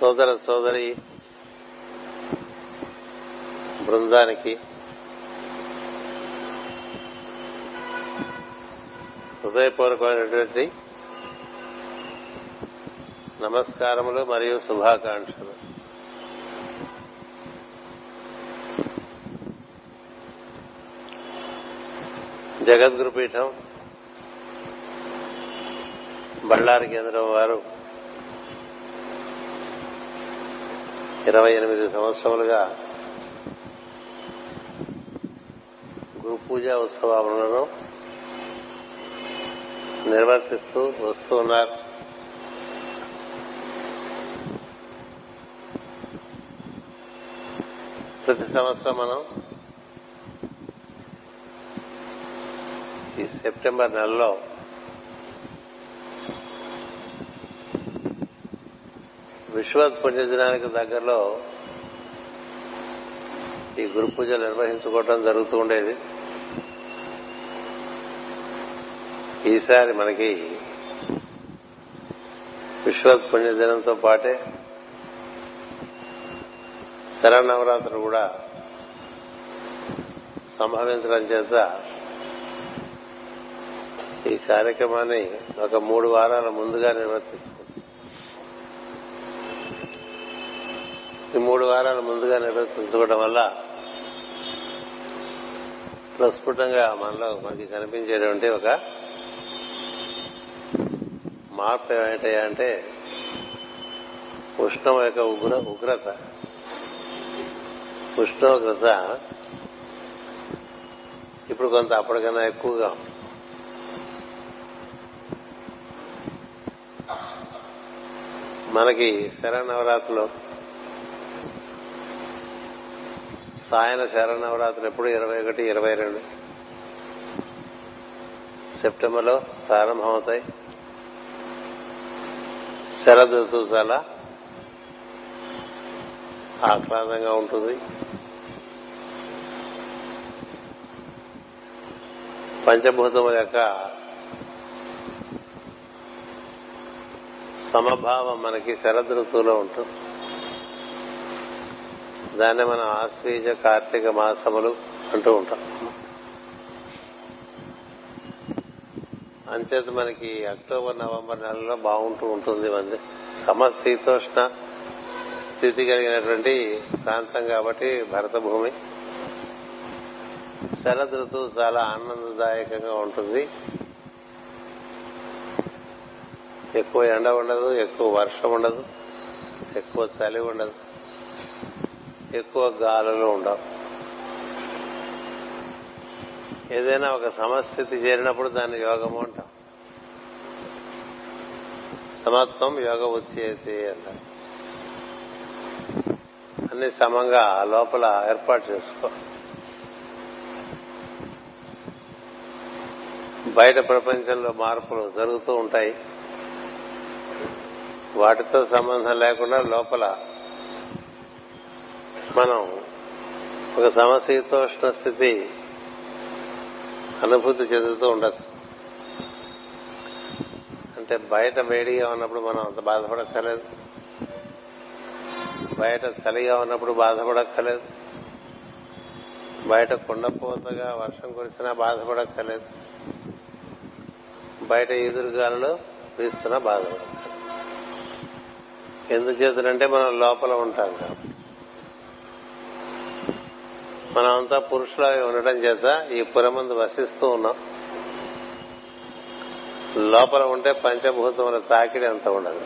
సోదర సోదరి బృందానికి హృదయపూర్వకమైనటువంటి నమస్కారములు మరియు శుభాకాంక్షలు. జగద్గురుపీఠం బళ్ళారి కేంద్రం వారు ఇరవై ఎనిమిది సంవత్సరములుగా గురు పూజా ఉత్సవాలను నిర్వర్తిస్తూ వస్తూ ఉన్నారు. ప్రతి సంవత్సరం మనం ఈ సెప్టెంబర్ నెలలో విశ్వత్ పుణ్యదినానికి దగ్గరలో ఈ గురు పూజలు నిర్వహించుకోవటం జరుగుతూ ఉండేది. ఈసారి మనకి విశ్వత్ పుణ్యదినంతో పాటే శరణవరాత్రులు కూడా సంభవించడం చేత ఈ కార్యక్రమాన్ని ఒక మూడు వారాల ముందుగా నిర్వర్తించారు. మూడు వారాలు ముందుగా నిర్వర్తించుకోవడం వల్ల ప్రస్ఫుటంగా మనలో మనకి కనిపించేటువంటి ఒక మార్పు ఏమిటంటే అంటే ఉష్ణం యొక్క ఉగ్ర ఉగ్రత. ఉష్ణోగ్రత ఇప్పుడు కొంత అప్పటికన్నా ఎక్కువగా మనకి శరణవరాత్రిలో సాయన శరణవరాత్రి ఎప్పుడు? ఇరవై ఒకటి ఇరవై రెండు. సెప్టెంబర్లో ప్రారంభమవుతాయి. శరద్ ఋతువు చాలా ఆహ్లాదంగా ఉంటుంది. పంచభూతముల యొక్క సమభావం మనకి శరద్ ఋతువులో ఉంటుంది. దాన్ని మనం ఆశ్వీజ కార్తీక మాసములు అంటూ ఉంటాం. అంచేత మనకి అక్టోబర్ నవంబర్ నెలలో బాగుంటూ ఉంటుంది మంది. సమశీతోష్ణ స్థితి కలిగినటువంటి ప్రాంతం కాబట్టి భరత భూమి శరద్ ఋతువు చాలా ఆనందదాయకంగా ఉంటుంది. ఎక్కువ ఎండ ఉండదు ఎక్కువ వర్షం ఉండదు ఎక్కువ చలి ఉండదు. ఎక్కువ గాలులు ఉండవు. ఏదైనా ఒక సమస్థితి చేరినప్పుడు దాన్ని యోగము అంటాం. సమత్వం యోగ ఉచ్చేతి అంటారు అన్ని సమంగా లోపల ఏర్పాటు చేసుకో. బయట ప్రపంచంలో మార్పులు జరుగుతూ ఉంటాయి. వాటితో సంబంధం లేకుండా లోపల మనం ఒక సమశీతోష్ణ స్థితి అనుభూతి చెందుతూ ఉండొచ్చు. అంటే బయట వేడిగా ఉన్నప్పుడు మనం అంత బాధపడక్కర్లేదు. బయట చలిగా ఉన్నప్పుడు బాధపడక్కర్లేదు. బయట కుండపోతగా వర్షం కురిసినా బాధపడక్కర్లేదు. బయట ఎదురుగాలలో వీస్తున్నా బాధపడక్కర్లేదు. ఎందుచేతనంటే మనం లోపల ఉంటాం కాబట్టి. మనం అంతా ఉండటం చేత ఈ పురమందు వసిస్తూ ఉన్నాం. లోపల ఉంటే పంచభూతముల తాకిడి అంత ఉండదు.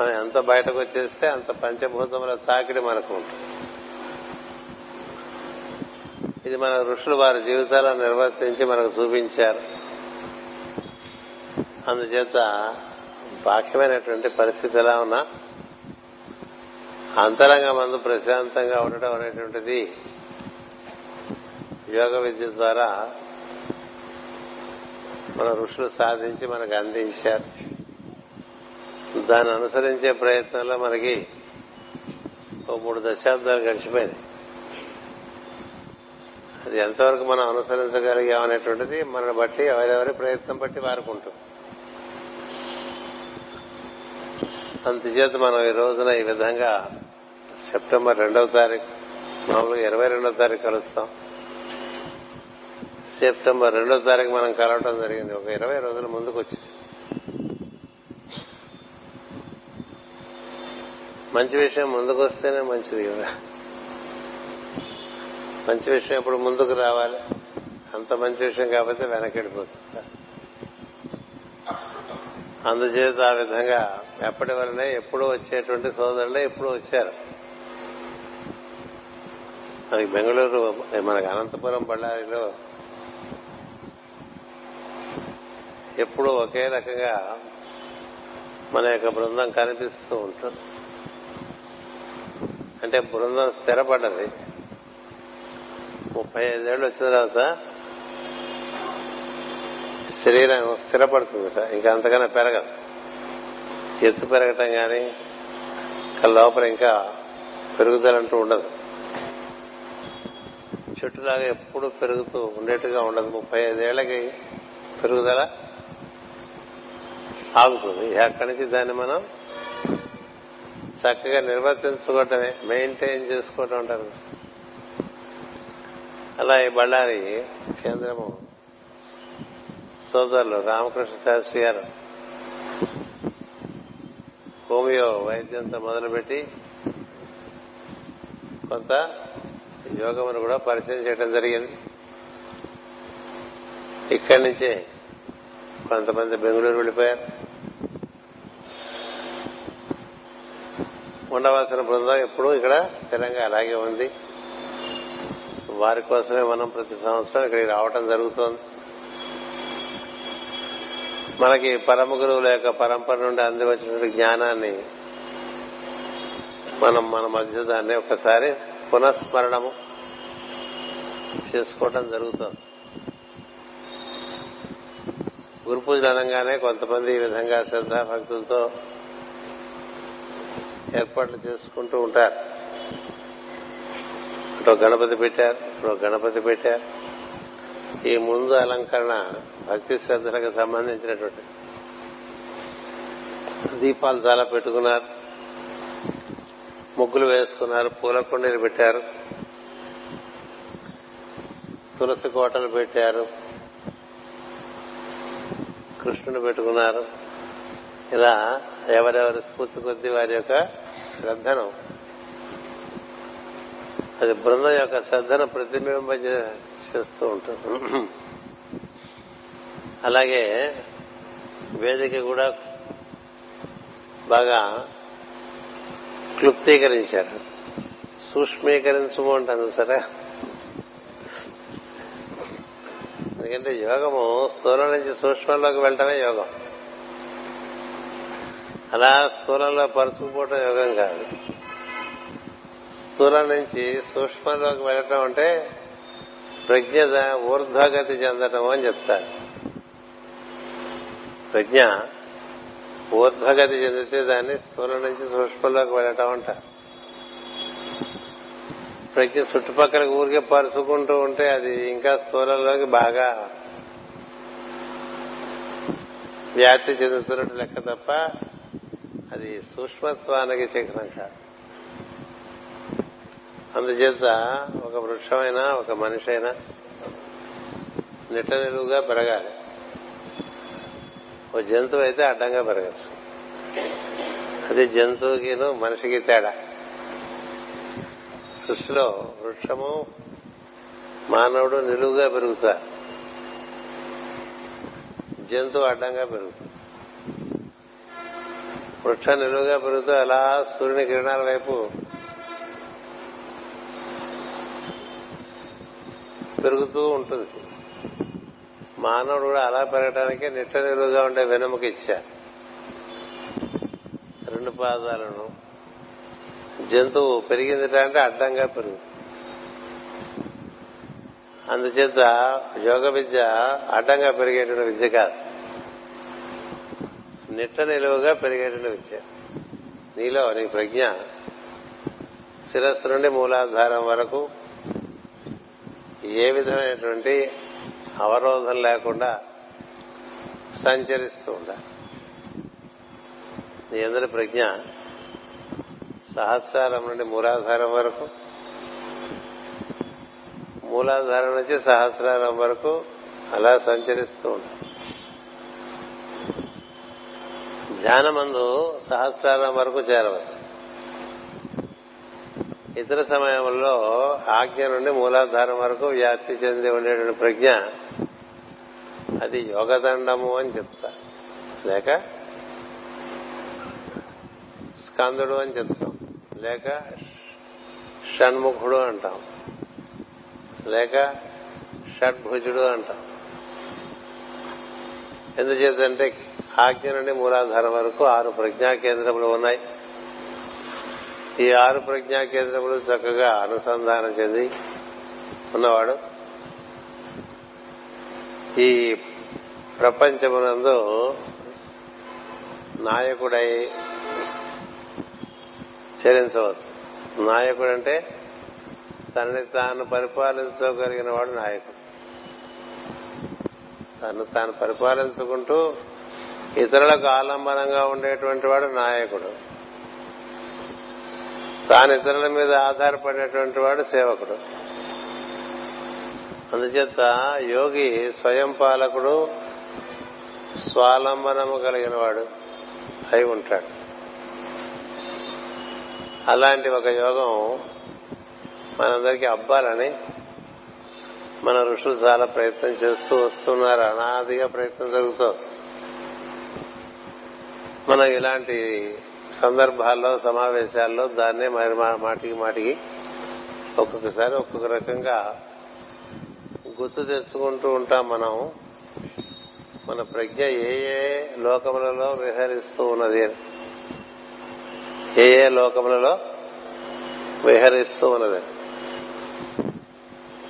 మనం ఎంత బయటకు వచ్చేస్తే అంత పంచభూతముల తాకిడి మనకు ఉంటుంది. ఇది మన ఋషులు వారి జీవితాలను నిర్వర్తించి మనకు చూపించారు. అందుచేత బాహ్యమైనటువంటి పరిస్థితి ఎలా ఉన్నా అంతరంగ మందు ప్రశాంతంగా ఉండటం అనేటువంటిది యోగ విద్య ద్వారా మన ఋషులు సాధించి మనకు అందించారు. దాన్ని అనుసరించే ప్రయత్నంలో మనకి ఓ మూడు దశాబ్దాలు గడిచిపోయింది అది ఎంతవరకు మనం అనుసరించగలిగాం అనేటువంటిది మనని బట్టి ఎవరెవరి ప్రయత్నం బట్టి వారికి ఉంటుంది అందుచేత మనం ఈ రోజున ఈ విధంగా సెప్టెంబర్ రెండవ తారీఖు మామూలుగా ఇరవై రెండవ తారీఖు కలుస్తాం. సెప్టెంబర్ రెండవ తారీఖు మనం కలవటం జరిగింది. ఒక ఇరవై రోజుల ముందుకు వచ్చింది. మంచి విషయం ముందుకు వస్తేనే మంచిది కదా. మంచి విషయం ఇప్పుడు ముందుకు రావాలి? అంత మంచి విషయం కాకపోతే వెనకెడిపోతుంది అందుచేత ఆ విధంగా ఎప్పటి వల్లనే ఎప్పుడూ వచ్చేటువంటి సోదరులే ఎప్పుడూ వచ్చారు. మనకి బెంగళూరు మనకి అనంతపురం బళ్ళారిలో ఎప్పుడూ ఒకే రకంగా మన యొక్క బృందం కనిపిస్తూ ఉంటుంది. అంటే బృందం స్థిరపడ్డది. ముప్పై ఐదేళ్ళు వచ్చిన తర్వాత శరీరం స్థిరపడుతుందట. ఇంకా అంతకన్నా పెరగదు. ఎత్తు పెరగటం కానీ లోపల ఇంకా పెరుగుదలంటూ ఉండదు. చెట్టులాగా ఎప్పుడు పెరుగుతూ ఉండేట్టుగా ఉండదు. ముప్పై ఐదేళ్ళకి పెరుగుదల ఆగుతుంది. అక్కడి నుంచి దాన్ని మనం చక్కగా నిర్వర్తించుకోవటమే మెయింటైన్ చేసుకోవటం అంటారు అలా ఈ బళ్ళారి కేంద్రము సోదరులు రామకృష్ణ శాస్త్రి గారు హోమియో వైద్యంతో మొదలుపెట్టి కొంత యోగమును కూడా పరిచయం చేయడం జరిగింది. ఇక్కడి నుంచే కొంతమంది బెంగళూరు వెళ్ళిపోయారు. ఉండవలసిన బృందం ఎప్పుడూ ఇక్కడ స్థిరంగా అలాగే ఉంది. వారి కోసమే మనం ప్రతి సంవత్సరం ఇక్కడికి రావటం జరుగుతోంది. మనకి పరమ గురువుల యొక్క పరంపర నుండి అందివచ్చినటువంటి జ్ఞానాన్ని మనం మన మధ్య దాన్ని ఒకసారి పునఃస్మరణము చేసుకోవడం జరుగుతుంది. గురు పూజలు అనగానే కొంతమంది ఈ విధంగా శ్రద్ధాభక్తులతో ఏర్పాట్లు చేసుకుంటూ ఉంటారు. అటు గణపతి పెట్టారు ఇప్పుడు గణపతి పెట్టారు. ఈ ముందు అలంకరణ భక్తి శ్రద్ధలకు సంబంధించినటువంటి దీపాలు చాలా పెట్టుకున్నారు. ముగ్గులు వేసుకున్నారు పూల కుండీలు పెట్టారు. తులసి కోటలు పెట్టారు. కృష్ణుని పెట్టుకున్నారు. ఇలా ఎవరెవరి స్ఫూర్తి కొద్దీ వారి యొక్క శ్రద్ధను అది బృందం యొక్క శ్రద్ధను ప్రతిబింబ చేస్తూ ఉంటుంది. అలాగే వేదిక కూడా బాగా క్లుప్తీకరించారు. సూక్ష్మీకరించము అంటాను సరే? ఎందుకంటే యోగము స్థూలం నుంచి సూక్ష్మంలోకి వెళ్ళటమే యోగం. అలా స్థూలంలో పరుచుకుపోవటం యోగం కాదు. స్థూలం నుంచి సూక్ష్మంలోకి వెళ్ళటం అంటే ప్రజ్ఞ ఊర్ధ్వగతి చెందటం అని చెప్తారు. ప్రజ్ఞ ఊర్ధ్వగతి చెందితే దాన్ని స్థూలం నుంచి సూక్ష్మంలోకి వెళ్ళటం అంటారు. ప్రతి చుట్టుపక్కల ఊరికే పరుచుకుంటూ ఉంటే అది ఇంకా స్థూలంలోకి బాగా వ్యాప్తి చెందుతున్నట్టు లెక్క తప్ప అది సూక్ష్మత్వానికి చిహ్నం కాదు అందుచేత ఒక వృక్షమైనా ఒక మనిషి అయినా నిట్ట నిలువుగా పెరగాలి. ఓ జంతువు అయితే అడ్డంగా పెరగచ్చు. అది జంతువుకిను మనిషికి తేడా. సృష్టిలో వృక్షము మానవుడు నిలువుగా పెరుగుతారు. జంతువు అడ్డంగా పెరుగుతుంది. వృక్షం నిలువుగా పెరుగుతూ అలా సూర్యుని కిరణాల వైపు పెరుగుతూ ఉంటుంది. మానవుడు కూడా అలా పెరగడానికి నిట్ట నిలువుగా ఉండే వెనుముక ఇచ్చారు. రెండు పాదాలను జంతువు పెరిగింది అంటే అడ్డంగా పెరుగు అందుచేత యోగ విద్య అడ్డంగా పెరిగేటువంటి విద్య కాదు. నిట్ట నిలువుగా పెరిగేటువంటి విద్య. నీలో నీ ప్రజ్ఞ శిరస్సు నుండి మూలాధారం వరకు ఏ విధమైనటువంటి అవరోధం లేకుండా సంచరిస్తూ ఉండాలి. నీ అందరి ప్రజ్ఞ సహస్రారం నుండి మూలాధారం వరకు. మూలాధారం నుంచి సహస్రారం వరకు అలా సంచరిస్తూ ఉంటాం. ధ్యానమందు సహస్రారం వరకు చేరవచ్చు. ఇతర సమయంలో ఆజ్ఞ నుండి మూలాధారం వరకు వ్యాప్తి చెంది ఉండేటువంటి ప్రజ్ఞ అది యోగదండము అని చెప్తా లేక స్కందుడు అని చెప్తా లేక షణ్ముఖుడు అంటాం. లేక షడ్భుజుడు అంటాం. ఎందుచేతంటే ఆజ్ఞ నుండి మూలాధారం వరకు ఆరు ప్రజ్ఞా కేంద్రములు ఉన్నాయి. ఈ ఆరు ప్రజ్ఞా కేంద్రములు చక్కగా అనుసంధానం చెంది ఉన్నవాడు. ఈ ప్రపంచమునందు నాయకుడై చెల్లించవచ్చు నాయకుడు అంటే తనని తాను పరిపాలించగలిగిన వాడు నాయకుడు. తను తాను పరిపాలించుకుంటూ ఇతరులకు ఆలంబనంగా ఉండేటువంటి వాడు నాయకుడు. తాను ఇతరుల మీద ఆధారపడేటువంటి వాడు సేవకుడు. అందుచేత యోగి స్వయం పాలకుడు స్వాలంబనము కలిగిన వాడు అయి ఉంటాడు. అలాంటి ఒక యోగం మనందరికీ అబ్బాలని మన ఋషులు చాలా ప్రయత్నం చేస్తూ వస్తున్నారు అనాదిగా ప్రయత్నం జరుగుతుంది మనం ఇలాంటి సందర్భాల్లో సమావేశాల్లో దాన్నే మరి మాటికి మాటికి ఒక్కొక్కసారి ఒక్కొక్క రకంగా గుర్తు తెచ్చుకుంటూ ఉంటాం మనం. మన ప్రజ్ఞ ఏ ఏ లోకములలో విహరిస్తూ ఉన్నది ఏ ఏ లోకములలో విహరిస్తూ ఉన్నది.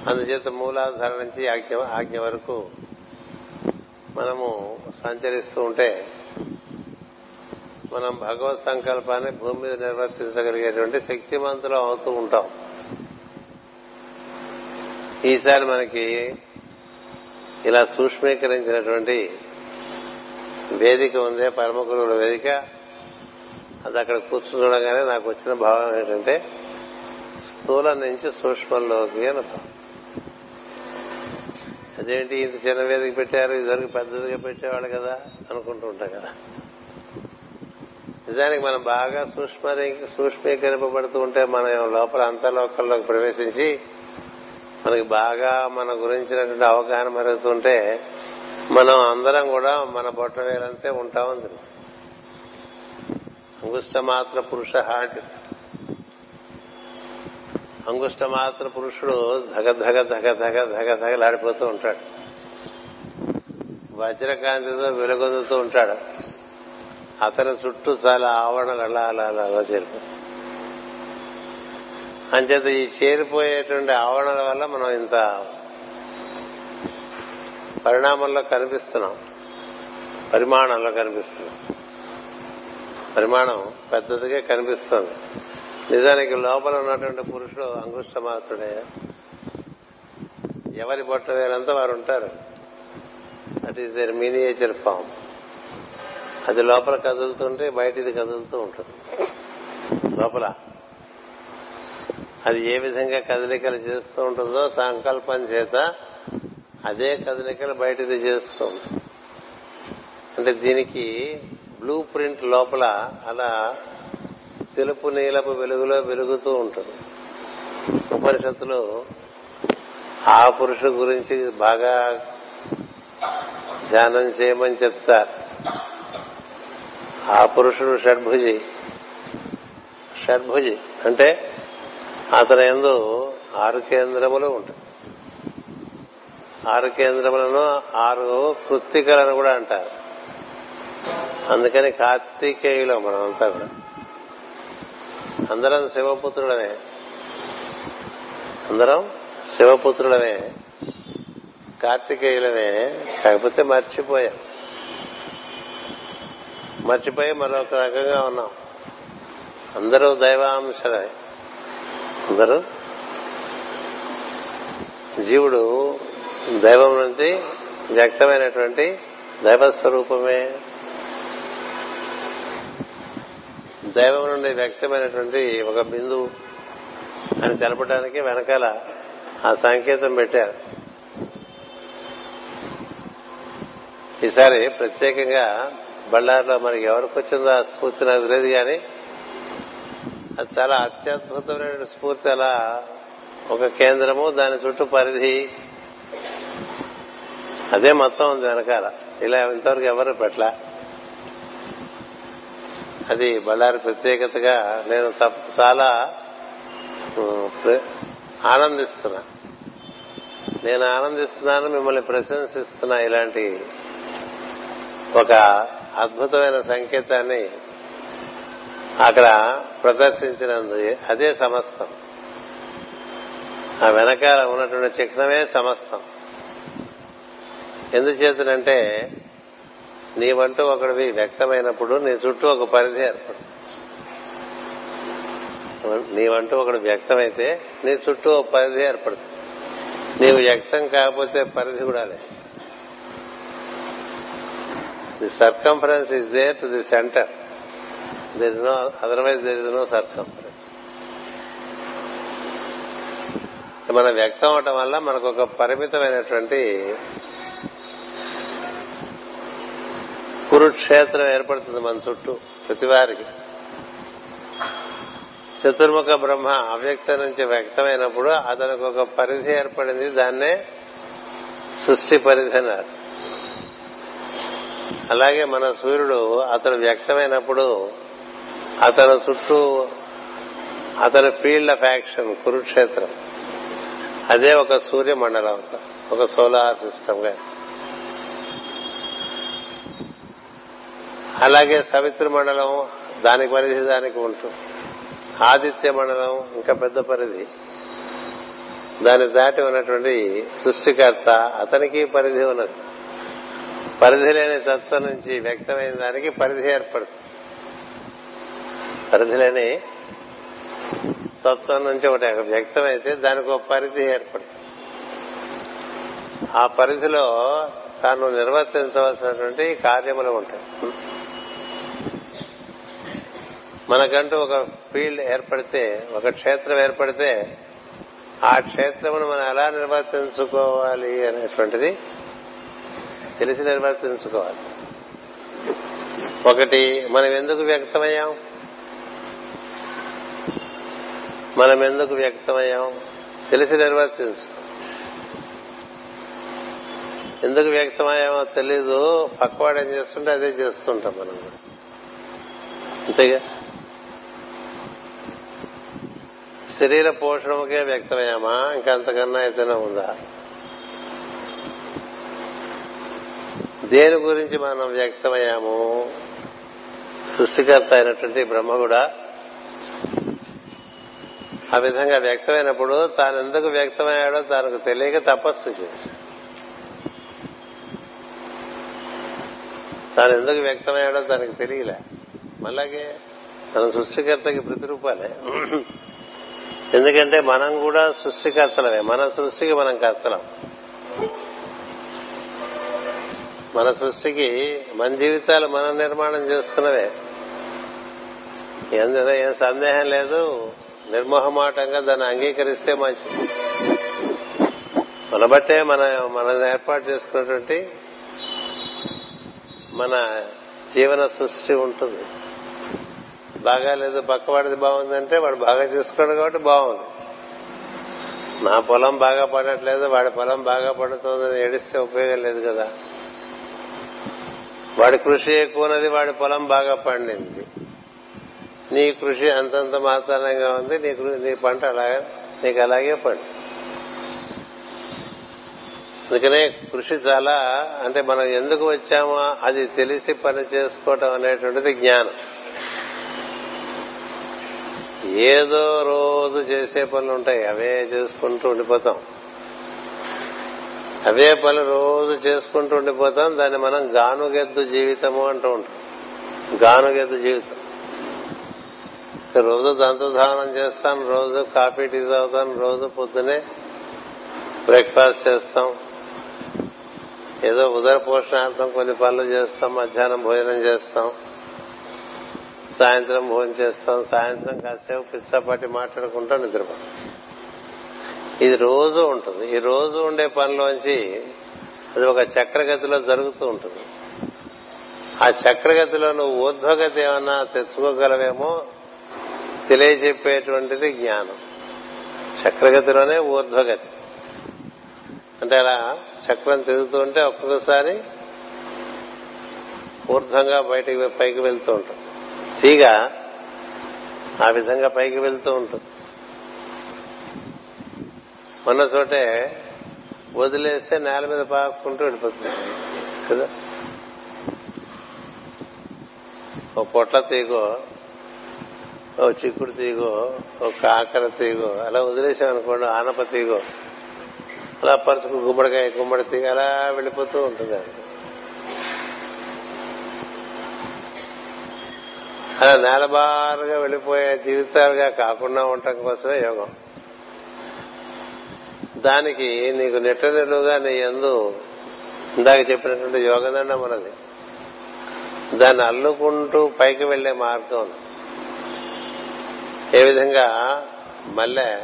అందుచేత మూలాధార నుంచి ఆజ్ఞ ఆజ్ఞ వరకు మనము సంచరిస్తూ ఉంటే మనం భగవత్ సంకల్పాన్ని భూమి మీద నిర్వర్తించగలిగేటువంటి శక్తిమంతులు అవుతూ ఉంటాం. ఈసారి మనకి ఇలా సూక్ష్మీకరించినటువంటి వేదిక ఉందే పరమగురువుల వేదిక. అది అక్కడ కూర్చుండగానే నాకు వచ్చిన భావం ఏంటంటే స్థూలం నుంచి సూక్ష్మంలోకి అనుకో అదేంటి ఇంత చిన్న వేదిక పెట్టారు ఇదివరకు పెద్దదిగా పెట్టేవాళ్ళు కదా అనుకుంటూ ఉంటాం కదా. నిజానికి మనం బాగా సూక్ష్మ సూక్ష్మీకరింపబడుతూ ఉంటే మనం లోపల అంతలోకంలోకి ప్రవేశించి మనకి బాగా మన గురించినటువంటి అవగాహన మరుగుతుంటే మనం అందరం కూడా మన బొట్ట వేలంతే ఉంటామని తెలుసు అంగుష్టమాత్ర పురుష అంటే. అంగుష్ట మాత్ర పురుషుడు ధగ ధగ ధగ ధగ ధగ ధగలాడిపోతూ ఉంటాడు. వజ్రకాంతితో వెలుగొందుతూ ఉంటాడు. అతని చుట్టూ చాలా ఆవరణలు అలా అలా అలా అలా చేరిపోతాయి అంచేత ఈ చేరిపోయేటువంటి ఆవరణల వల్ల మనం ఇంత పరిణామంలో కనిపిస్తున్నాం. పరిమాణంలో కనిపిస్తున్నాం. పరిమాణం పెద్దదిగా కనిపిస్తుంది. నిజానికి లోపల ఉన్నటువంటి పురుషుడు అంగుష్టమాతుడే ఎవరి బొట్ట వారు ఉంటారు. That is there miniature form అది లోపల కదులుతుంటే బయట ఇది కదులుతూ ఉంటుంది. లోపల. అది ఏ విధంగా కదలికలు చేస్తూ ఉంటుందో సంకల్పం చేత అదే కదలికలు బయటది చేస్తూ ఉంటుంది. అంటే దీనికి బ్లూ ప్రింట్ లోపల అలా తెలుపు నీలపు వెలుగులో వెలుగుతూ ఉంటుంది. ఉపనిషత్తులు ఆ పురుషుడు గురించి బాగా ధ్యానం చేయమని చెప్తారు. ఆ పురుషుడు షడ్భుజి. షడ్భుజి అంటే అతని ఎందు ఆరు కేంద్రములు ఉంటాయి. ఆరు కేంద్రములను ఆరు కృత్తికలను కూడా అంటారు. అందుకని కార్తికేయులో మనం అంతా కూడా అందరం శివపుత్రుడమే. అందరం శివపుత్రుడమే. కార్తికేయులమే. కాకపోతే మర్చిపోయాం. మర్చిపోయి మరొక రకంగా ఉన్నాం. అందరూ దైవాంశలే అందరూ జీవుడు దైవం నుంచి వ్యక్తమైనటువంటి దైవ స్వరూపమే దైవం నుండి వ్యక్తమైనటువంటి ఒక బిందువు అని తెలపడానికి వెనకాల ఆ సంకేతం పెట్టారు. ఈసారి ప్రత్యేకంగా బళ్ళారిలో మనకి ఎవరికి వచ్చిందో ఆ స్ఫూర్తి నాకు తెలియదు కానీ అది చాలా అత్యద్భుతమైన స్ఫూర్తి. అలా ఒక కేంద్రము దాని చుట్టూ పరిధి. అదే మొత్తం ఉంది వెనకాల. ఇలా ఇంతవరకు ఎవరు పెట్టలే? అది బళ్ళారి ప్రత్యేకతగా నేను చాలా ఆనందిస్తున్నా. నేను ఆనందిస్తున్నాను మిమ్మల్ని ప్రశంసిస్తున్నా ఇలాంటి ఒక అద్భుతమైన సంకేతాన్ని అక్కడ ప్రదర్శించినందు అదే సమస్తం. ఆ వెనకాల ఉన్నటువంటి చిహ్నమే సమస్తం. ఎందుచేతనంటే నీవంటూ ఒకడివి వ్యక్తమైనప్పుడు నీ చుట్టూ ఒక పరిధి ఏర్పడు నీవంటూ ఒకడు వ్యక్తమైతే నీ చుట్టూ ఒక పరిధి ఏర్పడుతుంది. నీవు వ్యక్తం కాకపోతే పరిధి కూడా లేదు. The circumference is there to the center there is no otherwise there is no circumference మనం వ్యక్తం అవటం వల్ల మనకు ఒక పరిమితమైనటువంటి కురుక్షేత్రం ఏర్పడుతుంది మన చుట్టూ ప్రతి వారికి. చతుర్ముఖ బ్రహ్మ అవ్యక్త నుంచి వ్యక్తమైనప్పుడు అతనికి ఒక పరిధి ఏర్పడింది దాన్నే సృష్టి పరిధి అన్నారు. అలాగే మన సూర్యుడు అతను వ్యక్తమైనప్పుడు అతని చుట్టూ అతని ఫీల్డ్ ఆఫ్ యాక్షన్ కురుక్షేత్రం. అదే ఒక సూర్యమండలం ఒక సోలార్ సిస్టమ్గా అలాగే సవిత్ర మండలం దానికి పరిధి దానికి ఉంటుంది. ఆదిత్య మండలం ఇంకా పెద్ద పరిధి. దాని దాటి ఉన్నటువంటి సృష్టికర్త అతనికి పరిధి ఉన్నది. పరిధి లేని తత్వం నుంచి వ్యక్తమైన దానికి పరిధి ఏర్పడుతుంది. పరిధి లేని తత్వం నుంచి ఒకటి వ్యక్తమైతే దానికి ఒక పరిధి ఏర్పడుతుంది. ఆ పరిధిలో తాను నిర్వర్తించవలసినటువంటి కార్యములు ఉంటాయి. మనకంటూ ఒక ఫీల్డ్ ఏర్పడితే ఒక క్షేత్రం ఏర్పడితే ఆ క్షేత్రమును మనం ఎలా నిర్వర్తించుకోవాలి అనేటువంటిది తెలిసి నిర్వర్తించుకోవాలి. ఒకటి మనం ఎందుకు వ్యక్తమయ్యాం? మనం ఎందుకు వ్యక్తమయ్యాం? తెలిసి నిర్వర్తించు. ఎందుకు వ్యక్తమయ్యామో తెలీదు పక్కవాడు ఏం చేస్తుంటే అదే చేస్తుంటాం మనం. అంతేగా? శరీర పోషణముకే వ్యక్తమయ్యామా? ఇంకంతకన్నా ఏదైనా ఉందా? దేని గురించి మనం వ్యక్తమయ్యాము? సృష్టికర్త అయినటువంటి బ్రహ్మ కూడా ఆ విధంగా వ్యక్తమైనప్పుడు తాను ఎందుకు వ్యక్తమయ్యాడో తనకు తెలియక తపస్సు చేశాడు. తాను ఎందుకు వ్యక్తమయ్యాడో తనకు తెలియలే. మళ్ళాగే తన సృష్టికర్తకి ప్రతిరూపాలే. ఎందుకంటే మనం కూడా సృష్టికర్తలమే. మన సృష్టికి మనం కర్తలం. మన సృష్టికి మన జీవితాలు మనం నిర్మాణం చేసుకున్నవే. ఎందుకంటే ఏం సందేహం లేదు. నిర్మోహమాటంగా దాన్ని అంగీకరిస్తే మంచిది. మన బట్టే మన మనం ఏర్పాటు చేసుకున్నటువంటి మన జీవన సృష్టి ఉంటుంది. బాగా లేదు పక్కవాడిది బాగుందంటే వాడు బాగా చూసుకోడు కాబట్టి బాగుంది. నా పొలం బాగా పడట్లేదు వాడి పొలం బాగా పడుతుందని ఏడిస్తే ఉపయోగం లేదు కదా. వాడి కృషి ఎక్కువన్నది వాడి పొలం బాగా పండింది. నీ కృషి అంతంత మాత్రంగా ఉంది నీ నీ పంట అలాగే నీకు అలాగే పండు. అందుకనే కృషి చాలా అంటే మనం ఎందుకు వచ్చామో అది తెలిసి పని చేసుకోవటం అనేటువంటిది జ్ఞానం. ఏదో రోజు చేసే పనులు ఉంటాయి. అవే చేసుకుంటూ ఉండిపోతాం. అవే పనులు రోజు చేసుకుంటూ ఉండిపోతాం. దాన్ని మనం గానుగెద్దు జీవితము అంటూ ఉంటాం. గానుగెద్దు జీవితం. రోజు దంతధానం చేస్తాం రోజు కాఫీ టీ తాగుతాం రోజు పొద్దునే బ్రేక్ఫాస్ట్ చేస్తాం. ఏదో ఉదర పోషణార్థం కొన్ని పనులు చేస్తాం మధ్యాహ్నం భోజనం చేస్తాం. సాయంత్రం భోజనం చేస్తాం సాయంత్రం కాసేపు పిచ్చపాటి మాట్లాడుకుంటాం నిద్రపోతాం. ఇది రోజు ఉంటుంది. ఈ రోజు ఉండే పనిలోంచి అది ఒక చక్రగతిలో జరుగుతూ ఉంటుంది. ఆ చక్రగతిలో నువ్వు ఊర్ధ్వగతి ఏమన్నా తెచ్చుకోగలవేమో తెలియజెప్పేటువంటిది జ్ఞానం. చక్రగతిలోనే ఊర్ధ్వగతి. అంటే అలా చక్రం తిరుగుతూ ఉంటే ఒక్కొక్కసారి ఊర్ధ్వంగా బయటికి పైకి వెళ్తూ ఉంటుంది తీగ ఆ విధంగా పైకి వెళ్తూ ఉంటుంది. ఉన్న చోటే వదిలేస్తే నేల మీద పాకుంటూ వెళ్ళిపోతుంది. కదా? ఓ పొట్ల తీగో ఓ చిక్కుడు తీగో ఓ కాకర తీగో అలా వదిలేసామనుకోండి ఆనప తీగో అలా పరుచుకు గుమ్మడికాయ గుమ్మడి తీగ అలా వెళ్ళిపోతూ ఉంటుంది అలా నేలబారుగా వెళ్ళిపోయే జీవితాలుగా కాకుండా ఉండటం కోసమే యోగం. దానికి నీకు నెట్ట నిలువుగా నీ ఎందు ఇందాక చెప్పినటువంటి యోగదండం మనది దాన్ని అల్లుకుంటూ పైకి వెళ్ళే మార్గం ఏ విధంగా మల్లె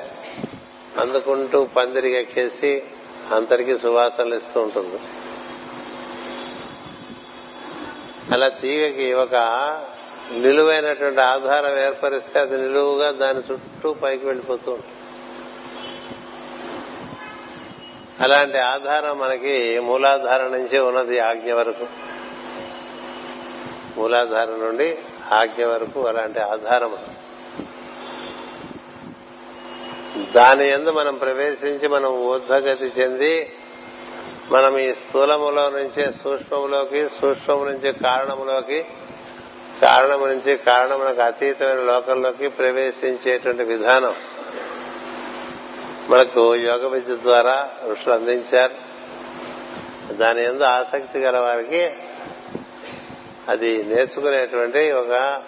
అందుకుంటూ పందిరికి ఎక్కేసి అంతరికి సువాసనలు ఇస్తూ ఉంటుంది. అలా తీగకి ఒక నిలువైనటువంటి ఆధారం ఏర్పరిస్తే అది నిలువుగా దాని చుట్టూ పైకి వెళ్ళిపోతూ ఉంటుంది. అలాంటి ఆధారం మనకి మూలాధారం నుంచే ఉన్నది ఆజ్ఞ వరకు. మూలాధారం నుండి ఆజ్ఞ వరకు అలాంటి ఆధారం. దాని ఎందు మనం ప్రవేశించి మనం ఊర్ధగతి చెంది మనం ఈ స్థూలములో నుంచే సూక్ష్మములోకి సూక్ష్మము నుంచి కారణములోకి కారణం నుంచి కారణమునకు అతీతమైన లోకంలోకి ప్రవేశించేటువంటి విధానం. మనకు యోగ విద్య ద్వారా ఋషులు అందించారు. దాని ఎందు ఆసక్తి గల వారికి అది నేర్చుకునేటువంటి ఒక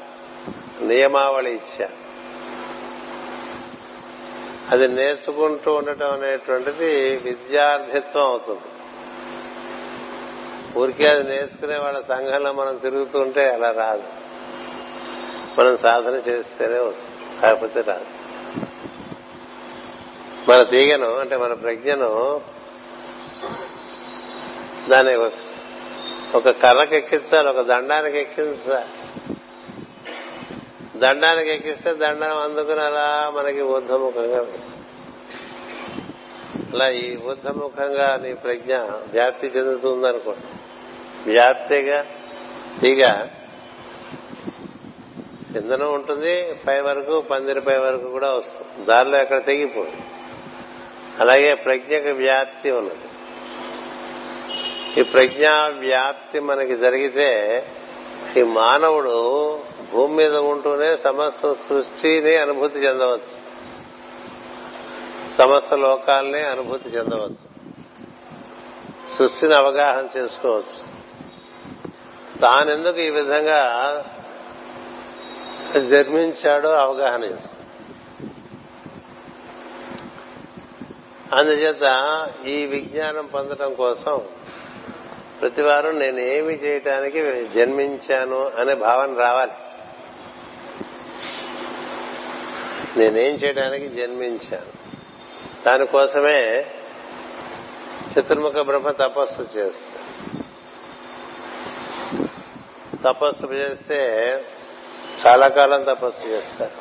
నియమావళి ఇచ్చారు. అది నేర్చుకుంటూ ఉండటం అనేటువంటిది విద్యార్థిత్వం అవుతుంది. ఊరికే అది నేర్చుకునే వాళ్ళ సంఘంలో మనం తిరుగుతూ ఉంటే అలా రాదు. మనం సాధన చేస్తేనే వస్తుంది. కాకపోతే రాదు. మన తీగను అంటే మన ప్రజ్ఞను దాన్ని ఒక కర్రకు ఎక్కించాలి ఒక దండానికి ఎక్కించాలి. దండానికి ఎక్కిస్తే దండం అందుకుని అలా మనకి ఊర్ధముఖంగా అలా ఈ ఊర్ధముఖంగా నీ ప్రజ్ఞ వ్యాప్తి చెందుతుందనుకోండి. వ్యాప్తిగా తీగ ఇంధనం ఉంటుంది పై వరకు పందిరి పై వరకు కూడా వస్తుంది. దారిలో ఎక్కడ తెగిపోదు. అలాగే ప్రజ్ఞకు వ్యాప్తి ఉన్నది. ఈ ప్రజ్ఞా వ్యాప్తి మనకి జరిగితే ఈ మానవుడు భూమి మీద ఉంటూనే సమస్త సృష్టిని అనుభూతి చెందవచ్చు. సమస్త లోకాలని అనుభూతి చెందవచ్చు. సృష్టిని అవగాహన చేసుకోవచ్చు. తానెందుకు ఈ విధంగా జన్మించాడో అవగాహన అందుచేత ఈ విజ్ఞానం పొందడం కోసం ప్రతివారం నేనేమి చేయటానికి జన్మించాను అనే భావన రావాలి. నేనేం చేయడానికి జన్మించాను. దానికోసమే చతుర్ముఖ బ్రహ్మ తపస్సు చేస్తా తపస్సు చేస్తే చాలా కాలం తపస్సు చేస్తారు.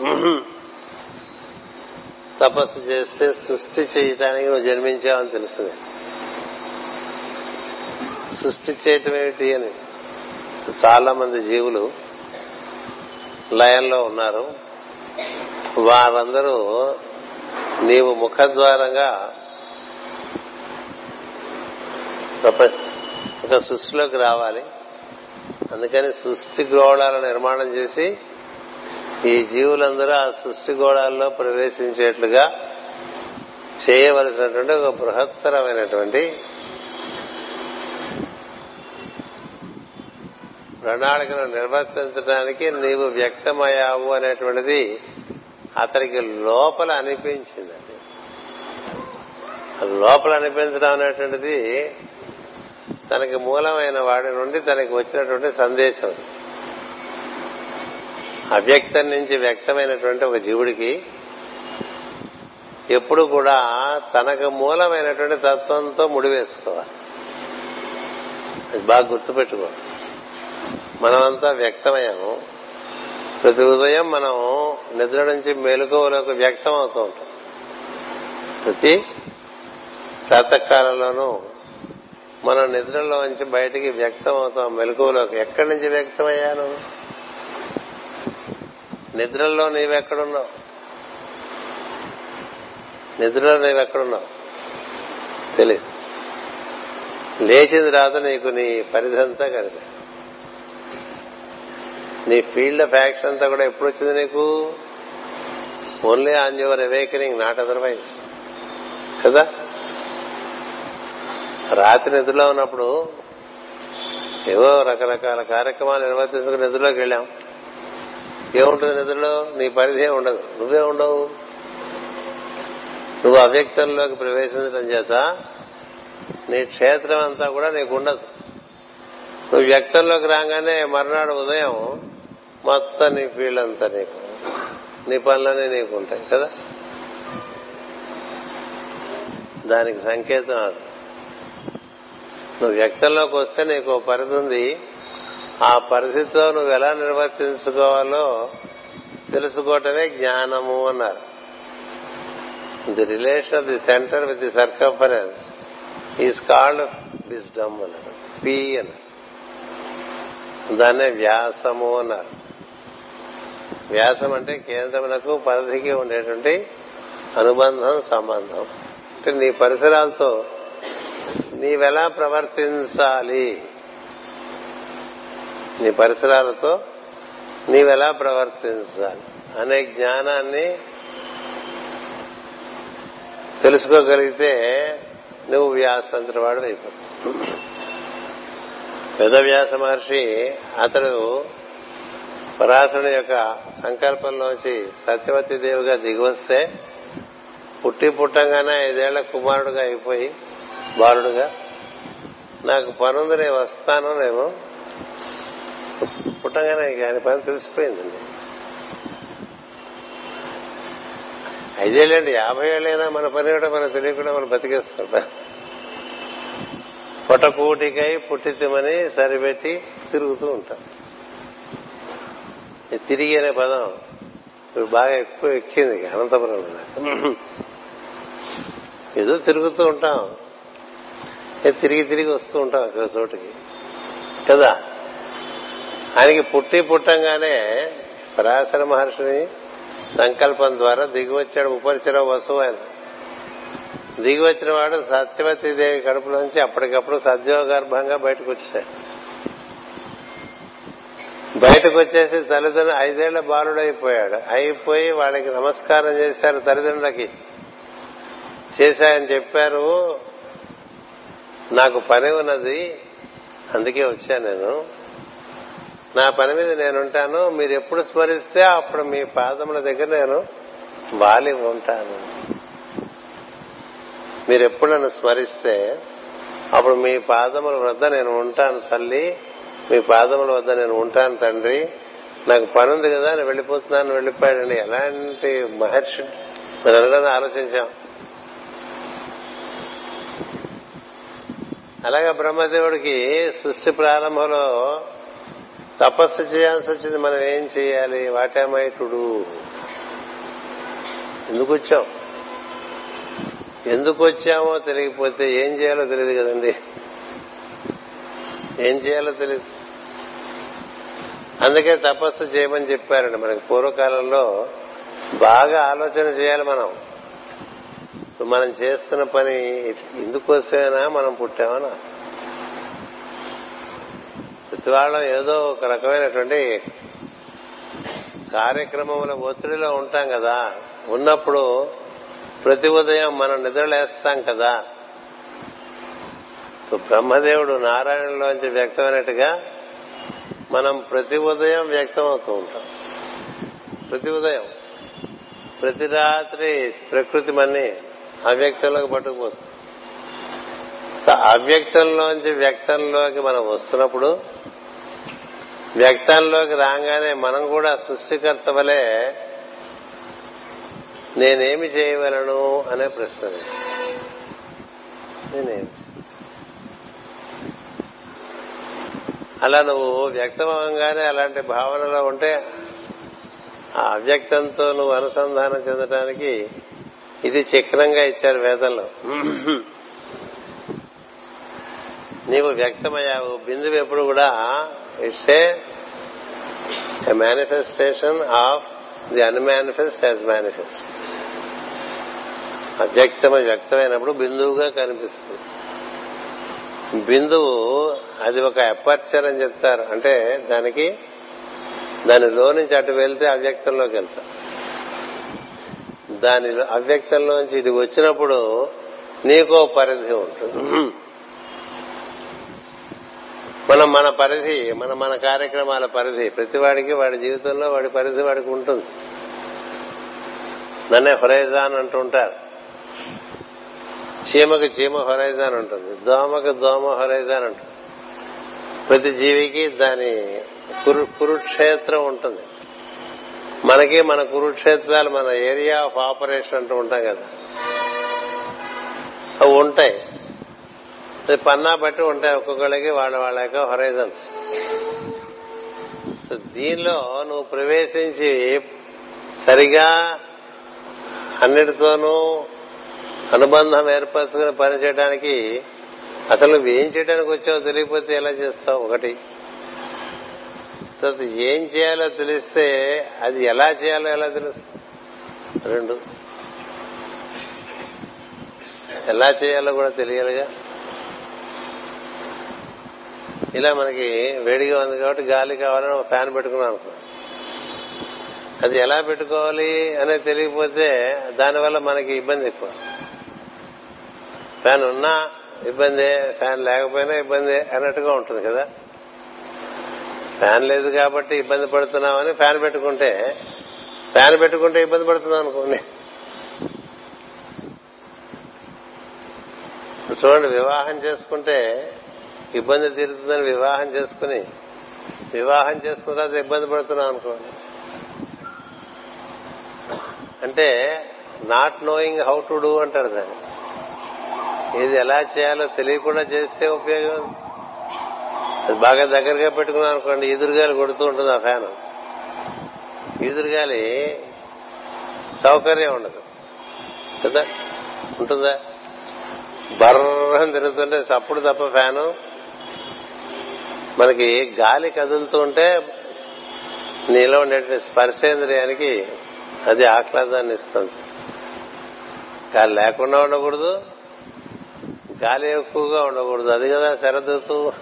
తపస్సు చేస్తే సృష్టి చేయటానికి నువ్వు జన్మించావని తెలుస్తుంది. సృష్టి చేయటం ఏమిటి అని చాలా మంది జీవులు లయంలో ఉన్నారు. వారందరూ నీవు ముఖద్వారంగా ఒక సృష్టిలోకి రావాలి. అందుకని సృష్టి గోళాల నిర్మాణం చేసి ఈ జీవులందరూ ఆ సృష్టి గోళాల్లో ప్రవేశించేట్లుగా చేయవలసినటువంటి ఒక బృహత్తరమైనటువంటి ప్రణాళికను నిర్వర్తించడానికి నీవు వ్యక్తమయ్యావు అనేటువంటిది అతనికి లోపల అనిపించింది లోపల అనిపించడం అనేటువంటిది తనకి మూలమైన వాడి నుండి తనకి వచ్చినటువంటి సందేశం. అవ్యక్తం నుంచి వ్యక్తమైనటువంటి ఒక జీవుడికి ఎప్పుడు కూడా తనకు మూలమైనటువంటి తత్వంతో ముడివేసుకోవాలి అది బాగా గుర్తుపెట్టుకో. మనమంతా వ్యక్తమయ్యాము. ప్రతి ఉదయం మనం నిద్ర నుంచి మెలకువలోకి వ్యక్తం అవుతూ ఉంటాం. ప్రతి ప్రాతకాలంలోనూ మనం నిద్రలో నుంచి బయటికి వ్యక్తం అవుతాం మెలకువలోకి. ఎక్కడి నుంచి వ్యక్తమయ్యాను? నిద్రలో నీవెక్కడున్నావు? నిద్రలో నీవెక్కడున్నావు? తెలియదు లేచిన తర్వాత నీకు నీ పరిధంతా కనిపిస్తుంది. నీ ఫీల్డ్ ఆఫ్ యాక్షన్ అంతా కూడా ఎప్పుడు వచ్చింది నీకు? Only on your awakening not otherwise. కదా? రాత్రి నిధుల్లో ఉన్నప్పుడు ఏవో రకరకాల కార్యక్రమాలు నిర్వర్తించుకుని నిధుల్లోకి వెళ్ళాం. ఏముంటుంది నిధుల్లో నీ పరిధి ఉండదు. నువ్వే ఉండవు. నువ్వు అవ్యక్తంలోకి ప్రవేశించడం చేత నీ క్షేత్రం అంతా కూడా నీకు ఉండదు. నువ్వు వ్యక్తంలోకి రాగానే మర్నాడు ఉదయం మొత్తం నీ ఫీల్డ్ అంతా నీకు నీ పనులనే నీకు ఉంటాయి కదా? దానికి సంకేతం అది. నువ్వు వ్యక్తంలోకి వస్తే నీకు పరిధి ఉంది. ఆ పరిధితో నువ్వు ఎలా నిర్వర్తించుకోవాలో తెలుసుకోవటమే జ్ఞానము అన్నారు. The relation of the center with the circumference is called wisdom అన్నారు. పి అన్నారు. దాన్నే వ్యాసము అన్నారు. వ్యాసం అంటే కేంద్రములకు పరిధికి ఉండేటువంటి అనుబంధం సంబంధం. అంటే నీ పరిసరాలతో నీవెలా ప్రవర్తించాలి? నీ పరిసరాలతో నీవెలా ప్రవర్తించాలి? అనే జ్ఞానాన్ని తెలుసుకోగలిగితే నువ్వు వ్యాసంతటి వాడు అయిపోతావు వేదవ్యాస మహర్షి అతడు పరాశరుని యొక్క సంకల్పంలోంచి సత్యవతి దేవిగా దిగివస్తే పుట్టి పుట్టంగానే ఐదేళ్ళ కుమారుడుగా అయిపోయి బాలుడుగా? నాకు పనుంది నేను వస్తాను నేను. పుట్టంగానే ఆయన పని తెలిసిపోయిందండి. ఐదేళ్ళండి యాభై ఏళ్ళైనా మన పని కూడా మనం తెలియకుండా మనం బతికేస్తుంటా. పొట్టకూటికై పుట్టితమని సరిపెట్టి తిరుగుతూ ఉంటాం. తిరిగి అనే పదం. ఇప్పుడు బాగా ఎక్కువ ఎక్కింది అనంతపురంలో ఏదో తిరుగుతూ ఉంటాం. తిరిగి తిరిగి వస్తూ ఉంటాం ఒక చోటుకి. కదా? ఆయనకి పుట్టి పుట్టంగానే పరాశర మహర్షిని సంకల్పం ద్వారా దిగివచ్చాడు ఉపరిచర వసువు ఆయన. దిగి వచ్చిన వాడు సత్యవతి దేవి కడుపులోంచి అప్పటికప్పుడు సద్యోగర్భంగా బయటకు వచ్చాడు. బయటకు వచ్చేసి తల్లిదండ్రులు ఐదేళ్ళ బాలుడు అయిపోయాడు అయిపోయి వాడికి నమస్కారం చేశారు తల్లిదండ్రులకి. చేశాయని చెప్పారు. నాకు పని ఉన్నది అందుకే వచ్చాను నేను. నా పని మీద నేనుంటాను మీరు ఎప్పుడు స్మరిస్తే అప్పుడు మీ పాదముల దగ్గర నేను వాలి ఉంటాను. మీరు ఎప్పుడు నన్ను స్మరిస్తే అప్పుడు మీ పాదముల వద్ద నేను ఉంటాను తల్లి. మీ పాదముల వద్ద నేను ఉంటాను తండ్రి. నాకు పని ఉంది కదా నేను వెళ్ళిపోతున్నాను వెళ్ళిపోయాడండి ఎలాంటి మహర్షి మనం అనుకుని ఆలోచించాం. అలాగే బ్రహ్మదేవుడికి సృష్టి ప్రారంభంలో తపస్సు చేయాల్సి వచ్చింది. మనం ఏం చేయాలి? వాటేమైటుడు ఎందుకు వచ్చాం? ఎందుకు వచ్చామో తెలియకపోతే ఏం చేయాలో తెలియదు కదండి. ఏం చేయాలో తెలియదు. అందుకే తపస్సు చేయమని చెప్పారండి. మనకి పూర్వకాలంలో బాగా ఆలోచన చేయాలి మనం. మనం చేస్తున్న పని ఇందుకోసమేనా మనం పుట్టామనా? ప్రతి వాళ్ళం ఏదో ఒక రకమైనటువంటి కార్యక్రమముల ఒత్తిడిలో ఉంటాం కదా. ఉన్నప్పుడు ప్రతి ఉదయం మనం నిద్రలేస్తాం కదా. బ్రహ్మదేవుడు నారాయణలోంచి వ్యక్తమైనట్టుగా మనం ప్రతి ఉదయం వ్యక్తం అవుతూ ఉంటాం. ప్రతి ఉదయం. ప్రతి రాత్రి ప్రకృతి మన్ని అవ్యక్తంలోకి పట్టుకుపోతుంది. అవ్యక్తంలోంచి వ్యక్తంలోకి మనం వస్తున్నప్పుడు వ్యక్తంలోకి రాగానే మనం కూడా సృష్టికర్త వలె నేనేమి చేయగలను అనే ప్రశ్న నేనేమి అలా నువ్వు వ్యక్తమవగానే అలాంటి భావనలో ఉంటే ఆ అవ్యక్తంతో నువ్వు అనుసంధానం చెందడానికి ఇది చిహ్నంగా ఇచ్చారు వేదంలో. నీవు వ్యక్తమయ్యావు. బిందువు ఎప్పుడు కూడా it's a manifestation of the unmanifest as manifest అవ్యక్తమ వ్యక్తమైనప్పుడు బిందువుగా కనిపిస్తుంది. బిందువు అది ఒక అపర్చర్ అని చెప్తారు. అంటే దానికి దానిలో నుంచి అటు వెళ్తే అవ్యక్తంలోకి వెళ్తాం దాని అవ్యక్తంలోంచి ఇది వచ్చినప్పుడు నీకో పరిధి ఉంటుంది. మనం మన పరిధి మన మన కార్యక్రమాల పరిధి ప్రతివాడికి వాడి జీవితంలో వాడి పరిధి వాడికి ఉంటుంది. నన్నే హొరైజాన్ అంటూ ఉంటారు. చీమకి చీమ హొరైజాన్ ఉంటుంది. దోమకి దోమ హొరైజాన్ ఉంటుంది. ప్రతి జీవికి దాని కురు- కురుక్షేత్రం ఉంటుంది. మనకి మన కురుక్షేత్రాలు మన ఏరియా ఆఫ్ ఆపరేషన్ అంటూ ఉంటాం కదా. అవి ఉంటాయి. పన్నా బట్టి ఉంటాయి ఒక్కొక్కళ్ళకి వాళ్ళ వాళ్ళ యొక్క హొరైజన్స్ దీనిలో నువ్వు ప్రవేశించి సరిగా అన్నిటితోనూ అనుబంధం ఏర్పరచుకుని పనిచేయడానికి అసలు నువ్వేం చేయడానికి వచ్చావో తెలియకపోతే ఎలా చేస్తావు? ఒకటి. తర్వాత ఏం చేయాలో తెలిస్తే అది ఎలా చేయాలో ఎలా తెలుస్తుంది? రెండు. ఎలా చేయాలో కూడా తెలియాలిగా. ఇలా మనకి వేడిగా ఉంది కాబట్టి గాలి కావాలని ఒక ఫ్యాన్ పెట్టుకున్నాం అనుకున్నాం అది ఎలా పెట్టుకోవాలి అనేది తెలియకపోతే దానివల్ల మనకి ఇబ్బంది ఎక్కువ. ఫ్యాన్ ఉన్నా ఇబ్బందే ఫ్యాన్ లేకపోయినా ఇబ్బంది అన్నట్టుగా ఉంటుంది కదా. ఫ్యాన్ లేదు కాబట్టి ఇబ్బంది పడుతున్నామని ఫ్యాన్ పెట్టుకుంటే ఫ్యాన్ పెట్టుకుంటే ఇబ్బంది పడుతున్నాం అనుకోండి. చూడండి వివాహం చేసుకుంటే ఇబ్బంది తీరుతుందని వివాహం చేసుకుని వివాహం చేసుకున్న తర్వాత ఇబ్బంది పడుతున్నాం అనుకోండి. అంటే not knowing how to do అంటారు దాన్ని. ఇది ఎలా చేయాలో తెలియకుండా చేస్తే ఉపయోగం? అది బాగా దగ్గరగా పెట్టుకున్నాం అనుకోండి ఎదురుగాలి కొడుతూ ఉంటుంది ఆ ఫ్యాన్. ఎదురుగాలి సౌకర్యం ఉండదు. కదా? ఉంటుందా? బర్రం తిరుగుతుంటే చప్పుడు తప్ప ఫ్యాను. మనకి గాలి కదులుతూ ఉంటే నీలో ఉండే స్పర్శేంద్రియానికి అది ఆహ్లాదాన్ని ఇస్తుంది. గాలి లేకుండా ఉండకూడదు. గాలి ఎక్కువగా ఉండకూడదు. అది కదా శరదృతు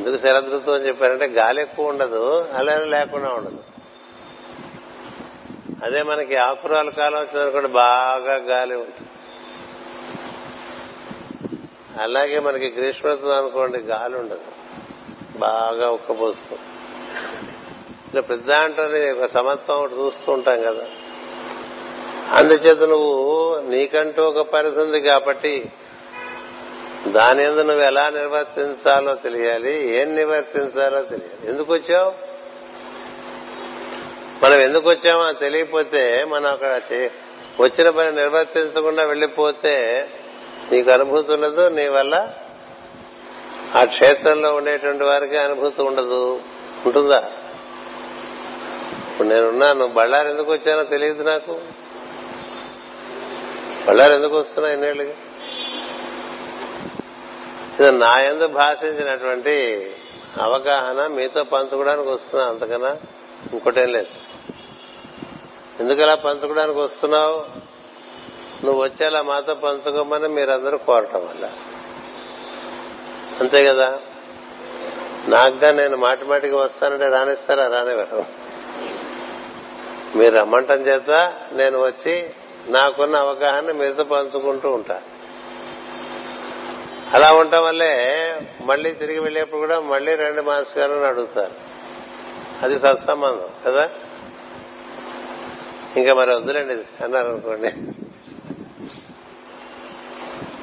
ఎందుకు శరదృతువు అని చెప్పారంటే గాలి ఎక్కువ ఉండదు అలా లేకుండా ఉండదు. అదే మనకి ఆకురాల కాలం వచ్చిందనుకోండి బాగా గాలి ఉంటుంది. అలాగే మనకి గ్రీష్మత్వం అనుకోండి గాలి ఉండదు. బాగా ఉక్కపోస్తుంది ఇలా పెద్ద దాంట్లోనే ఒక సమత్వం ఒకటి చూస్తూ ఉంటాం కదా. అందుచేత నువ్వు నీకంటూ ఒక పరిధి ఉంది కాబట్టి దాని ఎందు నువ్వు ఎలా నిర్వర్తించాలో తెలియాలి ఏం నివర్తించాలో తెలియాలి. ఎందుకు వచ్చావు మనం ఎందుకు వచ్చామో తెలియపోతే తెలియకపోతే మనం అక్కడ వచ్చిన పని నిర్వర్తించకుండా వెళ్ళిపోతే నీకు అనుభూతి ఉండదు నీ వల్ల ఆ క్షేత్రంలో ఉండేటువంటి వారికి అనుభూతి ఉండదు. ఉంటుందా? ఇప్పుడు నేనున్నాను బళ్ళారు ఎందుకు వచ్చానో తెలియదు నాకు. బళ్ళారు ఎందుకు వస్తున్నా ఎన్నేళ్ళుగా ఇది నా ఎందు భాషించినటువంటి అవగాహన మీతో పంచుకోవడానికి వస్తున్నా అంతకన్నా ఇంకోటేం లేదు. ఎందుకు అలా పంచుకోవడానికి వస్తున్నావు? నువ్వు వచ్చేలా మాతో పంచుకోమని మీరందరూ కోరటం వల్ల. అంతే కదా? నాకుగా నేను మాటి మాటికి వస్తానంటే రానిస్తారా? రానివ్వరు. మీరు రమ్మంటం చేత నేను వచ్చి నాకున్న అవగాహన మీతో పంచుకుంటూ ఉంటాను అలా ఉండటం వల్లే మళ్ళీ తిరిగి వెళ్ళేప్పుడు కూడా మళ్ళీ రెండు మాస్ గారు అని అడుగుతారు. అది సత్సంబంధం కదా? ఇంకా మరి వద్దులేండి అన్నారు అనుకోండి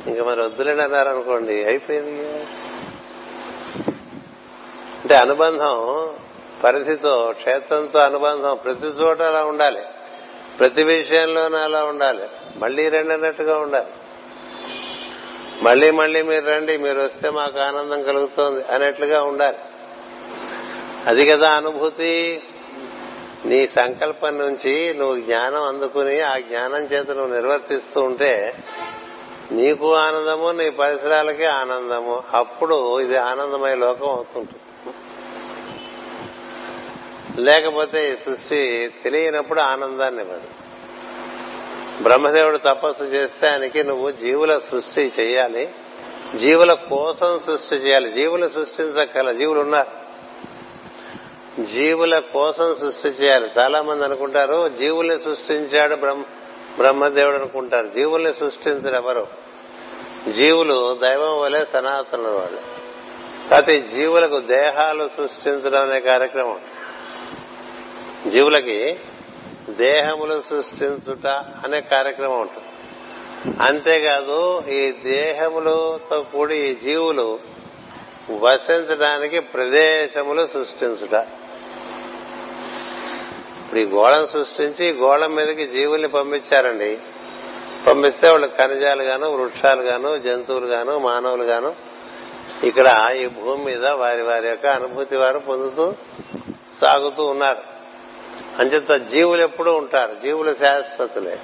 ఇంకా మరి వద్దులేండి అన్నారు అనుకోండి అయిపోయింది అంటే అనుబంధం పరిధితో క్షేత్రంతో అనుబంధం ప్రతి చోట అలా ఉండాలి. ప్రతి విషయంలోనూ అలా ఉండాలి. మళ్ళీ రెండు అన్నట్టుగా ఉండాలి. మళ్ళీ మళ్ళీ మీరు రండి మీరు వస్తే మాకు ఆనందం కలుగుతోంది అనేట్లుగా ఉండాలి. అది కదా అనుభూతి. నీ సంకల్పం నుంచి నువ్వు జ్ఞానం అందుకుని ఆ జ్ఞానం చేత నువ్వు నిర్వర్తిస్తూ ఉంటే నీకు ఆనందము నీ పరిసరాలకి ఆనందము. అప్పుడు ఇది ఆనందమయ లోకం అవుతుంటుంది. లేకపోతే ఈ సృష్టి తెలియనప్పుడు ఆనందాన్ని ఇవ్వదు. బ్రహ్మదేవుడు తపస్సు చేస్తే ఆయనకి నువ్వు జీవుల సృష్టి చేయాలి. జీవుల కోసం సృష్టి చేయాలి. జీవులు సృష్టించక్కల జీవులు ఉన్నారు. జీవుల కోసం సృష్టి చేయాలి. చాలా మంది అనుకుంటారు జీవుల్ని సృష్టించాడు బ్రహ్మ బ్రహ్మదేవుడు అనుకుంటారు. జీవుల్ని సృష్టించరు ఎవరు? జీవులు దైవం వలె సనాతనులు వాళ్ళు. కాకపోతే జీవులకు దేహాలు సృష్టించడం అనే కార్యక్రమం. జీవులకి దేహములు సృష్టించుట అనే కార్యక్రమం ఉంటుంది. అంతేకాదు ఈ దేహములతో కూడి ఈ జీవులు వసించడానికి ప్రదేశములు సృష్టించుట. ఇప్పుడు ఈ గోళం సృష్టించి గోళం మీదకి జీవుల్ని పంపించారండి. పంపిస్తే వాళ్ళు ఖనిజాలు గాను వృక్షాలు గాను జంతువులు గాను మానవులు గాను ఇక్కడ ఈ భూమి మీద వారి వారి యొక్క అనుభూతి వారు పొందుతూ సాగుతూ ఉన్నారు. అంచేత జీవులు ఎప్పుడూ ఉంటారు. జీవులు శాశ్వతులే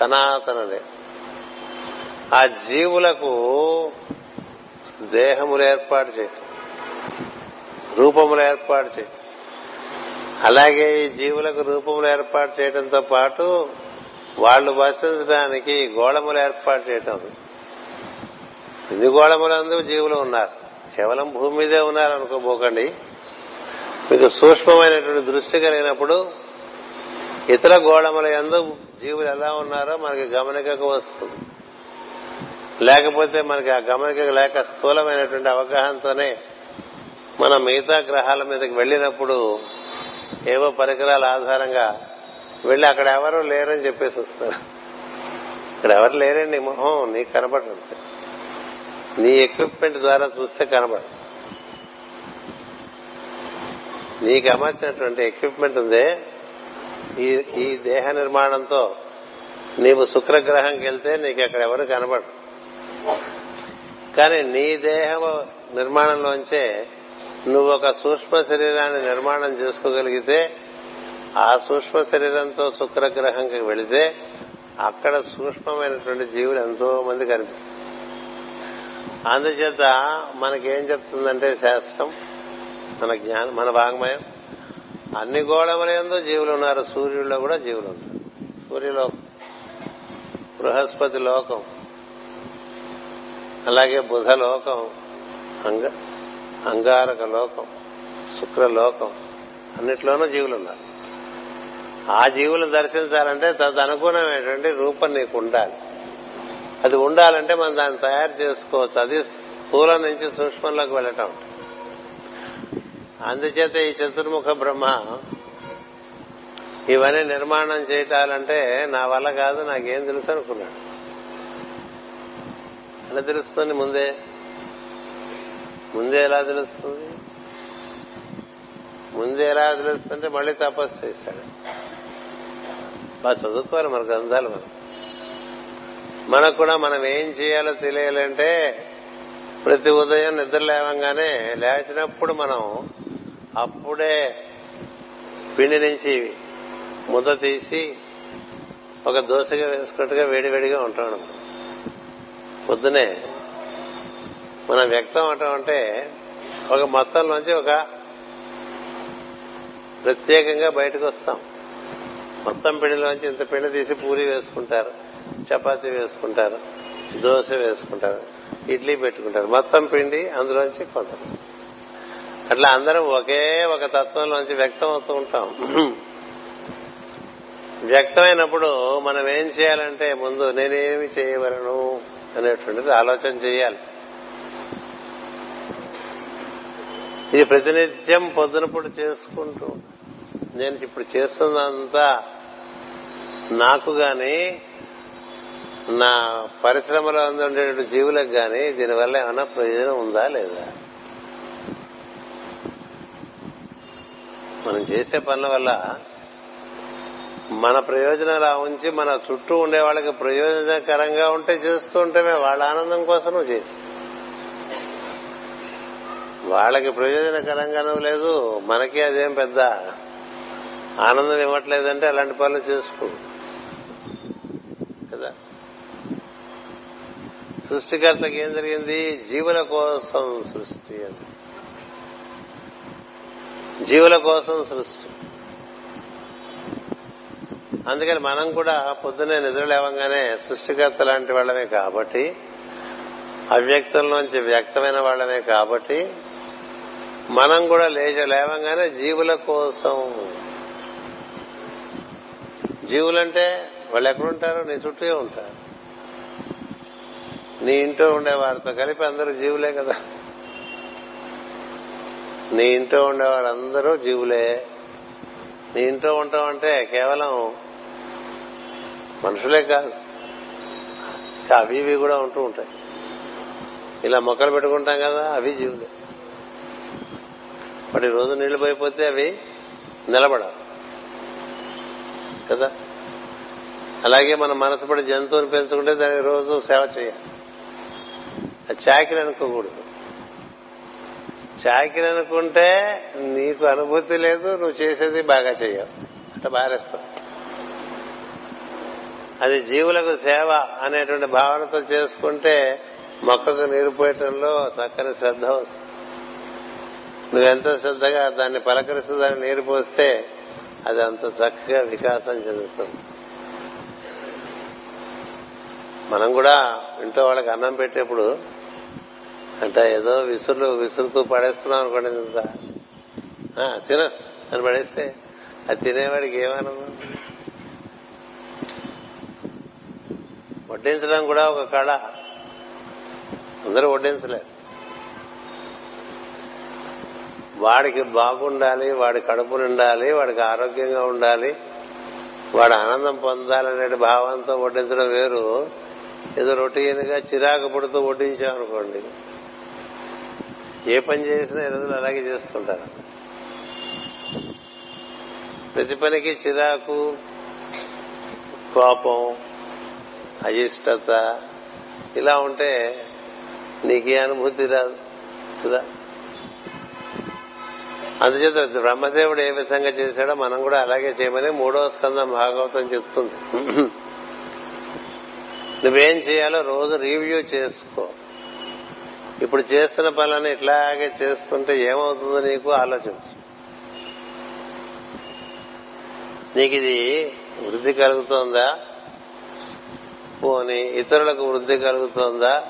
సనాతనులే. ఆ జీవులకు దేహములు ఏర్పాటు చేయటం రూపములు ఏర్పాటు చేయటం అలాగే ఈ జీవులకు రూపములు ఏర్పాటు చేయడంతో పాటు వాళ్ళు వసించడానికి గోళములు ఏర్పాటు చేయటం ఇన్ని గోళములందు జీవులు ఉన్నారు? కేవలం భూమి మీదే ఉన్నారనుకోబోకండి. మీకు సూక్ష్మమైనటువంటి దృష్టి కలిగినప్పుడు ఇతర గోళముల ఎందు జీవులు ఎలా ఉన్నారో మనకి గమనికకు వస్తుంది. లేకపోతే మనకి ఆ గమనిక లేక స్థూలమైనటువంటి అవగాహనతోనే మనం మిగతా గ్రహాల మీదకి వెళ్ళినప్పుడు ఏవో పరికరాల ఆధారంగా వెళ్ళి అక్కడ ఎవరు లేరని చెప్పేసి వస్తారు. ఇక్కడ ఎవరు లేరండి మొహం నీకు కనపడదు. నీ ఎక్విప్మెంట్ ద్వారా చూస్తే కనబడదు నీకు అమర్చినటువంటి ఎక్విప్మెంట్ ఉందే ఈ ఈ దేహ నిర్మాణంతో నీవు శుక్రగ్రహంకి వెళ్తే నీకు అక్కడ ఎవరు కనబడు కానీ నీ దేహ నిర్మాణంలోంచే నువ్వు ఒక సూక్ష్మ శరీరాన్ని నిర్మాణం చేసుకోగలిగితే ఆ సూక్ష్మ శరీరంతో శుక్రగ్రహంకి వెళితే అక్కడ సూక్ష్మమైనటువంటి జీవులు ఎంతో మంది కనిపిస్తుంది అందుచేత మనకేం చెప్తుందంటే శాస్త్రం మన జ్ఞానం మన వాంగ్మయం. అన్ని గోళములందు జీవులు ఉన్నారు. సూర్యుల్లో కూడా జీవులు ఉన్నారు. సూర్యలోకం బృహస్పతి లోకం అలాగే బుధ లోకం అంగ అంగారక లోకం శుక్రలోకం అన్నిట్లోనూ జీవులు ఉన్నారు. ఆ జీవులు దర్శించాలంటే తదనుగుణమైనటువంటి రూపం నీకు ఉండాలి. అది ఉండాలంటే మనం దాన్ని తయారు చేసుకోవచ్చు. అది స్థూలం నుంచి సూక్ష్మంలోకి వెళ్ళటం. అందుచేత ఈ చతుర్ముఖ బ్రహ్మ ఇవన్నీ నిర్మాణం చేయటాలంటే నా వల్ల కాదు నాకేం తెలుసు అనుకున్నాడు. ఎలా తెలుస్తుంది ముందే? ముందే ఎలా తెలుస్తుంది? ముందే ఎలా తెలుస్తుంటే మళ్ళీ తపస్సు చేశాడు. బాగా చదువుకోవాలి మన గ్రంథాలు మనం. మనకు కూడా మనం ఏం చేయాలో తెలియాలంటే ప్రతి ఉదయం నిద్ర లేవంగానే లేచినప్పుడు మనం అప్పుడే పిండి నుంచి ముద్ద తీసి ఒక దోశగా వేసుకున్నట్టుగా వేడివేడిగా ఉంటాడు. పొద్దునే మనం వ్యక్తం అవటం అంటే ఒక మొత్తంలోంచి ఒక ప్రత్యేకంగా బయటకు వస్తాం. మొత్తం పిండిలోంచి ఇంత పిండి తీసి పూరి వేసుకుంటారు చపాతీ వేసుకుంటారు దోశ వేసుకుంటారు ఇడ్లీ పెట్టుకుంటారు. మొత్తం పిండి అందులోంచి కొంత అట్లా అందరం ఒకే ఒక తత్వంలోంచి వ్యక్తం అవుతూ ఉంటాం. వ్యక్తమైనప్పుడు మనం ఏం చేయాలంటే ముందు నేనేమి చేయవలను అనేటువంటిది ఆలోచన చేయాలి. ఇది ప్రతినిత్యం పొద్దునప్పుడు చేసుకుంటూ నేను ఇప్పుడు చేస్తున్నంతా నాకు గాని నా పరిశ్రమలో ఉండేటువంటి జీవులకు గాని దీనివల్ల ఏమైనా ప్రయోజనం ఉందా లేదా? మనం చేసే పనుల వల్ల మన ప్రయోజనాలు ఉంచి మన చుట్టూ ఉండే వాళ్ళకి ప్రయోజనకరంగా ఉంటే చేస్తూ ఉంటేమే వాళ్ళ ఆనందం కోసం నువ్వు చేసి వాళ్ళకి ప్రయోజనకరంగానూ లేదు మనకి అదేం పెద్ద ఆనందం ఇవ్వట్లేదంటే అలాంటి పనులు చేసుకో. కదా? సృష్టికర్తకి ఏం జరిగింది? జీవుల కోసం సృష్టి అని జీవుల కోసం సృష్టి. అందుకని మనం కూడా పొద్దున్నే నిద్ర లేవంగానే సృష్టికర్త లాంటి వాళ్ళమే కాబట్టి అవ్యక్తంలోంచి వ్యక్తమైన వాళ్ళమే కాబట్టి మనం కూడా లేచ లేవంగానే జీవుల కోసం. జీవులంటే వాళ్ళు ఎక్కడుంటారు? నీ చుట్టూ ఉంటారు. నీ ఇంట్లో ఉండే వారితో కలిపి అందరూ జీవులే కదా. నీ ఇంట్లో ఉండే వాళ్ళందరూ జీవులే. నీ ఇంట్లో ఉంటామంటే అంటే కేవలం మనుషులే కాదు. అవి ఇవి కూడా ఉంటూ ఉంటాయి. ఇలా మొక్కలు పెట్టుకుంటాం కదా అవి జీవులే. వాటి రోజు నీళ్ళు పోయిపోతే అవి నిలబడవు. కదా? అలాగే మన మనసు పడి జంతువుని పెంచుకుంటే దానికి రోజు సేవ చేయాలి. అది చాకిరి అనుకోకూడదు. చాకిరి అనుకుంటే నీకు అనుభూతి లేదు నువ్వు చేసేది బాగా చేయవు అట్లా బారేస్తావు అది జీవులకు సేవ అనేటువంటి భావనతో చేసుకుంటే మొక్కకు నీరు పోయటంలో చక్కని శ్రద్ధ వస్తుంది. నువ్వెంత శ్రద్ధగా దాన్ని పలకరిస్తూ దాన్ని నీరు పోస్తే అది అంత చక్కగా వికాసం చెందుతుంది. మనం కూడా ఇంట్లో వాళ్ళకి అన్నం పెట్టేప్పుడు అంటే ఏదో విసురులు విసురుతూ పడేస్తున్నాం అనుకోండి ఇంత. తిన. అని పడేస్తే అది తినేవాడికి ఏమానందం వడ్డించడం కూడా ఒక కళ. అందరూ వడ్డించలేరు వాడికి బాగుండాలి వాడి కడుపు నిండాలి వాడికి ఆరోగ్యంగా ఉండాలి వాడు ఆనందం పొందాలనే భావంతో వడ్డించడం వేరు. ఏదో రొటీన్గా చిరాకు పుడుతూ వడ్డించామనుకోండి. ఏ పని చేసినా ఈ రోజులు అలాగే చేస్తుంటారు. ప్రతి పనికి చిరాకు కోపం అయిష్టత ఇలా ఉంటే నీకే అనుభూతి రాదు కదా. అందుచేత బ్రహ్మదేవుడు ఏ విధంగా చేశాడో మనం కూడా అలాగే చేయమని మూడో స్కందం భాగవతం చెప్తుంది. నువ్వేం చేయాలో రోజు రివ్యూ చేసుకో. ఇప్పుడు చేస్తున్న పనులను ఇట్లాగే చేస్తుంటే ఏమవుతుందో నీకు ఆలోచించు. నీకు ఇది వృద్ధి కలుగుతోందా? పోని ఇతరులకు వృద్ధి కలుగుతోందా?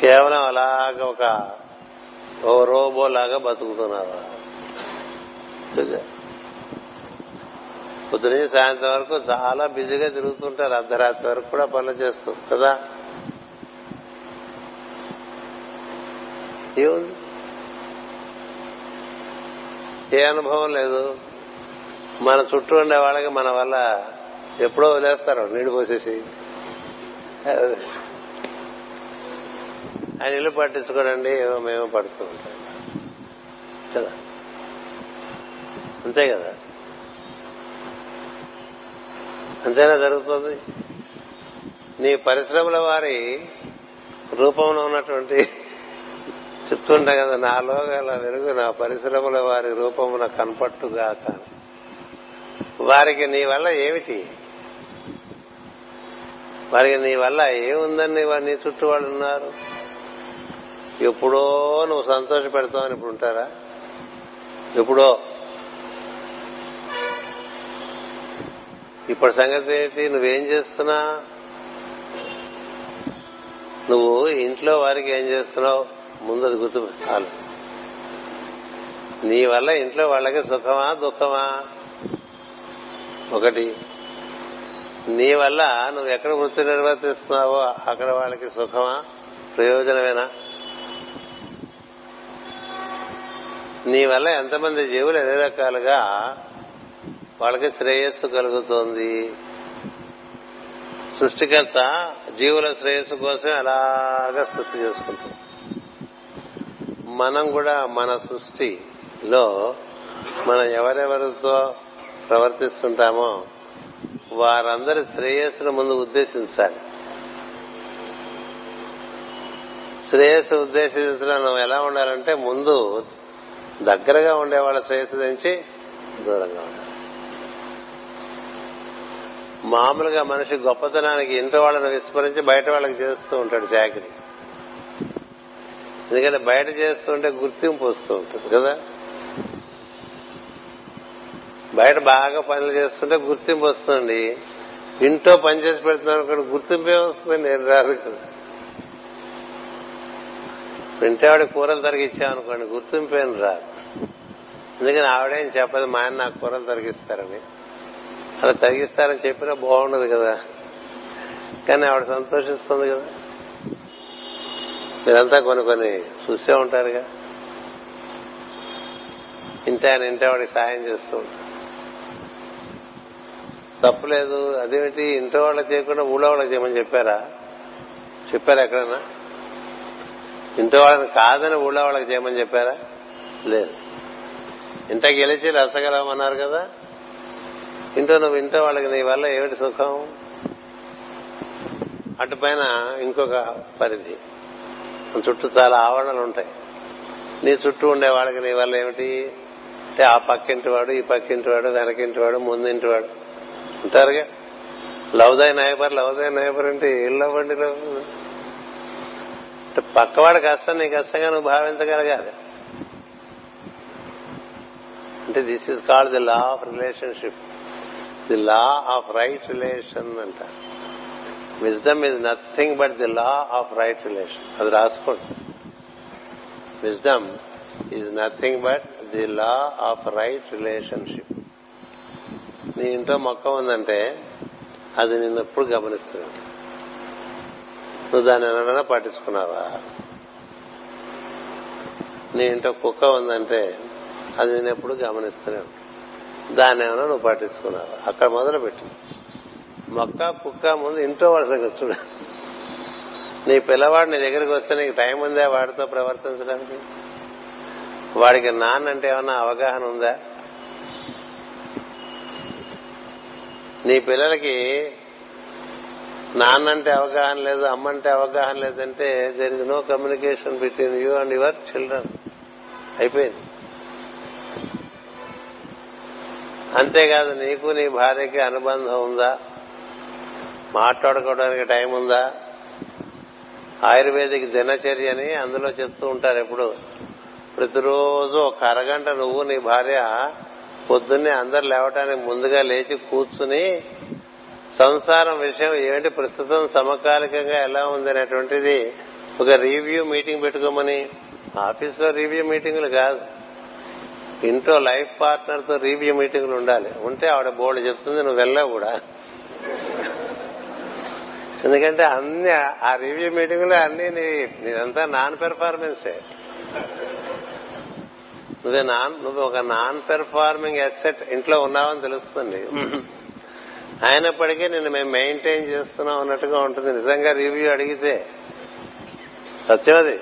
కేవలం అలాగ ఒక ఓ రోబో లాగా బతుకుతున్నావా? పొద్దున సాయంత్రం వరకు చాలా బిజీగా తిరుగుతుంటారు అర్ధరాత్రి వరకు కూడా పనులు చేస్తారు కదా? ఏముంది? ఏ అనుభవం లేదు. మన చుట్టూ ఉండే వాళ్ళకి మన వల్ల ఎప్పుడో వదిలేస్తారు నీళ్ళు పోసేసి. ఆయన ఇల్లు పట్టించుకోడండి ఏమో మేము పడుతూ ఉంటాం. కదా? అంతే కదా? అంతేనా జరుగుతుంది? నీ పరిశ్రమల వారి రూపంలో ఉన్నటువంటి చెప్తుంటా కదా నాలో గల వెలుగు నా పరిశ్రమల వారి రూపమున కనపట్టుగాక. వారికి నీ వల్ల ఏమిటి? వారికి నీ వల్ల ఏముందని నీ చుట్టూ వాళ్ళు ఉన్నారు. ఎప్పుడో నువ్వు సంతోష పెడతావని ఇప్పుడు ఉంటారా? ఎప్పుడో. ఇప్పుడు సంగతి ఏంటి? నువ్వేం చేస్తున్నా నువ్వు ఇంట్లో వారికి ఏం చేస్తున్నావు? ముందు అది గుర్తు చాలు. నీ వల్ల ఇంట్లో వాళ్ళకి సుఖమా దుఃఖమా? ఒకటి. నీ వల్ల నువ్వు ఎక్కడ వృత్తి నిర్వర్తిస్తున్నావో అక్కడ వాళ్ళకి సుఖమా ప్రయోజనమేనా? నీ వల్ల ఎంతమంది జీవులు ఎన్ని రకాలుగా వాళ్ళకి శ్రేయస్సు కలుగుతోంది. సృష్టికర్త జీవుల శ్రేయస్సు కోసం అలాగా సృష్టి చేసుకుంటుంది. మనం కూడా మన సృష్టిలో మనం ఎవరెవరితో ప్రవర్తిస్తుంటామో వారందరి శ్రేయస్సును ముందు ఉద్దేశించాలి. శ్రేయస్సు ఉద్దేశించడం మనం ఎలా ఉండాలంటే ముందు దగ్గరగా ఉండే వాళ్ళ శ్రేయస్సు తెంచి దూరంగా ఉండాలి. మామూలుగా మనిషి గొప్పతనానికి ఇంట్లో వాళ్ళని విస్మరించి బయట వాళ్ళకి చేస్తూ ఉంటాడు చాకరీ ఎందుకంటే బయట చేస్తుంటే గుర్తింపు వస్తూ ఉంటుంది కదా? బయట బాగా పనులు చేస్తుంటే గుర్తింపు వస్తుంది ఇంట్లో పని చేసి పెడుతున్నాను అనుకోండి గుర్తింపే వస్తుంది నేను రాదు కదా ఆవిడ కూరలు తరిగిచ్చామనుకోండి గుర్తింపేం రాదు. ఎందుకని ఆవిడేం చెప్పదు మా ఆయన నాకు కూరలు తరిగిస్తారని. అలా తరిగిస్తారని చెప్పినా బాగుండదు కదా. కానీ ఆవిడ సంతోషిస్తుంది కదా. మీరంతా కొన్ని కొన్ని చూసే ఉంటారుగా. ఇంటి ఆయన ఇంటి వాడికి సాయం చేస్తూ ఉంటారు. తప్పులేదు అదేమిటి? ఇంట్లో వాళ్ళకి చేయకుండా ఊళ్ళో వాళ్ళకి చేయమని చెప్పారా? చెప్పారా ఎక్కడన్నా? ఇంట్లో వాళ్ళని కాదని ఊళ్ళో వాళ్ళకి చేయమని చెప్పారా? లేదు. ఇంటకి గెలిచి రసగలమన్నారు కదా. ఇంట్లో నువ్వు ఇంట్లో వాళ్ళకి నీ వల్ల ఏమిటి సుఖం? అటు పైన ఇంకొక పరిధి. చుట్టూ చాలా ఆవరణలు ఉంటాయి. నీ చుట్టూ ఉండే వాళ్ళకి నీ వల్ల ఏమిటి? అంటే ఆ పక్కింటి వాడు ఈ పక్కింటి వాడు వెనకింటి వాడు ముందింటి వాడు ఉంటారుగా లవ్ నైబర్ లవ్దాయ్ నైబర్ అంటే ఏం లవ్వండి లవ్? అంటే పక్కవాడు కష్టం నీ కష్టంగా నువ్వు భావించగలగాలి. అంటే this is called the law of relationship the law of right relation అంట wisdom is nothing but the law of right relation అది రాసుకోండి. Wisdom is nothing but the law of right relationship నీ ఇంట్లో మొక్క ఉందంటే అది నిన్ను ఎప్పుడు గమనిస్తున్నాను నువ్వు దాన్ని ఏమైనా పట్టించుకున్నావా నీ ఇంట్లో కుక్క ఉందంటే అది నేను ఎప్పుడు గమనిస్తూనే దాన్ని ఏమైనా నువ్వు పట్టించుకున్నావా అక్కడ మొదలు పెట్టి మొక్క కుక్క ముందు ఇంట్లో వాళ్ళ సంగతి చూడ నీ పిల్లవాడు నీ దగ్గరికి వస్తే నీకు టైం ఉందా వాడితో ప్రవర్తించడానికి? వాడికి నాన్న అంటే ఏమన్నా అవగాహన ఉందా? నీ పిల్లలకి నాన్నంటే అవగాహన లేదు అమ్మంటే అవగాహన లేదంటే there is no communication between you and your children అయిపోయింది. అంతేకాదు నీకు నీ భార్యకి అనుబంధం ఉందా? మాట్లాడుకోవడానికి టైం ఉందా? ఆయుర్వేదిక్ దినచర్య అని అందులో చెప్తూ ఉంటారు ఎప్పుడు. ప్రతిరోజు ఒక అరగంట నువ్వు నీ భార్య పొద్దున్నే అందరు లేవటానికి ముందుగా లేచి కూర్చుని సంసారం విషయం ఏంటి ప్రస్తుతం సమకాలికంగా ఎలా ఉంది అనేటువంటిది ఒక రివ్యూ మీటింగ్ పెట్టుకోమని. ఆఫీస్లో రివ్యూ మీటింగులు కాదు. ఇంట్లో లైఫ్ పార్ట్నర్తో రివ్యూ మీటింగులు ఉండాలి. ఉంటే ఆవిడ బోర్డు చెప్తుంది నువ్వు వెళ్ళావు కూడా. ఎందుకంటే అన్ని ఆ రివ్యూ మీటింగ్లో అన్ని నీ నీదంతా నాన్ పెర్ఫార్మెన్సే నువ్వే నాన్ నువ్వు ఒక నాన్ పెర్ఫార్మింగ్ అసెట్ ఇంట్లో ఉన్నావని తెలుస్తుంది. అయినప్పటికీ నిన్ను మేము మెయింటైన్ చేస్తున్నాం అన్నట్టుగా ఉంటుంది. నిజంగా రివ్యూ అడిగితే సత్యం అది.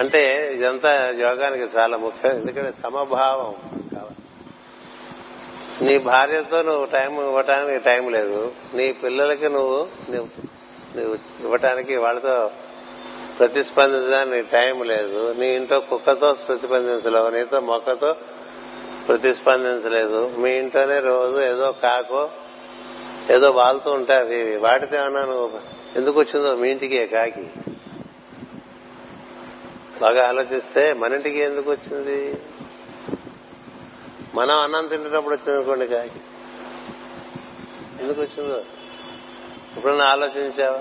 అంటే ఇదంతా యోగానికి చాలా ముఖ్యం. ఎందుకంటే సమభావం కావాలి. నీ భార్యతో నువ్వు టైం ఇవ్వటానికి టైం లేదు. నీ పిల్లలకి నువ్వు నువ్వు ఇవ్వటానికి వాళ్ళతో ప్రతిస్పందించడానికి టైం లేదు. నీ ఇంట్లో కుక్కతో ప్రతిస్పందించలేవు. నీతో మొక్కతో ప్రతిస్పందించలేదు. మీ ఇంట్లోనే రోజు ఏదో కాకో ఏదో వాళ్తూ ఉంటాయి ఇవి. వాటితో ఏమన్నా నువ్వు ఎందుకు వచ్చిందో మీ ఇంటికి కాకి? బాగా ఆలోచిస్తే మన ఇంటికి ఎందుకు వచ్చింది? మనం అన్నం తింటున్నప్పుడు వచ్చింది అనుకోండి కాకి. ఎందుకు వచ్చిందో? ఎప్పుడన్నా ఆలోచించావా?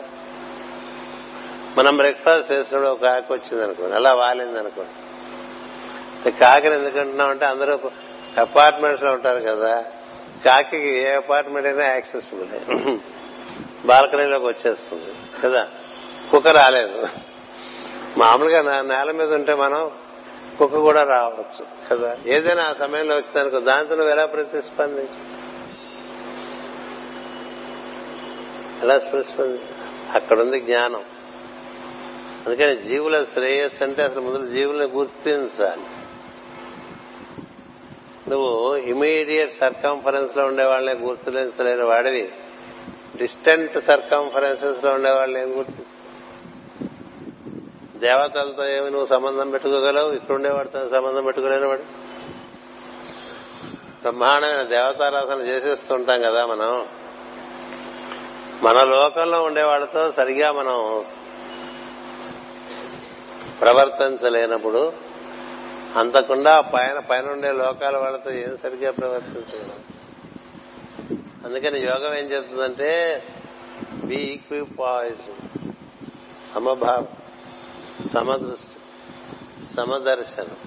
మనం బ్రేక్ఫాస్ట్ చేసినప్పుడు ఒక కాకి వచ్చింది అనుకోండి అలా వాలింది అనుకోండి కాకిని ఎందుకంటున్నాం అంటే అందరూ అపార్ట్మెంట్స్లో ఉంటారు కదా కాకి ఏ అపార్ట్మెంట్ అయినా యాక్సెసిబుల్. బాల్కనీలోకి వచ్చేస్తుంది కదా కుక్క రాలేదు. మామూలుగా నేల మీద ఉంటే మనం కుక్క కూడా రావచ్చు కదా? ఏదైనా ఆ సమయంలో వచ్చిందనుకో దాంతో నువ్వు ఎలా ప్రతిస్పందించు? ఎలా ప్రతిస్పంది? అక్కడుంది జ్ఞానం. అందుకని జీవుల శ్రేయస్సు అంటే అసలు ముందు జీవుల్ని గుర్తించాలి. నువ్వు ఇమీడియట్ సర్కంఫరెన్స్లో ఉండే వాళ్ళని గుర్తించలేని వాడివి. డిస్టెంట్ సర్కంఫరెన్సెస్లో ఉండే వాళ్ళని ఏం గుర్తిస్తావు? దేవతలతో ఏమి నువ్వు సంబంధం పెట్టుకోగలవు? ఇక్కడుండేవాడితో సంబంధం పెట్టుకోలేని వాడు. బ్రహ్మాండమైన దేవతారాధన చేసేస్తుంటాం కదా మనం. మన లోకంలో ఉండేవాళ్ళతో సరిగా మనం ప్రవర్తించలేనప్పుడు అంతకుండా పైన పైన ఉండే లోకాల వాళ్ళతో ఏం సరిగ్గా ప్రవర్తించలేము అందుకని యోగం ఏం చెప్తుందంటే బి ఈక్విపాయిజ్ సమభావం. సమదృష్టి సమదర్శనం.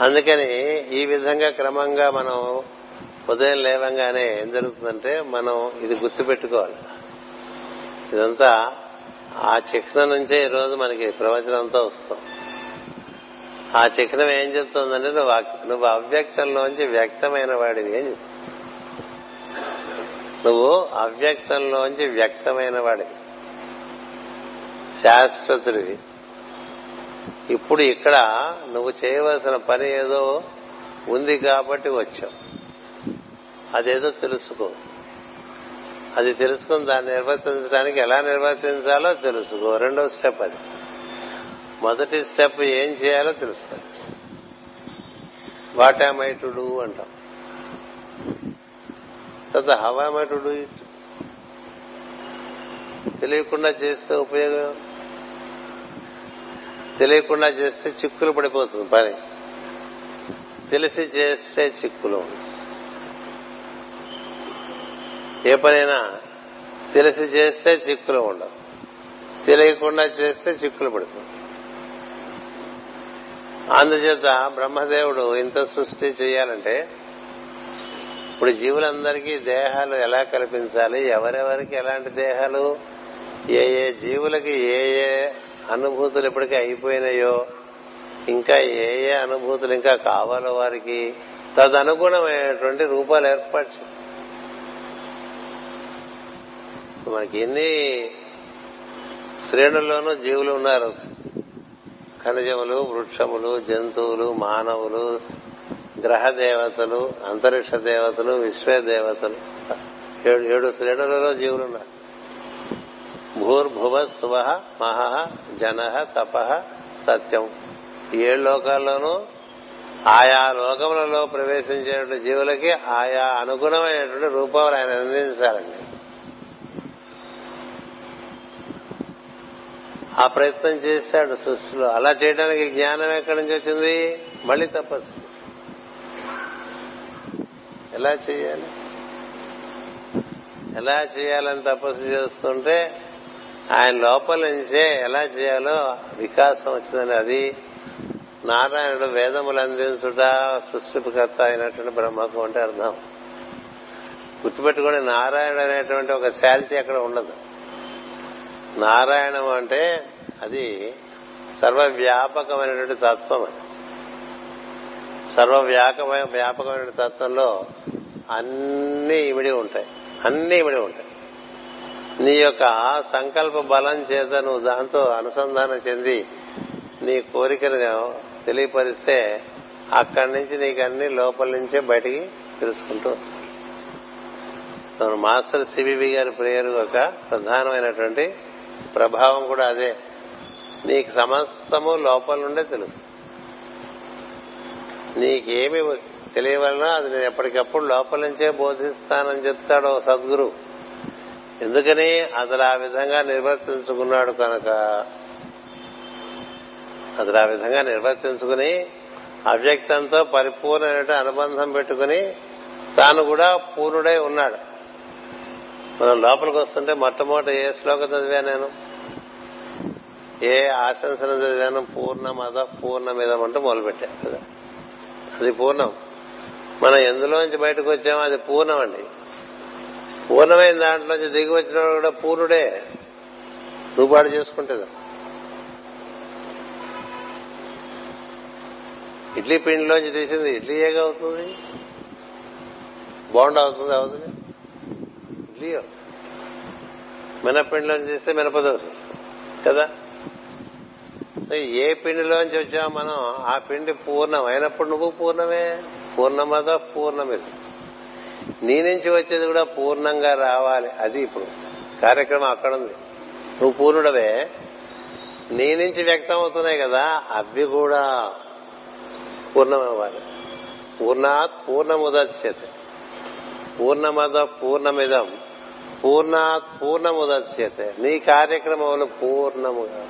అందుకని ఈ విధంగా క్రమంగా మనం ఉదయం లేవంగానే ఏం జరుగుతుందంటే మనం ఇది గుర్తుపెట్టుకోవాలి. ఇదంతా ఆ చిహ్నం నుంచే ఈరోజు మనకి ప్రవచనంతో వస్తాం. ఆ చిహ్నం ఏం చెప్తుందంటే నువ్వు నువ్వు అవ్యక్తంలోంచి వ్యక్తమైన వాడివి ఏం నువ్వు అవ్యక్తంలోంచి వ్యక్తమైన వాడివి. శాశ్వతుడివి ఇప్పుడు ఇక్కడ నువ్వు చేయవలసిన పని ఏదో ఉంది కాబట్టి వచ్చావు. అదేదో తెలుసుకో. అది తెలుసుకుని దాన్ని నిర్వర్తించడానికి ఎలా నిర్వర్తించాలో తెలుసుకో. రెండో స్టెప్ అది. మొదటి స్టెప్ ఏం చేయాలో తెలుస్తుంది వాట్ ఐ టు డూ అంటాం. తర్వాత have I to do it. తెలియకుండా చేస్తే ఉపయోగం తెలియకుండా చేస్తే చిక్కులు పడిపోతుంది పని. తెలిసి చేస్తే చిక్కులు ఏ పనైనా తెలిసి చేస్తే చిక్కులు ఉండవు. తెలియకుండా చేస్తే చిక్కులు పడుతుంది అందుచేత బ్రహ్మదేవుడు ఇంత సృష్టి చేయాలంటే ఇప్పుడు జీవులందరికీ దేహాలు ఎలా కల్పించాలి? ఎవరెవరికి ఎలాంటి దేహాలు? ఏ ఏ జీవులకి ఏ ఏ అనుభూతులు ఎప్పటికీ అయిపోయినాయో? ఇంకా ఏ ఏ అనుభూతులు ఇంకా కావాలో వారికి? తదనుగుణమైనటువంటి రూపాలు ఏర్పాటు మనకి ఎన్ని శ్రేణుల్లోనూ జీవులు ఉన్నారు. ఖనిజములు వృక్షములు జంతువులు మానవులు గ్రహ దేవతలు అంతరిక్ష దేవతలు విశ్వ దేవతలు ఏడు ఏడు శ్రేణులలో జీవులు ఉన్నారు. భూర్భువ శువ మహ జన తప సత్యం. ఏడు లోకాల్లోనూ ఆయా లోకములలో ప్రవేశించేటువంటి జీవులకి ఆయా అనుగుణమైనటువంటి రూపాలు ఆయన అందించాలండి ఆ ప్రయత్నం చేశాడు సృష్టిలో. అలా చేయడానికి జ్ఞానం ఎక్కడి నుంచి వచ్చింది? మళ్ళీ తపస్సు. ఎలా చేయాలి? ఎలా చేయాలని తపస్సు చేస్తుంటే ఆయన లోపల నుంచే ఎలా చేయాలో వికాసం వచ్చిందని అది నారాయణుడు వేదములు అందించుట సృష్టికర్త అయినటువంటి బ్రహ్మకు అంటే అర్థం. గుర్తుపెట్టుకుని నారాయణుడు అనేటువంటి ఒక శాలిటీ అక్కడ ఉండదు. నారాయణం అంటే అది సర్వవ్యాపకమైనటువంటి తత్వం అది. సర్వవ్యాపకమైన వ్యాపకమైన తత్వంలో అన్ని ఇమిడి ఉంటాయి. అన్ని ఇమిడి ఉంటాయి. నీ యొక్క సంకల్ప బలం చేత నువ్వు దాంతో అనుసంధానం చెంది నీ కోరికను తెలియపరిస్తే అక్కడి నుంచి నీకు అన్ని లోపల నుంచే బయటికి తెలుసుకుంటూ వస్తాను. మాస్టర్ సిబిబి గారి ప్రేయర్ ఒక ప్రధానమైనటువంటి ప్రభావం కూడా అదే. నీకు సమస్తము లోపల నుండే తెలుసు. నీకేమి తెలియవలనో అది నేను ఎప్పటికప్పుడు లోపల నుంచే బోధిస్తానని చెప్తాడు సద్గురువు ఎందుకని అతడు ఆ విధంగా నిర్వర్తించుకున్నాడు కనుక? అతడు ఆ విధంగా నిర్వర్తించుకుని అవ్యక్తంతో పరిపూర్ణ అనుబంధం పెట్టుకుని తాను కూడా పూర్ణుడై ఉన్నాడు. మనం లోపలికి వస్తుంటే మొట్టమొదటి ఏ శ్లోకం చదివా నేను? ఏ ఆశంసన చదివాను? పూర్ణమద పూర్ణమిదం అంటూ మొదలుపెట్టాను కదా. అది పూర్ణం. మనం ఎందులోంచి బయటకు వచ్చామో అది పూర్ణం అండి. పూర్ణమైన దాంట్లోంచి దిగి వచ్చిన కూడా పూర్ణుడే. నువ్వు పాడు చేసుకుంటే ఇడ్లీ పిండిలోంచి తీసింది ఇడ్లీ ఏగా అవుతుంది? బాండ్ అవుతుంది అవుతుంది ఇడ్లీ మినపిండిలోంచి తీస్తే మినపదోశ వస్తుంది. కదా? ఏ పిండిలోంచి వచ్చావు మనం ఆ పిండి పూర్ణం అయినప్పుడు నువ్వు పూర్ణమే. పూర్ణమద పూర్ణమిది. నీ నుంచి వచ్చేది కూడా పూర్ణంగా రావాలి. అది ఇప్పుడు కార్యక్రమం అక్కడ ఉంది. నువ్వు పూర్ణుడవే. నీ నుంచి వ్యక్తం అవుతున్నాయి కదా అవి కూడా పూర్ణమవ్వాలి. పూర్ణాత్ పూర్ణముదచ్యతే. పూర్ణమద పూర్ణమిదం. పూర్ణాత్ పూర్ణముదచ్యతే. నీ కార్యక్రమంలో పూర్ణముగా.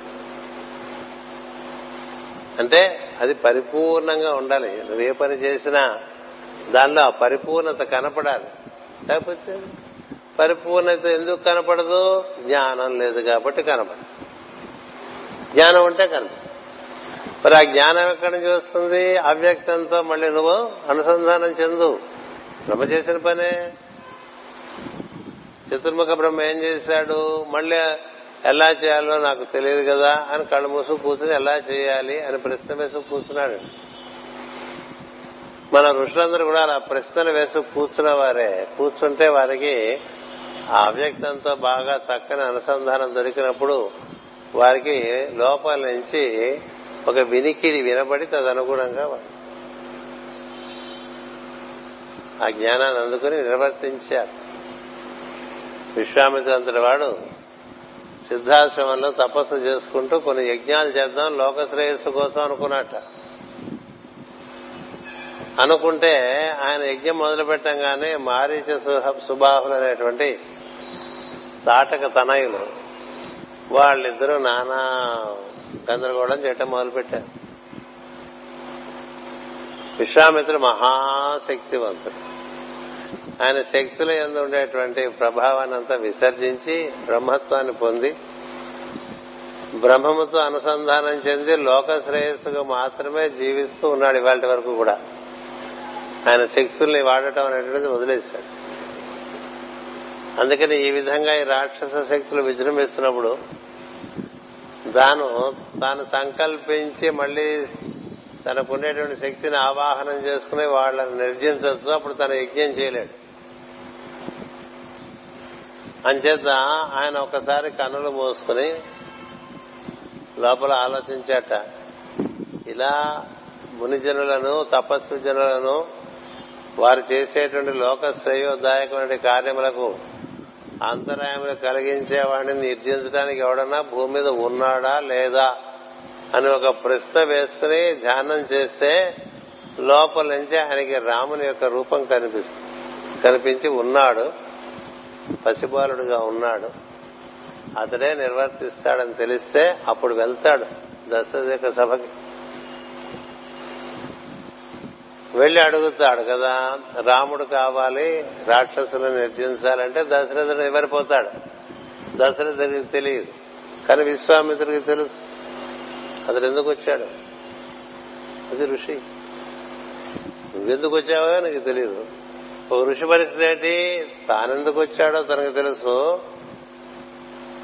అంటే అది పరిపూర్ణంగా ఉండాలి. నువ్వు ఏ పని చేసినా దానిలో పరిపూర్ణత కనపడాలి. లేకపోతే పరిపూర్ణత ఎందుకు కనపడదు? జ్ఞానం లేదు కాబట్టి కనపడదు. జ్ఞానం ఉంటే కనిపిస్తుంది మరి ఆ జ్ఞానం ఎక్కడి నుంచి వస్తుంది? అవ్యక్తంతో మళ్ళీ నువ్వు అనుసంధానం చెందు. బ్రహ్మ చేసిన పనే. చతుర్ముఖ బ్రహ్మ ఏం చేశాడు? మళ్ళీ ఎలా చేయాలో నాకు తెలియదు కదా అని కళ్ళు మూసుకు కూర్చుని ఎలా చేయాలి అని ప్రశ్న వేసుకు కూర్చున్నాడు. మన ఋషులందరూ కూడా అలా ప్రశ్నలు వేసి కూర్చున్న వారే కూర్చుంటే వారికి ఆ అవ్యక్తంతో బాగా చక్కని అనుసంధానం దొరికినప్పుడు వారికి లోపల నుంచి ఒక వినికిడి వినబడి తదనుగుణంగా ఆ జ్ఞానాన్ని అందుకుని నిర్వర్తించారు. విశ్వామిత్రంతుడి వాడు సిద్ధాశ్రమంలో తపస్సు చేసుకుంటూ కొన్ని యజ్ఞాలు చేద్దాం లోక శ్రేయస్సు కోసం అనుకున్నట్ట. అనుకుంటే ఆయన యజ్ఞం మొదలు పెట్టంగానే మారీచ సుబాహులు అనేటువంటి తాటక తనయులు వాళ్ళిద్దరూ నానా గందరగోళం చేయటం మొదలుపెట్టారు. విశ్వామిత్రుడు మహాశక్తివంతుడు. ఆయన శక్తుల ఎందు ఉండేటువంటి ప్రభావాన్ని అంతా విసర్జించి బ్రహ్మత్వాన్ని పొంది బ్రహ్మముతో అనుసంధానం చెంది లోక శ్రేయస్సుగా మాత్రమే జీవిస్తూ ఉన్నాడు ఇవాళ వరకు కూడా. ఆయన శక్తుల్ని వాడటం అనేటువంటిది వదిలేశాడు. అందుకని ఈ విధంగా ఈ రాక్షస శక్తులు విజృంభిస్తున్నప్పుడు తాను తాను సంకల్పించి మళ్ళీ తనకుండేటువంటి శక్తిని ఆవాహనం చేసుకుని వాళ్ళని నిర్జించవచ్చు. అప్పుడు తన యజ్ఞం చేయలేడు. అంచేత ఆయన ఒకసారి కన్నులు మూసుకుని లోపల ఆలోచించాట ఇలా మునిజనులను తపస్సు జనులను వారు చేసేటువంటి లోక శ్రేయోదాయకమైన కార్యములకు అంతరాయములు కలిగించేవాడిని నిర్జించడానికి ఎవడన్నా భూమి మీద ఉన్నాడా లేదా అని ఒక ప్రశ్న వేసుకుని ధ్యానం చేస్తే లోపల నుంచి ఆయనకి రాముని యొక్క రూపం కనిపిస్తుంది కనిపించి ఉన్నాడు. పసిబాలుడుగా ఉన్నాడు. అతడే నిర్వర్తిస్తాడని తెలిస్తే అప్పుడు వెళ్తాడు దశరథ సభకి. వెళ్ళి అడుగుతాడు కదా రాముడు కావాలి రాక్షసులను నిర్జించాలంటే దశరథుడు ఎవరిపోతాడు? దశరథుడికి తెలియదు. కానీ విశ్వామిత్రుడికి తెలుసు. అతడు ఎందుకు వచ్చాడు? అది ఋషి. నువ్వెందుకు వచ్చావో నీకు తెలియదు ఒక ఋషి పరిస్థితి ఏంటి? తానెందుకు వచ్చాడో తనకు తెలుసు.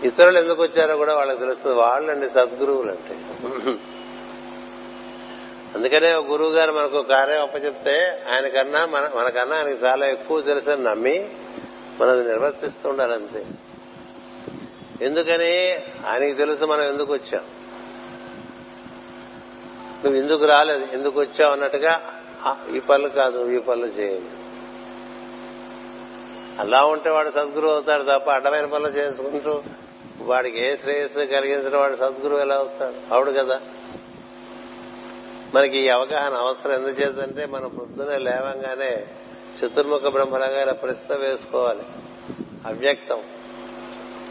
ఇతరులు ఎందుకు వచ్చారో కూడా వాళ్ళకి తెలుస్తుంది. వాళ్ళండి సద్గురువులు అంటే అందుకనే ఒక గురువు గారు మనకు కార్యం అప్పచెప్తే ఆయనకన్నా మన మనకన్నా ఆయనకి చాలా ఎక్కువ తెలుసని నమ్మి మనం నిర్వర్తిస్తూ ఉండాలంతే. ఎందుకని? ఆయనకి తెలుసు మనం ఎందుకు వచ్చాం. నువ్వు ఎందుకు రాలేదు? ఎందుకు వచ్చావు అన్నట్టుగా ఈ పనులు కాదు ఈ పనులు చేయండి. అలా ఉంటే వాడు సద్గురువు అవుతాడు తప్ప అడ్డమైన పనులు చేసుకుంటూ వాడికి ఏ శ్రేయస్సు కలిగించిన వాడు సద్గురువు ఎలా అవుతాడు? అవుడు కదా. మనకి ఈ అవగాహన అవసరం. ఎందుచేతంటే మనం పొద్దున లేవంగానే చతుర్ముఖ బ్రహ్మరంగా ప్రస్తుతం ప్రశ్న వేసుకోవాలి. అవ్యక్తం.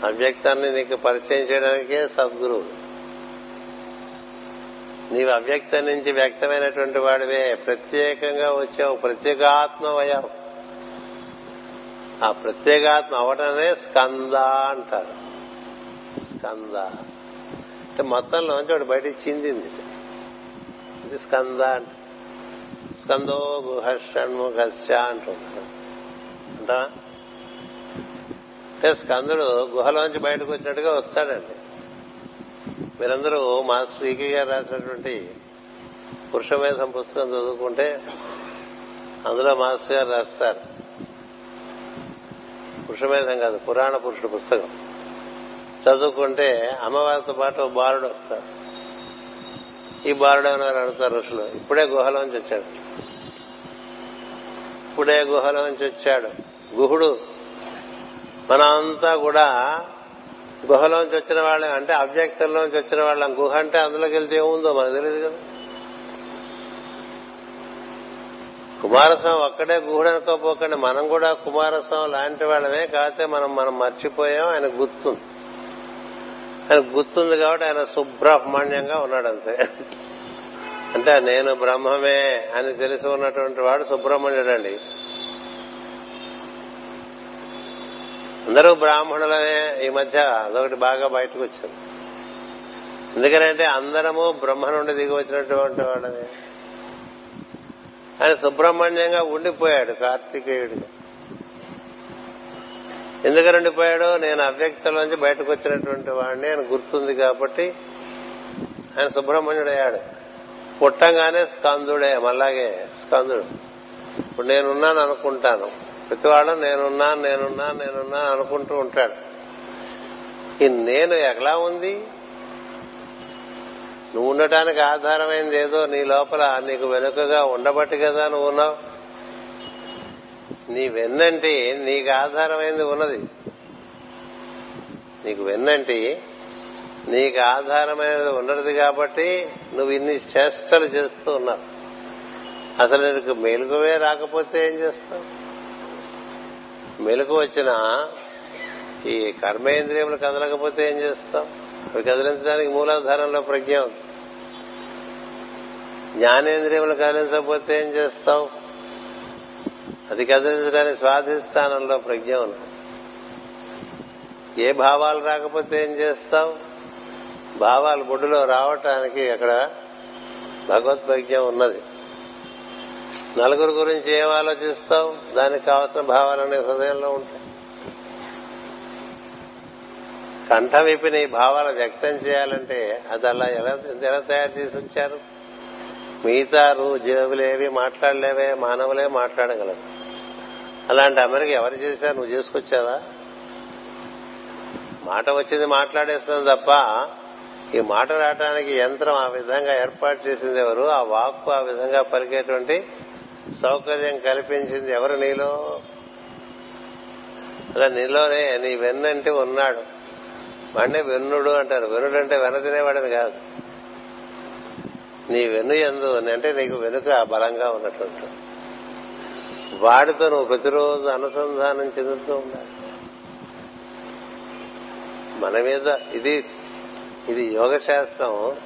అవ్యక్తాన్ని నీకు పరిచయం చేయడానికే సద్గురువు. నీవు అవ్యక్తం నుంచి వ్యక్తమైనటువంటి వాడివే. ప్రత్యేకంగా వచ్చావు. ప్రత్యేగాత్మవయావు ఆ ప్రత్యేకాత్మ అవటమే స్కంద అంటారు. స్కంద. అంటే మొత్తంలోంచి వాడు బయటికి చిందింది. ఇది స్కంద అంట. స్కందో గుహషణ్ముఖస్య అంటుంటారు అంటా. అంటే? స్కందుడు గుహలోంచి బయటకు వచ్చినట్టుగా వస్తాడండి. మీరందరూ మా ఈకే గారు రాసినటువంటి పురుషమేధం పుస్తకం చదువుకుంటే అందులో మాస్టర్ గారు రాస్తారు. పురుషమేధం కాదు పురాణ పురుషుడు పుస్తకం. చదువుకుంటే అమ్మవారితో పాటు బాలుడు వస్తాడు. ఈ బాలుడని అడుగుతారు ఋషులు ఇప్పుడే గుహలోంచి వచ్చాడు. ఇప్పుడే గుహలోంచి వచ్చాడు. గుహుడు మనంతా కూడా గుహలోంచి వచ్చిన వాళ్ళం అంటే అవ్యక్తంలోంచి వచ్చిన వాళ్ళం. గుహ అంటే అందులోకి వెళ్తే ఏముందో మనకు తెలియదు కదా. కుమారస్వామి ఒక్కడే గుహుడు అనుకోపోకండి. మనం కూడా కుమారస్వామి లాంటి వాళ్ళమే కాకపోతే మనం మనం మర్చిపోయాం ఆయన గుర్తుంది. ఆయన గుర్తుంది కాబట్టి ఆయన సుబ్రహ్మణ్యంగా ఉన్నాడు అంతే అంటే నేను బ్రహ్మమే అని తెలిసి ఉన్నటువంటి వాడు సుబ్రహ్మణ్యుడు అండి అందరూ బ్రాహ్మణులనే ఈ మధ్య అదొకటి బాగా బయటకు వచ్చింది ఎందుకనంటే అందరము బ్రహ్మ నుండి దిగి వచ్చినటువంటి వాళ్ళమే. ఆయన సుబ్రహ్మణ్యంగా ఉండిపోయాడు కార్తికేయుడిగా. ఎందుకు ఉండిపోయాడు నేను అవ్యక్తలోంచి బయటకు వచ్చినటువంటి వాడిని ఆయన గుర్తుంది కాబట్టి ఆయన సుబ్రహ్మణ్యుడు అయ్యాడు పుట్టంగానే స్కందుడే మళ్ళాగే స్కందుడు. ఇప్పుడు నేనున్నాను అనుకుంటాను. ప్రతివాడు నేనున్నాను నేనున్నాను నేనున్నాను అనుకుంటూ ఉంటాడు. ఈ నేను ఎలా ఉంది? నువ్వు ఉండటానికి ఆధారమైంది ఏదో నీ లోపల నీకు వెనుకగా ఉండబట్టి కదా నువ్వు ఉన్నావు. నీ వెన్నంటి నీకు ఆధారమైంది ఉన్నది. నీకు వెన్నంటి నీకు ఆధారమైనది ఉండదు కాబట్టి నువ్వు ఇన్ని చేష్టలు చేస్తూ ఉన్నావు. అసలు నీకు మెలుగువే రాకపోతే ఏం చేస్తావు? మెలకు వచ్చిన ఈ కర్మేంద్రియములు కదలకపోతే ఏం చేస్తాం అవి కదిలించడానికి మూలాధారంలో ప్రజ్ఞ ఉంది. జ్ఞానేంద్రియములు కదిలించకపోతే ఏం చేస్తావు? అది కదిలించడానికి స్వాధిష్టానంలో ప్రజ్ఞ ఉంది. ఏ భావాలు రాకపోతే ఏం చేస్తావు? భావాలు బొడ్డులో రావటానికి అక్కడ భగవత్ ప్రజ్ఞ ఉన్నది. నలుగురు గురించి ఏం ఆలోచిస్తావు? దానికి కావలసిన భావాలన్నీ హృదయంలో ఉంటాయి. కంఠం విప్పిన ఈ భావాలు వ్యక్తం చేయాలంటే అది అలా ఎలా ఎలా తయారు చేసి ఉంచారు? మిగతా జేబులేవి మాట్లాడలేవే మానవులే మాట్లాడగలరు. అలాంటి అమెరికా ఎవరు చేశారు? నువ్వు చేసుకొచ్చావా? మాట వచ్చింది మాట్లాడేస్తుంది తప్ప ఈ మాట రావడానికి యంత్రం ఆ విధంగా ఏర్పాటు చేసింది ఎవరు? ఆ వాక్కు ఆ విధంగా పలికేటువంటి సౌకర్యం కల్పించింది ఎవరు నీలో? అలా నీలోనే నీ వెన్నంటే ఉన్నాడు. వాడినే వెన్నుడు అంటారు. వెన్నుడు అంటే వెన తినేవాడని కాదు. నీ వెన్ను ఎందు అంటే నీకు వెనుక బలంగా ఉన్నటువంటి వాడితో నువ్వు ప్రతిరోజు అనుసంధానం చెందుతూ ఉండాలి. మన మీద ఇది ఇది యోగ శాస్త్రం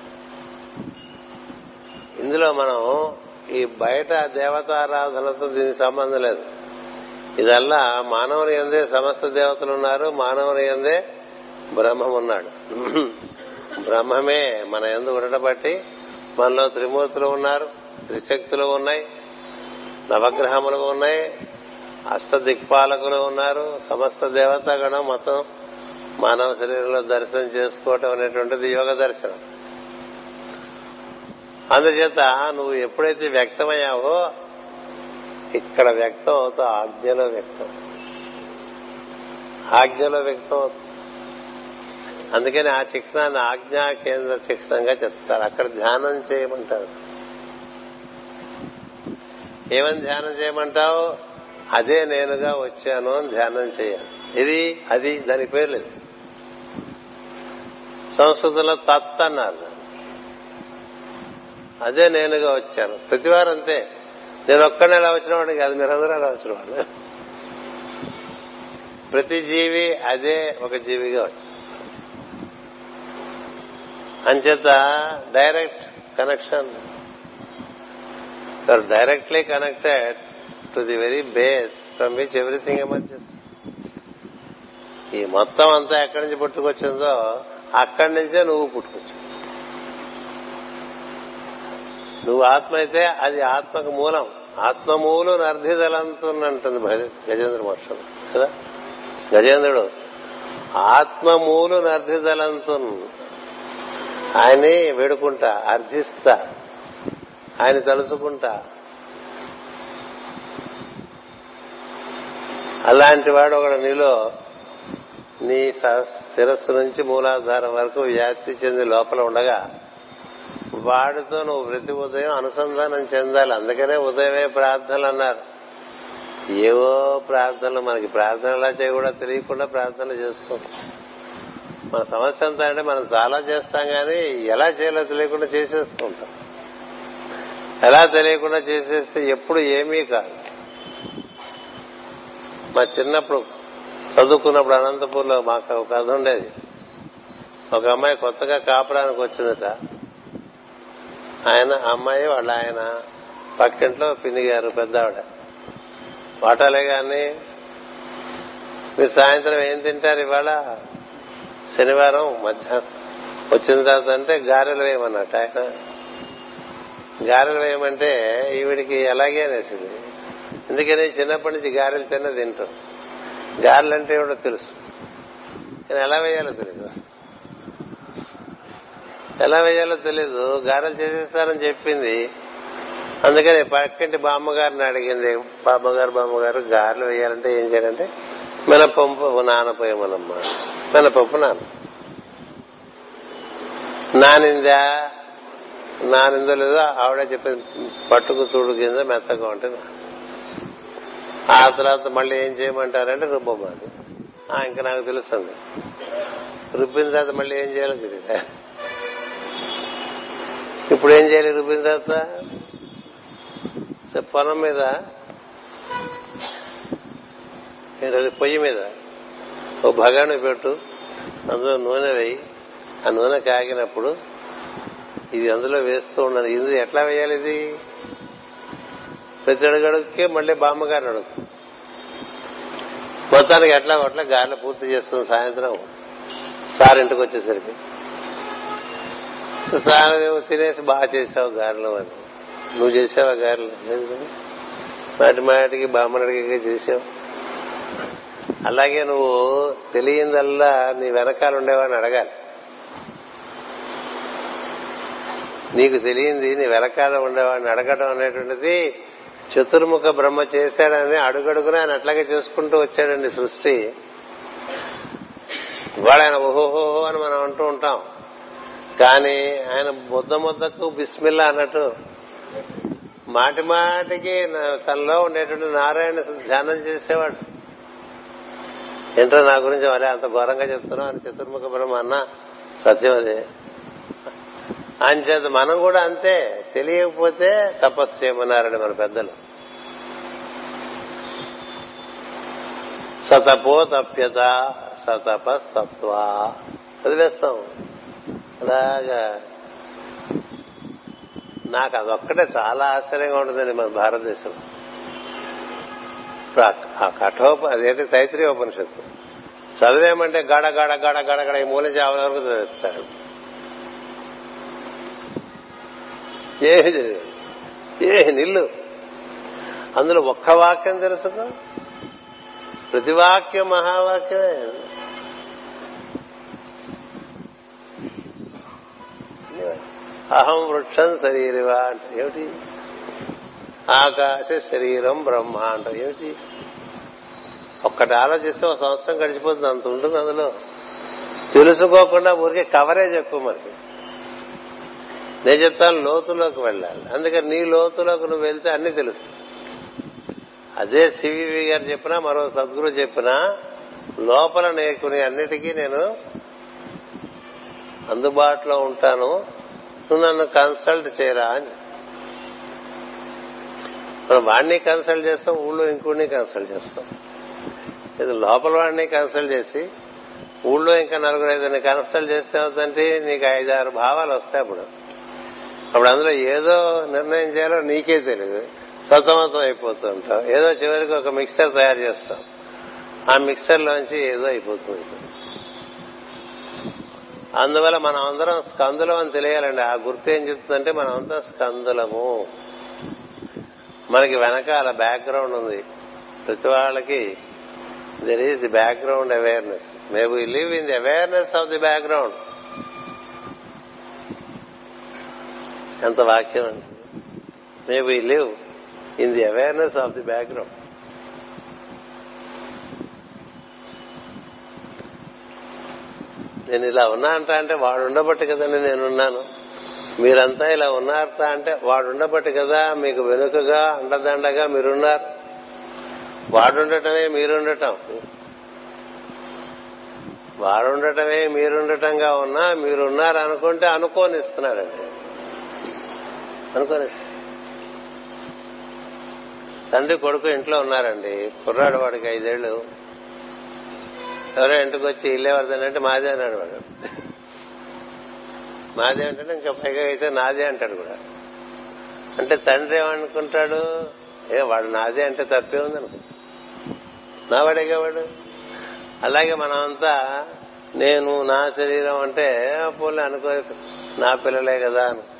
ఇందులో మనం ఈ బయట దేవతారాధనతో దీనికి సంబంధం లేదు. ఇదల్లా మానవుని ఎందే సమస్త దేవతలు ఉన్నారు మానవుని ఎందే బ్రహ్మం ఉన్నాడు. బ్రహ్మమే మన ఎందు ఉండబట్టి మనలో త్రిమూర్తులు ఉన్నారు త్రిశక్తులు ఉన్నాయి. నవగ్రహములు ఉన్నాయి అష్టదిక్పాలకులు ఉన్నారు సమస్త దేవతాగణం మొత్తం మానవ శరీరంలో దర్శనం చేసుకోవటం అనేటువంటిది యోగ దర్శనం. అందుచేత నువ్వు ఎప్పుడైతే వ్యక్తమయ్యావో ఇక్కడ వ్యక్తం అవుతావు ఆజ్ఞలో వ్యక్తం. ఆజ్ఞలో వ్యక్తం అవుతుంది అందుకని ఆ చిహ్నాన్ని ఆజ్ఞా కేంద్ర చిహ్నంగా చెప్తారు. అక్కడ ధ్యానం చేయమంటారు. ఏమని ధ్యానం చేయమంటావు? అదే నేనుగా వచ్చాను అని ధ్యానం చేయాలి. ఇది అది దాని పేరు లేదు. సంస్కృతంలో తత్ అన్నారు. అదే నేనుగా వచ్చాను. ప్రతివారం అంతే. నేను ఒక్కడే ఎలా వచ్చిన వాడిని కాదు మీరందరూ ఎలా వచ్చిన వాళ్ళు ప్రతి జీవి అదే ఒక జీవిగా వచ్చాను అంచేత direct connection or directly connected to the very base from which everything emerges ఈ మొత్తం అంతా ఎక్కడి నుంచి పుట్టుకొచ్చిందో అక్కడి నుంచే నువ్వు పుట్టుకొచ్చు నువ్వు ఆత్మ అయితే అది ఆత్మకు మూలం. ఆత్మమూలు నర్ధిదలంతుందంటుంది గజేంద్ర మహర్షులు కదా? గజేంద్రుడు ఆత్మమూలు నర్ధిదలంతున్ ఆయన్ని వేడుకుంటా అర్థిస్తా ఆయన తలుచుకుంటా. అలాంటి వాడు ఒకడు నీలో నీ శిరస్సు నుంచి మూలాధారం వరకు వ్యాప్తి చెంది లోపల ఉండగా వాడితో నువ్వు ప్రతి ఉదయం అనుసంధానం చెందాలి. అందుకనే ఉదయమే ప్రార్థనలు అన్నారు. ఏవో ప్రార్థనలు మనకి ప్రార్థనలా ఎలా చేయకూడా తెలియకుండా ప్రార్థనలు చేస్తాం. మన సమస్య అంతా అంటే మనం చాలా చేస్తాం కానీ ఎలా చేయాలో తెలియకుండా చేసేస్తుంటాం ఎలా తెలియకుండా చేసేస్తే ఎప్పుడు ఏమీ కాదు. మా చిన్నప్పుడు చదువుకున్నప్పుడు అనంతపూర్లో మాకు ఒక కథ ఉండేది. ఒక అమ్మాయి కొత్తగా కాపురానికి వచ్చిందట. ఆయన అమ్మాయి వాళ్ళ ఆయన పక్కింట్లో పిన్ని గారు పెద్ద ఆవిడ వాటాలే కానీ మీరు సాయంత్రం ఏం తింటారు ఇవాళ? శనివారం మధ్యాహ్నం. వచ్చిన తర్వాత అంటే గారెలు వేయమన్నట్టు ఆయన గారెలు వేయమంటే ఈవిడికి ఎలాగే అనేసింది. ఎందుకని చిన్నప్పటి నుంచి గారెలు తిన్న తింటాం. గారెలు అంటే ఏమిటో తెలుసు. కానీ ఎలా వేయాలో తెలియదు ఎలా వేయాలో తెలీదు. గారెలు చేసేస్తారని చెప్పింది. అందుకని పక్కింటి బామ్మగారిని అడిగింది. బామ్మగారు బామ్మగారు గారెలు వేయాలంటే ఏం చేయాలంటే మినపప్పు నానపోయమనమ్మా. మినపప్పు నాన్న నానిందా? నానిందో లేదో ఆవిడే చెప్పింది పట్టుకు చూడు కింద మెత్తగా ఉంటుంది ఆ తర్వాత మళ్ళీ ఏం చేయమంటారంటే రుబ్బమ్మది ఇంకా నాకు తెలుస్తుంది. రుబ్బిన తర్వాత మళ్ళీ ఏం చేయాలో తెలియదు. ఇప్పుడు ఏం చేయాలి రుబ్బిన తర్వాత? పొలం మీద. ఏంటది పొయ్యి మీద? ఓ భగాను పెట్టు అందులో నూనె వేయి. ఆ నూనె కాగినప్పుడు ఇది అందులో వేస్తూ ఉన్నది. ఇది ఎట్లా వేయాలి ఇది? ప్రతి అడుగడుగుకే మళ్ళీ బామ్మగారిని అడుగు మొత్తానికి ఎట్లా కొట్లా గారెలు పూర్తి చేస్తుంది సాయంత్రం సార్ ఇంటికి వచ్చేసరికి సార్ తినేసి బాగా చేసావు గారెలు అని. నువ్వు చేసావా గారెలు? మాటి మాటికి బామ్మడికి చేసావు. అలాగే నువ్వు తెలియందల్లా నీ వెనకాల ఉండేవాడిని అడగాలి. నీకు తెలియంది నీ వెనకాల ఉండేవాడిని అడగడం అనేటువంటిది చతుర్ముఖ బ్రహ్మ చేశాడని అడుగడుగున ఆయన అట్లాగే చేసుకుంటూ వచ్చాడండి సృష్టి. ఇవాళ ఆయన ఓహోహో అని మనం అంటూ ఉంటాం. కానీ ఆయన ముద్ద ముద్దకు బిస్మిల్లా అన్నట్టు మాటి మాటికి తనలో ఉండేటువంటి నారాయణ ధ్యానం చేసేవాడు. ఏంటో నా గురించి మరి అంత ఘోరంగా చెప్తున్నావు అని చతుర్ముఖ బ్రహ్మ అన్న సత్యం అదే. అంచేత మనం కూడా అంతే. తెలియకపోతే తపస్సు చేయమన్నారండి మన పెద్దలు. సతపో తప్యత సతపస్తత్వ. చదివేస్తాం. అలాగా. నాకు అదొక్కటే చాలా ఆశ్చర్యంగా ఉంటుందండి మన భారతదేశంలో. ఇప్పుడు ఆ- కఠోప అదేంటి తైత్రీయ ఉపనిషత్తు చదివేమంటే గడ గడ గడ గడ గడ ఈ మూల చావల వరకు చదివిస్తాడు ఏ ఏ నిల్లు. అందులో ఒక్క వాక్యం తెలుసుకో ప్రతి వాక్యం మహావాక్యమే. అహం వృక్షం శరీరవా అంటే ఏమిటి? ఆకాశ శరీరం బ్రహ్మ అంట ఏమిటి? ఒక్కటి ఆలోచిస్తే ఒక సంవత్సరం గడిచిపోతుంది అంత ఉంటుంది అందులో. తెలుసుకోకుండా ఊరికే కవరేజ్ ఎక్కువ మనకి. నేను చెప్తాను లోతులోకి వెళ్ళాలి. అందుకని నీ లోతులోకి నువ్వు వెళ్తే అన్ని తెలుస్తుంది అదే సివివి గారు చెప్పినా మరో సద్గురు చెప్పినా లోపల నేర్చుకునే అన్నిటికీ నేను అందుబాటులో ఉంటాను. నువ్వు నన్ను కన్సల్ట్ చేయరా అని. మనం వాడిని కన్సల్ట్ చేస్తాం ఊళ్ళో ఇంకోడిని కన్సల్ట్ చేస్తాం. ఇది లోపల వాడిని కన్సల్ట్ చేసి ఊళ్ళో ఇంకా నలుగురు ఐదుని కన్సల్ట్ చేస్తే అవుతుంటే నీకు ఐదారు భావాలు వస్తాయి అప్పుడు. అప్పుడు అందులో ఏదో నిర్ణయం చేయాలో నీకే తెలియదు సతమతం అయిపోతూ ఉంటాం. ఏదో చివరికి ఒక మిక్సర్ తయారు చేస్తాం. ఆ మిక్సర్ లోంచి ఏదో అయిపోతుంది అందువల్ల మనం అందరం స్కందులం అని తెలియాలండి. ఆ గుర్తు ఏం చెప్తుందంటే మనం అంతా స్కందులము. మనకి వెనకాల బ్యాక్గ్రౌండ్ ఉంది. ప్రతి వాళ్ళకి there is the background awareness may we live in the awareness of the background ఎంత వాక్యం అండి. May we live in the awareness of the background నేను ఇలా ఉన్నా అంటా అంటే వాడు ఉండబట్టి కదండి నేనున్నాను మీరంతా ఇలా ఉన్నారట అంటే వాడు ఉండబట్టి కదా మీకు వెనుకగా అండదండగా మీరున్నారు. వాడుండటమే మీరుండటం. వాడుండటమే మీరుండటంగా ఉన్నా మీరున్నారు అనుకుంటే అనుకోనిస్తున్నాడండి అనుకోని తండ్రి కొడుకు ఇంట్లో ఉన్నారండి. కుర్రాడు వాడికి ఐదేళ్ళు ఎవరో ఇంటికి వచ్చి ఇల్లేవరదంటే మాదే అన్నాడు వాడు. మాదే అంటే ఇంకా పైగా అయితే నాదే అంటాడు కూడా. అంటే తండ్రి ఏమనుకుంటాడు? ఏ వాడు నాదే అంటే తప్పే ఉంది నా వాడేగా వాడు? అలాగే మనమంతా నేను నా శరీరం అంటే పోలే అనుకో నా పిల్లలే కదా అనుకో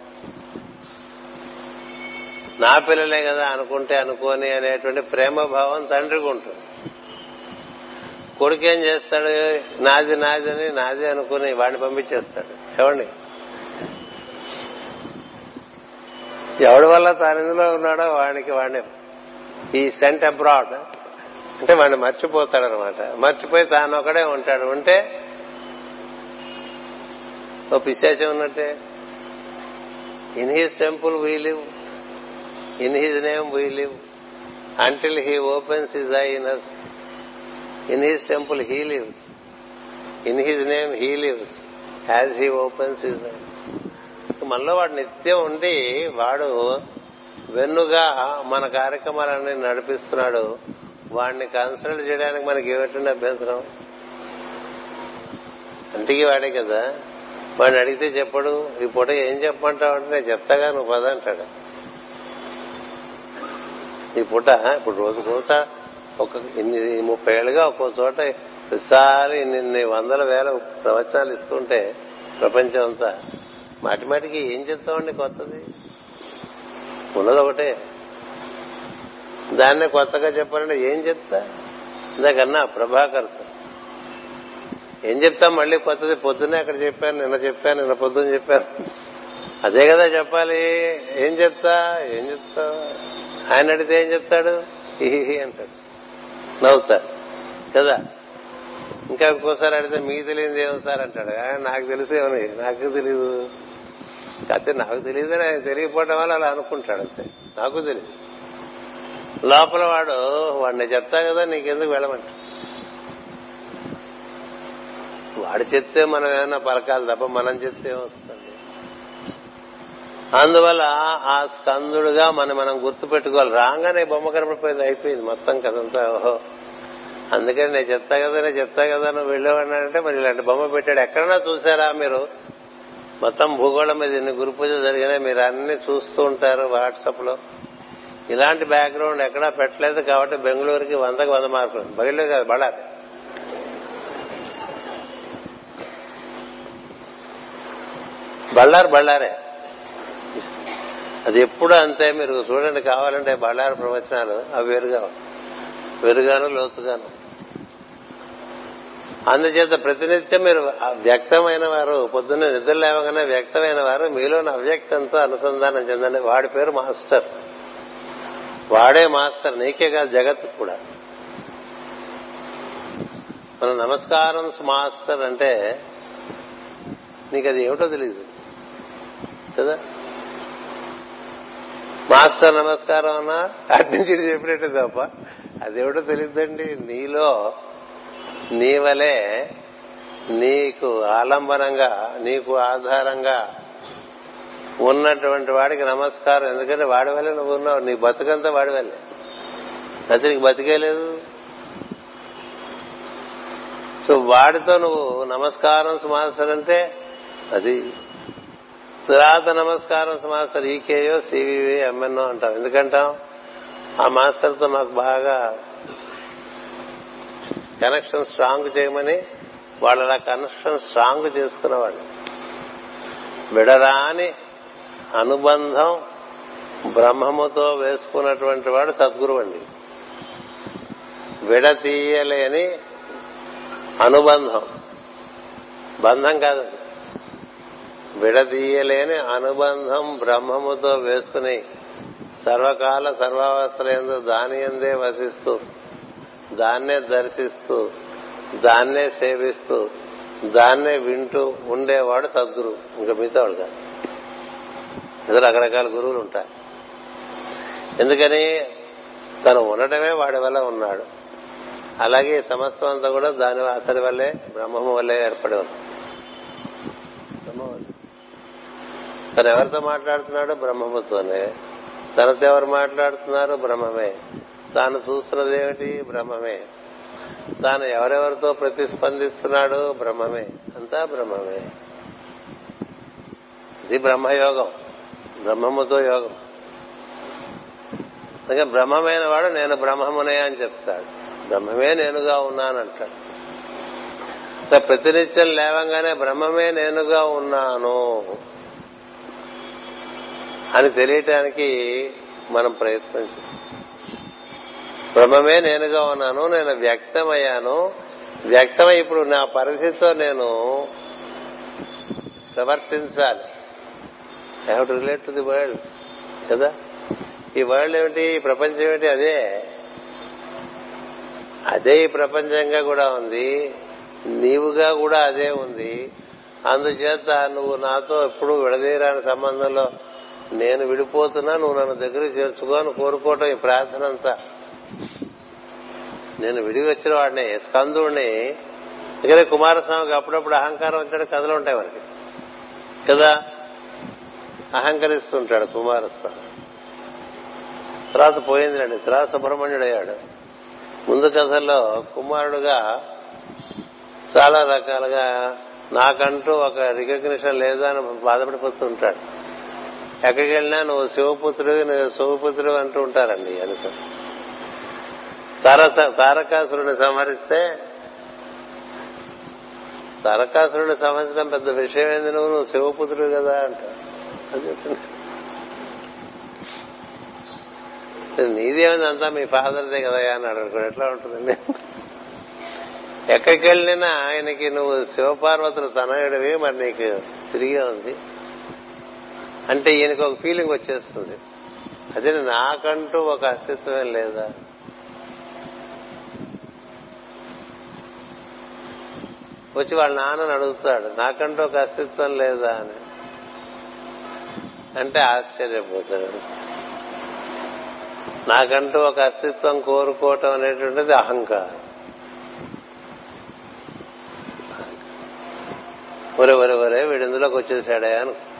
నా పిల్లలే కదా అనుకుంటే అనుకోని అనేటువంటి ప్రేమ భావం తండ్రికి ఉంటుంది. కొడుకు ఏం చేస్తాడు? నాది నాది అని నాది అనుకుని వాడిని పంపించేస్తాడు. ఏమండి ఎవడి వల్ల తాను ఇందులో ఉన్నాడో వాడికి వాడిని. ఈ సెంట్ అబ్రాడ్ అంటే వాడిని మర్చిపోతాడనమాట. మర్చిపోయి తాను ఒకడే ఉంటాడు. ఉంటే ఓ పిశాచం ఉన్నట్టే. In his temple we live. In his name we live until he opens his eye in us in his temple he lives in his name he lives as he opens his eye మనలో వాడు నిత్యం ఉండి వాడు వెన్నుగా మన కార్యక్రమాలన్నీ నడిపిస్తున్నాడు. వాడిని consult చేయడానికి మనకి ఏమిటండి అభ్యంతరం? అంటికి వాడే కదా. వాడిని అడిగితే చెప్పడు. ఈ పూట ఏం చెప్పమంటావు అంటే నేను చెప్తాగా నువ్వు పద అంటాడు ఈ పూట ఇప్పుడు రోజు రోజు ఒక ఇన్ని ముప్పై ఏళ్ళుగా ఒక్కో చోట ప్రతిసారి ఇన్ని వందల వేల ప్రవచనాలు ఇస్తుంటే ప్రపంచం అంతా. మాటి మాటికి ఏం చెప్తామండి కొత్తది? ఉన్నది ఒకటే. దాన్నే కొత్తగా చెప్పాలంటే ఏం చెప్తా? ఇందాకన్నా ప్రభాకర్ ఏం చెప్తా? మళ్ళీ కొత్తది పొద్దున్నే అక్కడ చెప్పాను నిన్న చెప్పాను నిన్న పొద్దున్న చెప్పాను. అదే కదా చెప్పాలి. ఏం చెప్తా? ఏం చెప్తా ఆయన అడిగితే ఏం చెప్తాడు? హిహి అంటాడు. నవ్వుతాడు కదా? ఇంకా ఇంకోసారి అడిగితే మీకు తెలియదు ఏమో సార్ అంటాడు. నాకు తెలిసేమని నాకు. తెలియదు కాకపోతే నాకు తెలియదు ఆయన తెలియకపోవడం వల్ల అలా అనుకుంటాడు అంతే. నాకు తెలియదు లోపల వాడు వాడిని చెప్తా కదా నీకెందుకు వెళ్ళమంట వాడు చెప్తే మనం ఏమైనా పలకాలి తప్ప మనం చెప్తే ఏమొస్తుంది అందువల్ల ఆ స్కందుడుగా మనం మనం గుర్తు పెట్టుకోవాలి రాగానే బొమ్మ కనపడిపోయింది అయిపోయింది మొత్తం కదంతా ఓహో. అందుకని నేను చెప్తా కదా నేను చెప్తా కదా నువ్వు వెళ్ళేవాడినంటే మరి ఇలాంటి బొమ్మ పెట్టాడు. ఎక్కడన్నా చూసారా మీరు? మొత్తం భూగోళం మీద ఇన్ని గురు పూజ జరిగినా మీరు అన్ని చూస్తూ ఉంటారు వాట్సాప్లో ఇలాంటి బ్యాక్గ్రౌండ్ ఎక్కడా పెట్టలేదు కాబట్టి బెంగళూరుకి వందకు వంద మార్కులు. బయలు కాదు బళ్ళారి బళ్ళారు బళ్ళారే. అది ఎప్పుడు అంతే మీరు చూడండి కావాలంటే బళ్ళారి ప్రవచనాలు అవి వేరుగా వెరుగాను లోతుగాను. అందుచేత ప్రతినిత్యం మీరు వ్యక్తమైన వారు పొద్దున్న నిద్ర లేవగానే వ్యక్తమైన వారు మీలోని అవ్యక్తంతో అనుసంధానం చెందండి. వాడి పేరు మాస్టర్. వాడే మాస్టర్ నీకే కాదు జగత్ కూడా. మన నమస్కారం మాస్టర్ అంటే నీకు అది ఏమిటో తెలియదు కదా? మాస్టర్ నమస్కారం అన్నా? అటు నుంచి చెప్పినట్టు తప్ప. అదేమిటో తెలియదండి. నీలో నీ వలే నీకు ఆలంబనంగా నీకు ఆధారంగా ఉన్నటువంటి వాడికి నమస్కారం. ఎందుకంటే వాడి వల్లే నువ్వు ఉన్నావు. నీ బతుకంతా వాడి వల్లే. అయితే నీకు బతికే లేదు. సో వాడితో నువ్వు నమస్కారం సుమాసర్ అంటే అది తర్వాత నమస్కారం మాస్టర్ ఈకేయో సివివి ఎంఎన్ఓ అంటాం ఎందుకంటాం? ఆ మాస్టర్తో మాకు బాగా కనెక్షన్ స్ట్రాంగ్ చేయమని వాళ్ళ అలా కనెక్షన్ స్ట్రాంగ్ చేసుకునేవాళ్ళు. విడరాని అనుబంధం బ్రహ్మముతో వేసుకున్నటువంటి వాడు సద్గురు అండి. విడతీయలేని అనుబంధం. బంధం కాదండి. విడదీయలేని అనుబంధం బ్రహ్మముతో వేసుకుని సర్వకాల సర్వావస్థలందు దాని ఎందే వసిస్తూ దాన్నే దర్శిస్తూ దాన్నే సేవిస్తూ దాన్నే వింటూ ఉండేవాడు సద్గురు. ఇంకా మిగతా వాడు కాదు. ఏదో రకరకాల గురువులు ఉంటారు. ఎందుకని? తను ఉండటమే వాడి వల్ల ఉన్నాడు. అలాగే సమస్తం అంతా కూడా దాని అతని వల్లే బ్రహ్మము వల్లే ఏర్పడి ఉంది బ్రహ్మం వల్లే. తను ఎవరితో మాట్లాడుతున్నాడు బ్రహ్మముతోనే తనతో ఎవరు మాట్లాడుతున్నారు బ్రహ్మమే. తాను చూస్తున్నది ఏమిటి? బ్రహ్మమే. తాను ఎవరెవరితో ప్రతిస్పందిస్తున్నాడు బ్రహ్మమే. అంతా బ్రహ్మమే. ఇది బ్రహ్మయోగం. బ్రహ్మముతో యోగం. అందుకే బ్రహ్మమైన వాడు నేను బ్రహ్మమునే అని చెప్తాడు. బ్రహ్మమే నేనుగా ఉన్నానంటాడు. ప్రతినిత్యం లేవంగానే బ్రహ్మమే నేనుగా ఉన్నాను. అని తెలియటానికి మనం ప్రయత్నించాం బ్రహ్మమే నేనుగా ఉన్నాను నేను వ్యక్తమయ్యాను. వ్యక్తమై ఇప్పుడు నా పరిస్థితితో నేను ప్రవర్తించాలి. I have to relate to the world కదా? ఈ వరల్డ్ ఏమిటి ఈ ప్రపంచం ఏమిటి? అదే. అదే ఈ ప్రపంచంగా కూడా ఉంది. నీవుగా కూడా అదే ఉంది. అందుచేత నువ్వు నాతో ఎప్పుడు విడదీరాని సంబంధంలో నేను విడిపోతున్నా నువ్వు నన్ను దగ్గర చేర్చుకో అని కోరుకోవటం ఈ ప్రార్థన అంతా నేను విడిగి వచ్చిన వాడిని స్కందుడిని అందుకనే కుమారస్వామికి అప్పుడప్పుడు అహంకారం వచ్చాడు కథలు ఉంటాయి మనకి కదా? అహంకరిస్తుంటాడు కుమారస్వామి. తర్వాత పోయిందిలేండి తర్వాత సుబ్రహ్మణ్యుడు అయ్యాడు ముందు కథల్లో కుమారుడుగా చాలా రకాలుగా నాకంటూ ఒక రికగ్నిషన్ లేదు అని బాధపడిపోతుంటాడు. ఎక్కడికి వెళ్ళినా నువ్వు శివపుత్రుడు నువ్వు శివపుత్రుడు అంటూ ఉంటారండి అని తారకాసురుని సంహరిస్తే తారకాసురుని సంహరించడం పెద్ద విషయం ఏంది నువ్వు? నువ్వు శివపుత్రుడు కదా అంట. నీదేమైంది అంతా మీ ఫాదర్దే కదా అని అనుకోండి ఎట్లా ఉంటుందండి? ఎక్కడికి వెళ్ళినా ఆయనకి నువ్వు శివపార్వతులు తనయుడివి మరి నీకు తిరిగే ఉంది. అంటే ఈయనకు ఒక ఫీలింగ్ వచ్చేస్తుంది. అదే నాకంటూ ఒక అస్తిత్వం లేదా? వచ్చి వాళ్ళ నాన్నని అడుగుతాడు నాకంటూ ఒక అస్తిత్వం లేదా? అని. అంటే ఆశ్చర్యపోతాడు. నాకంటూ ఒక అస్తిత్వం కోరుకోవటం అనేటువంటిది అహంకారం. ఒరే ఒరే ఒరే వీడిందులోకి వచ్చేసాడే అనుకో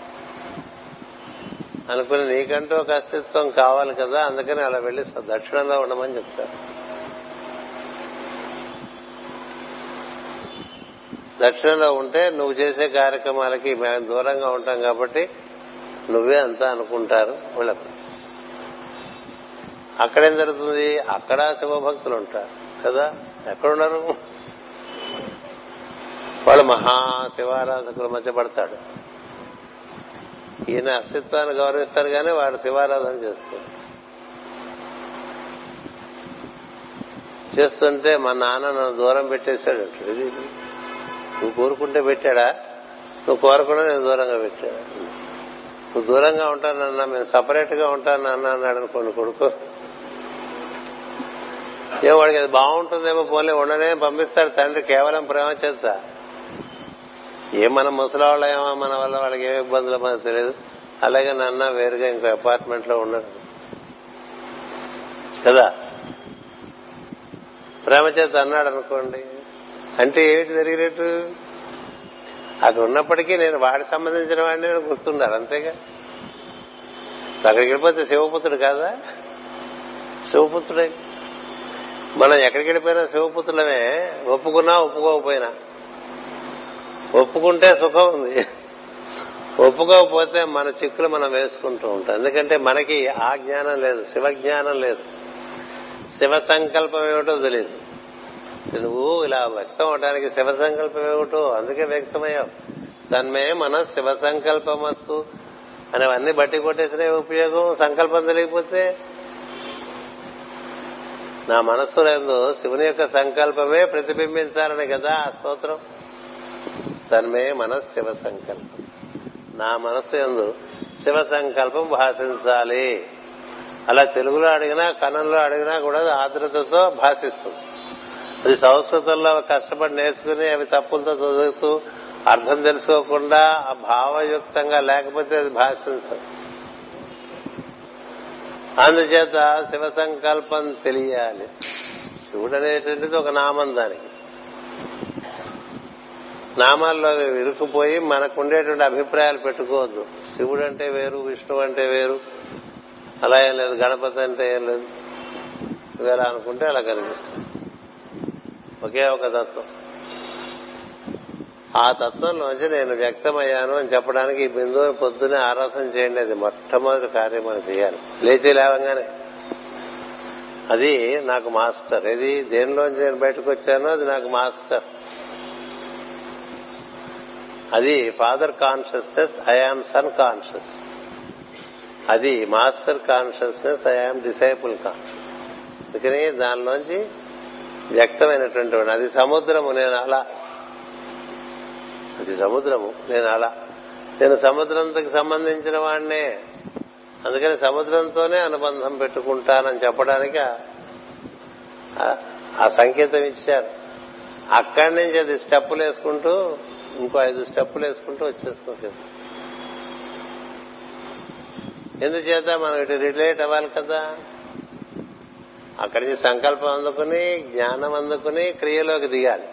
అనుకుని నీకంటూ ఒక అస్తిత్వం కావాలి కదా అందుకని అలా వెళ్ళి దక్షిణంలో ఉండమని చెప్తారు. దక్షిణంలో ఉంటే నువ్వు చేసే కార్యక్రమాలకి మేము దూరంగా ఉంటాం కాబట్టి నువ్వే అంతా అనుకుంటారు వీళ్ళకు. అక్కడేం జరుగుతుంది? అక్కడ శివభక్తులు ఉంటారు కదా ఎక్కడున్నారు? వాళ్ళు మహా శివారాధకుల మధ్య పడతాడు. ఈయన అస్తిత్వాన్ని గౌరవిస్తారు కానీ వాడు శివారాధన చేస్తారు. చేస్తుంటే మా నాన్న నన్ను దూరం పెట్టేశాడు ఇది నువ్వు కోరుకుంటే పెట్టాడా? నువ్వు కోరకుండా నేను దూరంగా పెట్టాడు నువ్వు దూరంగా ఉంటానన్నా మేము సపరేట్గా ఉంటాను అన్న అన్నాడు అనుకోండి కొడుకు. ఏం వాడికి అది బాగుంటుందేమో పోలే ఉండనే పంపిస్తాడు తండ్రి కేవలం ప్రేమ చేస్తా ఏ మన ముసలాళ్ళు ఏమో మన వల్ల వాళ్ళకి ఏ ఇబ్బందులు మనకు తెలియదు. అలాగే నాన్న వేరుగా ఇంకో అపార్ట్మెంట్లో ఉండడు కదా? ప్రేమ చేత అన్నాడు అనుకోండి. అంటే ఏమిటి జరిగినట్టు అది ఉన్నప్పటికీ నేను వాడికి సంబంధించిన వాడిని నేను గుర్తుండాలి అంతేగా? అక్కడికి వెళ్ళిపోతే శివపుత్రుడు కాదా? శివపుత్రుడే. మనం ఎక్కడికి వెళ్ళిపోయినా శివపుత్రులమే ఒప్పుకున్నా ఒప్పుకోకపోయినా. ఒప్పుకుంటే సుఖం ఉంది. ఒప్పుకోకపోతే మన చిక్కులు మనం వేసుకుంటూ ఉంటాం. ఎందుకంటే మనకి ఆ జ్ఞానం లేదు శివ జ్ఞానం లేదు. శివ సంకల్పం ఏమిటో తెలియదు నువ్వు ఇలా వ్యక్తం అవడానికి శివ సంకల్పం ఏమిటో అందుకే వ్యక్తమయ్యావు. తన్మే మన శివ సంకల్పమస్తు అనేవన్నీ బట్టి కొట్టేసిన ఉపయోగం సంకల్పం తెలియకపోతే నా మనస్సు లేదు శివుని యొక్క సంకల్పమే ప్రతిబింబించాలని కదా ఆ స్తోత్రం. తన్మే మన శివ సంకల్పం. నా మనస్సు ఎందు శివ సంకల్పం భాషించాలి. అలా తెలుగులో అడిగినా కన్నంలో అడిగినా కూడా ఆర్ద్రతతో భాషిస్తుంది. అది సంస్కృతంలో కష్టపడి నేర్చుకుని అవి తప్పులతో చదువుతూ అర్థం తెలుసుకోకుండా ఆ భావయుక్తంగా లేకపోతే అది భాషించదు. అందుచేత శివ సంకల్పం తెలియాలి. శివుడు అనేటువంటిది ఒక నామం దానికి. నామాల్లో ఇరుక్కుపోయి మనకుండేటువంటి అభిప్రాయాలు పెట్టుకోవద్దు. శివుడు అంటే వేరు విష్ణువు అంటే వేరు అలా ఏం లేదు గణపతి అంటే ఏం లేదు. ఇవేళ అనుకుంటే అలా కనిపిస్తుంది ఒకే ఒక తత్వం. ఆ తత్వంలోంచి నేను వ్యక్తమయ్యాను అని చెప్పడానికి ఈ బిందువుని పొద్దునే ఆరాధన చేయండి. అది మొట్టమొదటి కార్యం మనం చేయాలి. లేచి లేవంగానే. అది నాకు మాస్టర్. ఇది దేనిలోంచి నేను బయటకు వచ్చానో అది నాకు మాస్టర్. అది father consciousness I am son conscious అది master consciousness I am disciple conscious అందుకని దానిలోంచి వ్యక్తమైనటువంటి వాడు అది సముద్రము నేను అలా. అది సముద్రము నేను అలా. నేను సముద్రంతో సంబంధించిన వాడినే. అందుకని సముద్రంతోనే అనుబంధం పెట్టుకుంటానని చెప్పడానికి ఆ సంకేతం ఇచ్చారు. అక్కడి నుంచి అది స్టెప్పులు వేసుకుంటూ ఇంకో ఐదు స్టెప్పులు వేసుకుంటూ వచ్చేస్తుంది ఎందుచేత మనం ఇటు రిలేట్ అవ్వాలి కదా? అక్కడి నుంచి సంకల్పం అందుకుని జ్ఞానం అందుకుని క్రియలోకి దిగాలి.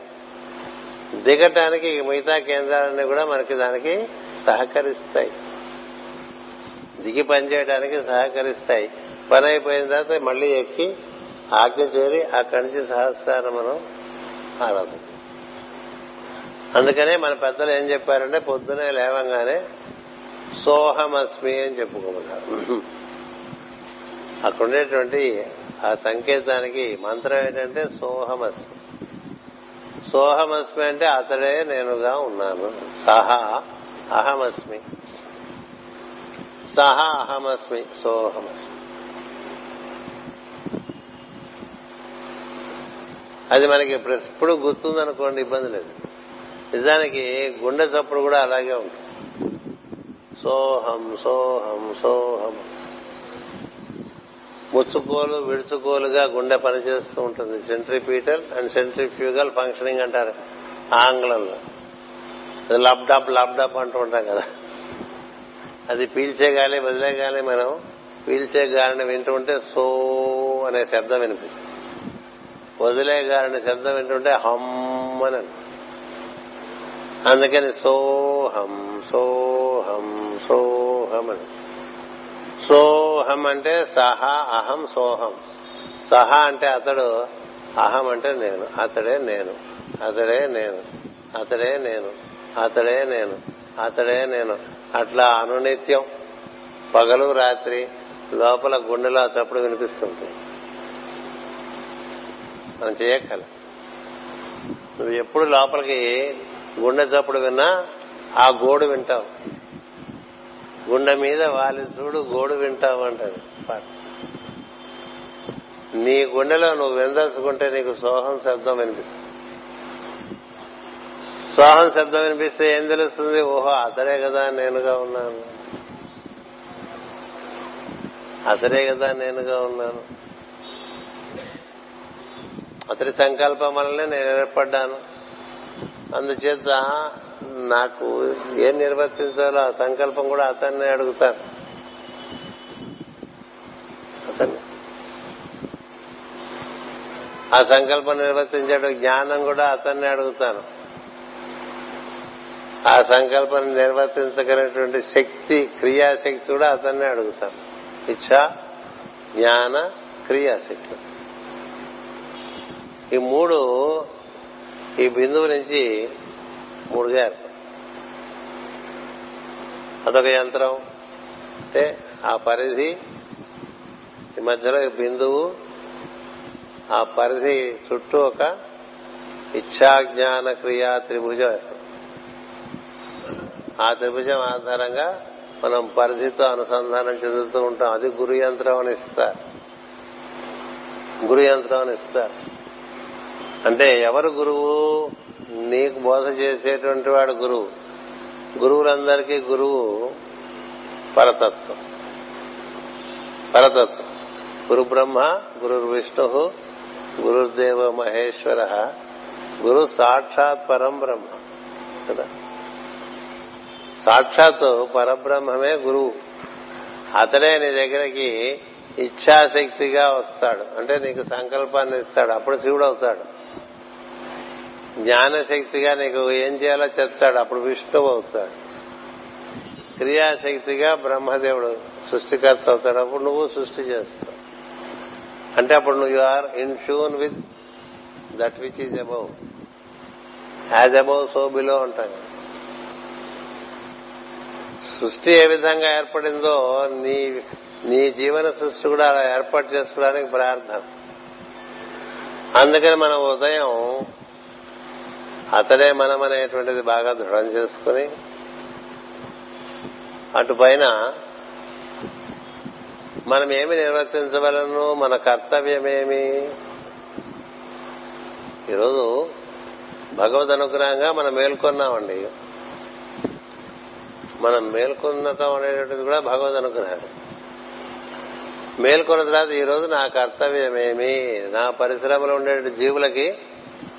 దిగటానికి మిగతా కేంద్రాలన్నీ కూడా మనకి దానికి సహకరిస్తాయి. దిగి పనిచేయడానికి సహకరిస్తాయి. పని అయిపోయిన తర్వాత మళ్ళీ ఎక్కి ఆజ్ఞ చేరి అక్కడి నుంచి సహస్రాన్ని మనం ఆరాధన అందుకనే మన పెద్దలు ఏం చెప్పారంటే పొద్దునే లేవంగానే సోహమస్మి అని చెప్పుకోమన్నారు. అక్కడ ఉండేటువంటి ఆ సంకేతానికి మంత్రం ఏంటంటే సోహమస్మి. సోహమస్మి అంటే అతడే నేనుగా ఉన్నాను. సహా అహమస్మి. సహా అహమస్మి సోహమస్మి. అది మనకి ఎప్పుడు గుర్తుందనుకోండి ఇబ్బంది లేదు. నిజానికి గుండె చప్పుడు కూడా అలాగే ఉంటుంది. సోహం సోహం సోహం. ముచ్చుకోలు విడుచుకోలుగా గుండె పనిచేస్తూ ఉంటుంది. సెంట్రిపీటల్ అండ్ సెంట్రిఫ్యూగల్ ఫంక్షనింగ్ అంటారు ఆంగ్లంలో. లబ్డప్ లబ్డప్ అంటూ ఉంటాం కదా. అది పీల్చే గాలి వదిలే గాలి మనం పీల్చే గాలిని వింటూ ఉంటే సో అనే శబ్దం వినిపిస్తుంది. వదిలే గాలిని శబ్దం వింటుంటే హమ్ అని అందుకని సోహం సోహం సోహం అని. సోహం అంటే సహా అహం సోహం. సహా అంటే అతడు అహం అంటే నేను. అతడే నేను. అతడే నేను. అతడే నేను. అతడే నేను. అతడే నేను. అట్లా అనునిత్యం. పగలు రాత్రి లోపల గుండెలో చప్పుడు వినిపిస్తుంది. మనం చేయక్కల నువ్వు ఎప్పుడు లోపలికి గుండె చప్పుడు విన్నా ఆ గోడు వింటావు. గుండె మీద వాలి చూడు గోడు వింటావు అంటది. నీ గుండెలో నువ్వు విందల్చుకుంటే నీకు సోహం శబ్దం వినిపిస్తుంది. సోహం శబ్దం వినిపిస్తే ఏం తెలుస్తుంది? ఓహో అతడే కదా నేనుగా ఉన్నాను. అతడే కదా నేనుగా ఉన్నాను. అతడి సంకల్పం వల్లనే నేను ఏర్పడ్డాను. అందుచేత నాకు ఏం నిర్వర్తించాలో ఆ సంకల్పం కూడా అతన్ని అడుగుతాను అతన్ని. ఆ సంకల్పం నిర్వర్తించడం జ్ఞానం కూడా అతన్ని అడుగుతాను. ఆ సంకల్పం నిర్వర్తించగలిగినటువంటి శక్తి క్రియాశక్తి కూడా అతన్నే అడుగుతాను ఇచ్చ జ్ఞాన క్రియాశక్తి. ఈ మూడు ఈ బిందువు నుంచి ముడిగారు అదొక యంత్రం. అంటే ఆ పరిధి ఈ మధ్యలో బిందువు ఆ పరిధి చుట్టూ ఒక ఇచ్చాజ్ఞాన క్రియా త్రిభుజం ఆ త్రిభుజం ఆధారంగా మనం పరిధితో అనుసంధానం చెందుతూ ఉంటాం. అది గురు యంత్రం అని ఇస్తారు. గురు యంత్రం అని ఇస్తారు. అంటే ఎవరు గురువు? నీకు బోధ చేసేటువంటి వాడు గురువు. గురువులందరికీ గురువు పరతత్వం. పరతత్వం. గురు బ్రహ్మ గురు విష్ణు గురుదేవ మహేశ్వర గురు సాక్షాత్ పరం బ్రహ్మ. కదా? సాక్షాత్ పరబ్రహ్మమే గురువు. అతడే నీ దగ్గరికి ఇచ్ఛాశక్తిగా వస్తాడు. అంటే నీకు సంకల్పాన్ని ఇస్తాడు. అప్పుడు శివుడు అవుతాడు. జ్ఞానశక్తిగా నీకు ఏం చేయాలో చెప్తాడు. అప్పుడు విష్ణువు అవుతాడు. క్రియాశక్తిగా బ్రహ్మదేవుడు సృష్టికర్త అవుతాడు. అప్పుడు నువ్వు సృష్టి చేస్తావు. అంటే అప్పుడు నువ్వు are in tune with that which is above as above so below అంటాం సృష్టి ఏ విధంగా ఏర్పడిందో నీ నీ జీవన సృష్టి కూడా అలా ఏర్పాటు చేసుకోవడానికి ప్రార్థన. అందుకని మనం ఉదయం అతడే మనం అనేటువంటిది బాగా దృఢం చేసుకుని అటు పైన మనం ఏమి నిర్వర్తించవలను మన కర్తవ్యమేమి? ఈరోజు భగవద్ అనుగ్రహంగా మనం మేల్కొన్నామండి. మనం మేల్కొన్నటం అనేటువంటిది కూడా భగవద్ అనుగ్రహం మేల్కొన్న తర్వాత ఈ రోజు నా కర్తవ్యమేమి? నా పరిశ్రమలో ఉండే జీవులకి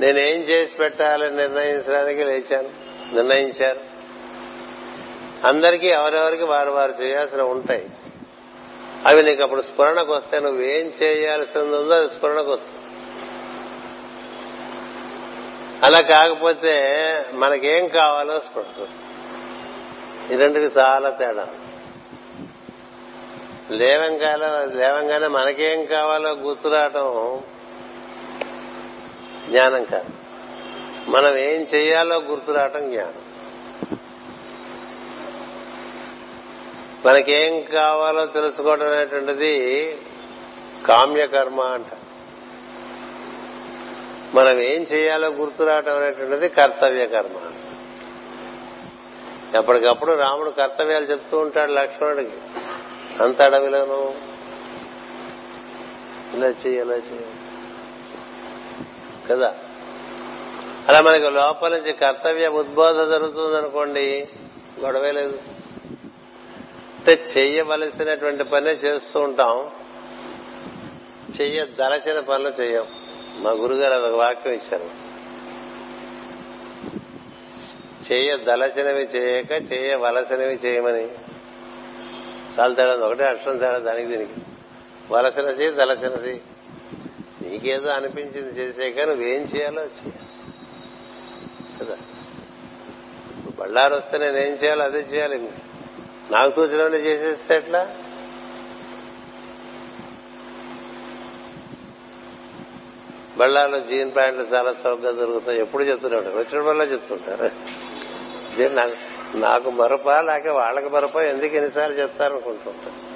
నేనేం చేసి పెట్టాలని నిర్ణయించడానికి లేచాను. నిర్ణయించారు. అందరికీ ఎవరెవరికి వారు వారు చేయాల్సిన ఉంటాయి. అవి నీకు అప్పుడు స్ఫురణకు వస్తే నువ్వేం చేయాల్సింది ఉందో అది స్ఫురణకు వస్తుంది. అలా కాకపోతే మనకేం కావాలో స్ఫురణకు వస్తుంది. ఈ రెండుకి చాలా తేడా. లేవంగానే లేవంగానే మనకేం కావాలో గుర్తురావటం జ్ఞానం కాదు. మనం ఏం చేయాలో గుర్తు రావటం జ్ఞానం. మనకేం కావాలో తెలుసుకోవడం అనేటువంటిది కామ్యకర్మ అంట. మనం ఏం చేయాలో గుర్తు రావటం అనేటువంటిది కర్తవ్య కర్మ ఎప్పటికప్పుడు రాముడు కర్తవ్యాలు చెప్తూ ఉంటాడు లక్ష్మణుడికి. అంత అడవిలోను. ఇలా చేయాలి ఇలా చేయాలి కదా? అలా మనకి లోపల నుంచి కర్తవ్య ఉద్బోధ జరుగుతుంది అనుకోండి గొడవే లేదు. అంటే చెయ్యవలసినటువంటి పనే చేస్తూ ఉంటాం. చెయ్యదలచిన పనులు చెయ్యం. మా గురుగారు అదొక వాక్యం ఇచ్చారు. చేయదలచినవి చేయక చేయవలసినవి చేయమని. చాలా తేడా ఒకటే అక్షరం తేడా దానికి దీనికి. వలసినది దలచినది నీకేదో అనిపించింది చేసాక నువ్వేం చేయాలో చేయాలి. కదా? బళ్ళారు వస్తే నేనేం చేయాలో అదే చేయాలి. నాకు తోచినవన్నీ చేసేస్తే ఎట్లా? బళ్ళార్లో జీన్ ప్యాంట్లు చాలా సౌకర్యం దొరుకుతాయి. ఎప్పుడు చెప్తున్నాడు? వచ్చిన వల్ల చెప్తుంటారు. నాకు నాకు మరపా లేక వాళ్ళకి మరపా ఎందుకు ఎన్నిసార్లు చెప్తారనుకుంటుంటారు?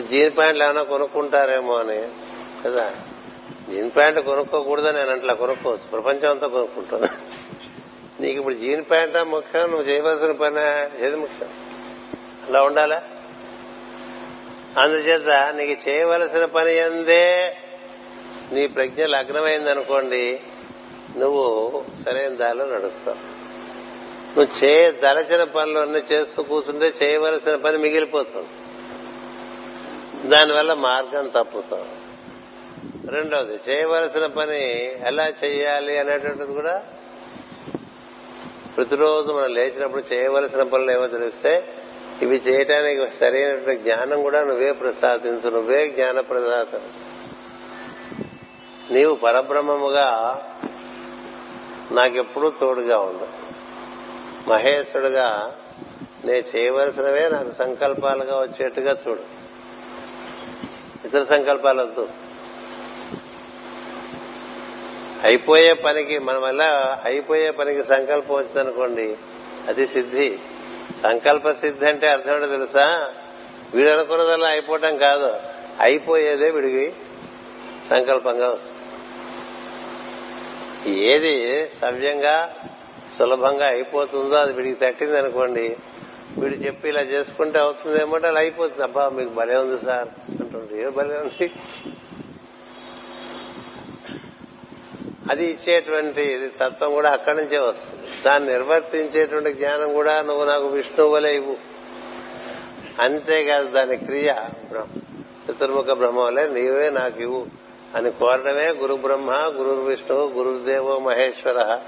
జీన్ ప్యాంట్లు ఏమైనా కొనుక్కుంటారేమో అని కదా? జీన్ ప్యాంట్ కొనుక్కోకూడదని నేను అట్లా కొనుక్కోవచ్చు. ప్రపంచం అంతా కొనుక్కుంటున్నా నీకు ఇప్పుడు జీన్ ప్యాంటా ముఖ్యం? నువ్వు చేయవలసిన పని ఏది ముఖ్యం? అలా ఉండాలా? అందుచేత నీకు చేయవలసిన పని ఎందే? నీ ప్రజ్ఞ లగ్నమైందనుకోండి నువ్వు సరైన దారిలో నడుస్తావు. నువ్వు చేయదలచిన పనులు అన్ని చేస్తూ కూర్చుంటే చేయవలసిన పని మిగిలిపోతుంది. దానివల్ల మార్గం తప్పుతాం రెండవది చేయవలసిన పని ఎలా చేయాలి అనేటువంటిది కూడా ప్రతిరోజు మనం లేచినప్పుడు చేయవలసిన పనులు ఏమో తెలిస్తే ఇవి చేయటానికి సరైనటువంటి జ్ఞానం కూడా నువ్వే ప్రసాదించు నువ్వే జ్ఞాన ప్రదాత నీవు పరబ్రహ్మముగా నాకెప్పుడూ తోడుగా ఉండు. మహేశ్వరుడుగా నేను చేయవలసినవే నాకు సంకల్పాలుగా వచ్చేట్టుగా చూడు. ఇతర సంకల్పాలు వద్దు. అయిపోయే పనికి మన వల్ల అయిపోయే పనికి సంకల్పం వచ్చిందనుకోండి అది సిద్ధి. సంకల్ప సిద్ధి అంటే అర్థం ఏంటో తెలుసా? వీడు అనుకున్నదల్లా అయిపోవటం కాదు. అయిపోయేదే వీడికి సంకల్పంగా వస్తుంది. ఏది సవ్యంగా సులభంగా అయిపోతుందో అది వీడికి తట్టింది అనుకోండి వీడు చెప్పి ఇలా చేసుకుంటే అవుతుందేమో అలా అయిపోతుంది. అబ్బా మీకు భలే ఉంది సార్ అంటుండే ఏ భలే ఉంది. అది ఇచ్చేటువంటి తత్వం కూడా అక్కడి నుంచే వస్తుంది. దాన్ని నిర్వర్తించేటువంటి జ్ఞానం కూడా నువ్వు నాకు విష్ణువు వలె ఇవ్వు. అంతేకాదు దాని క్రియ చతుర్ముఖ బ్రహ్మ వలె నీవే నాకు ఇవ్వు అని కోరడమే గురు బ్రహ్మ గురు విష్ణువు గురుదేవో మహేశ్వర.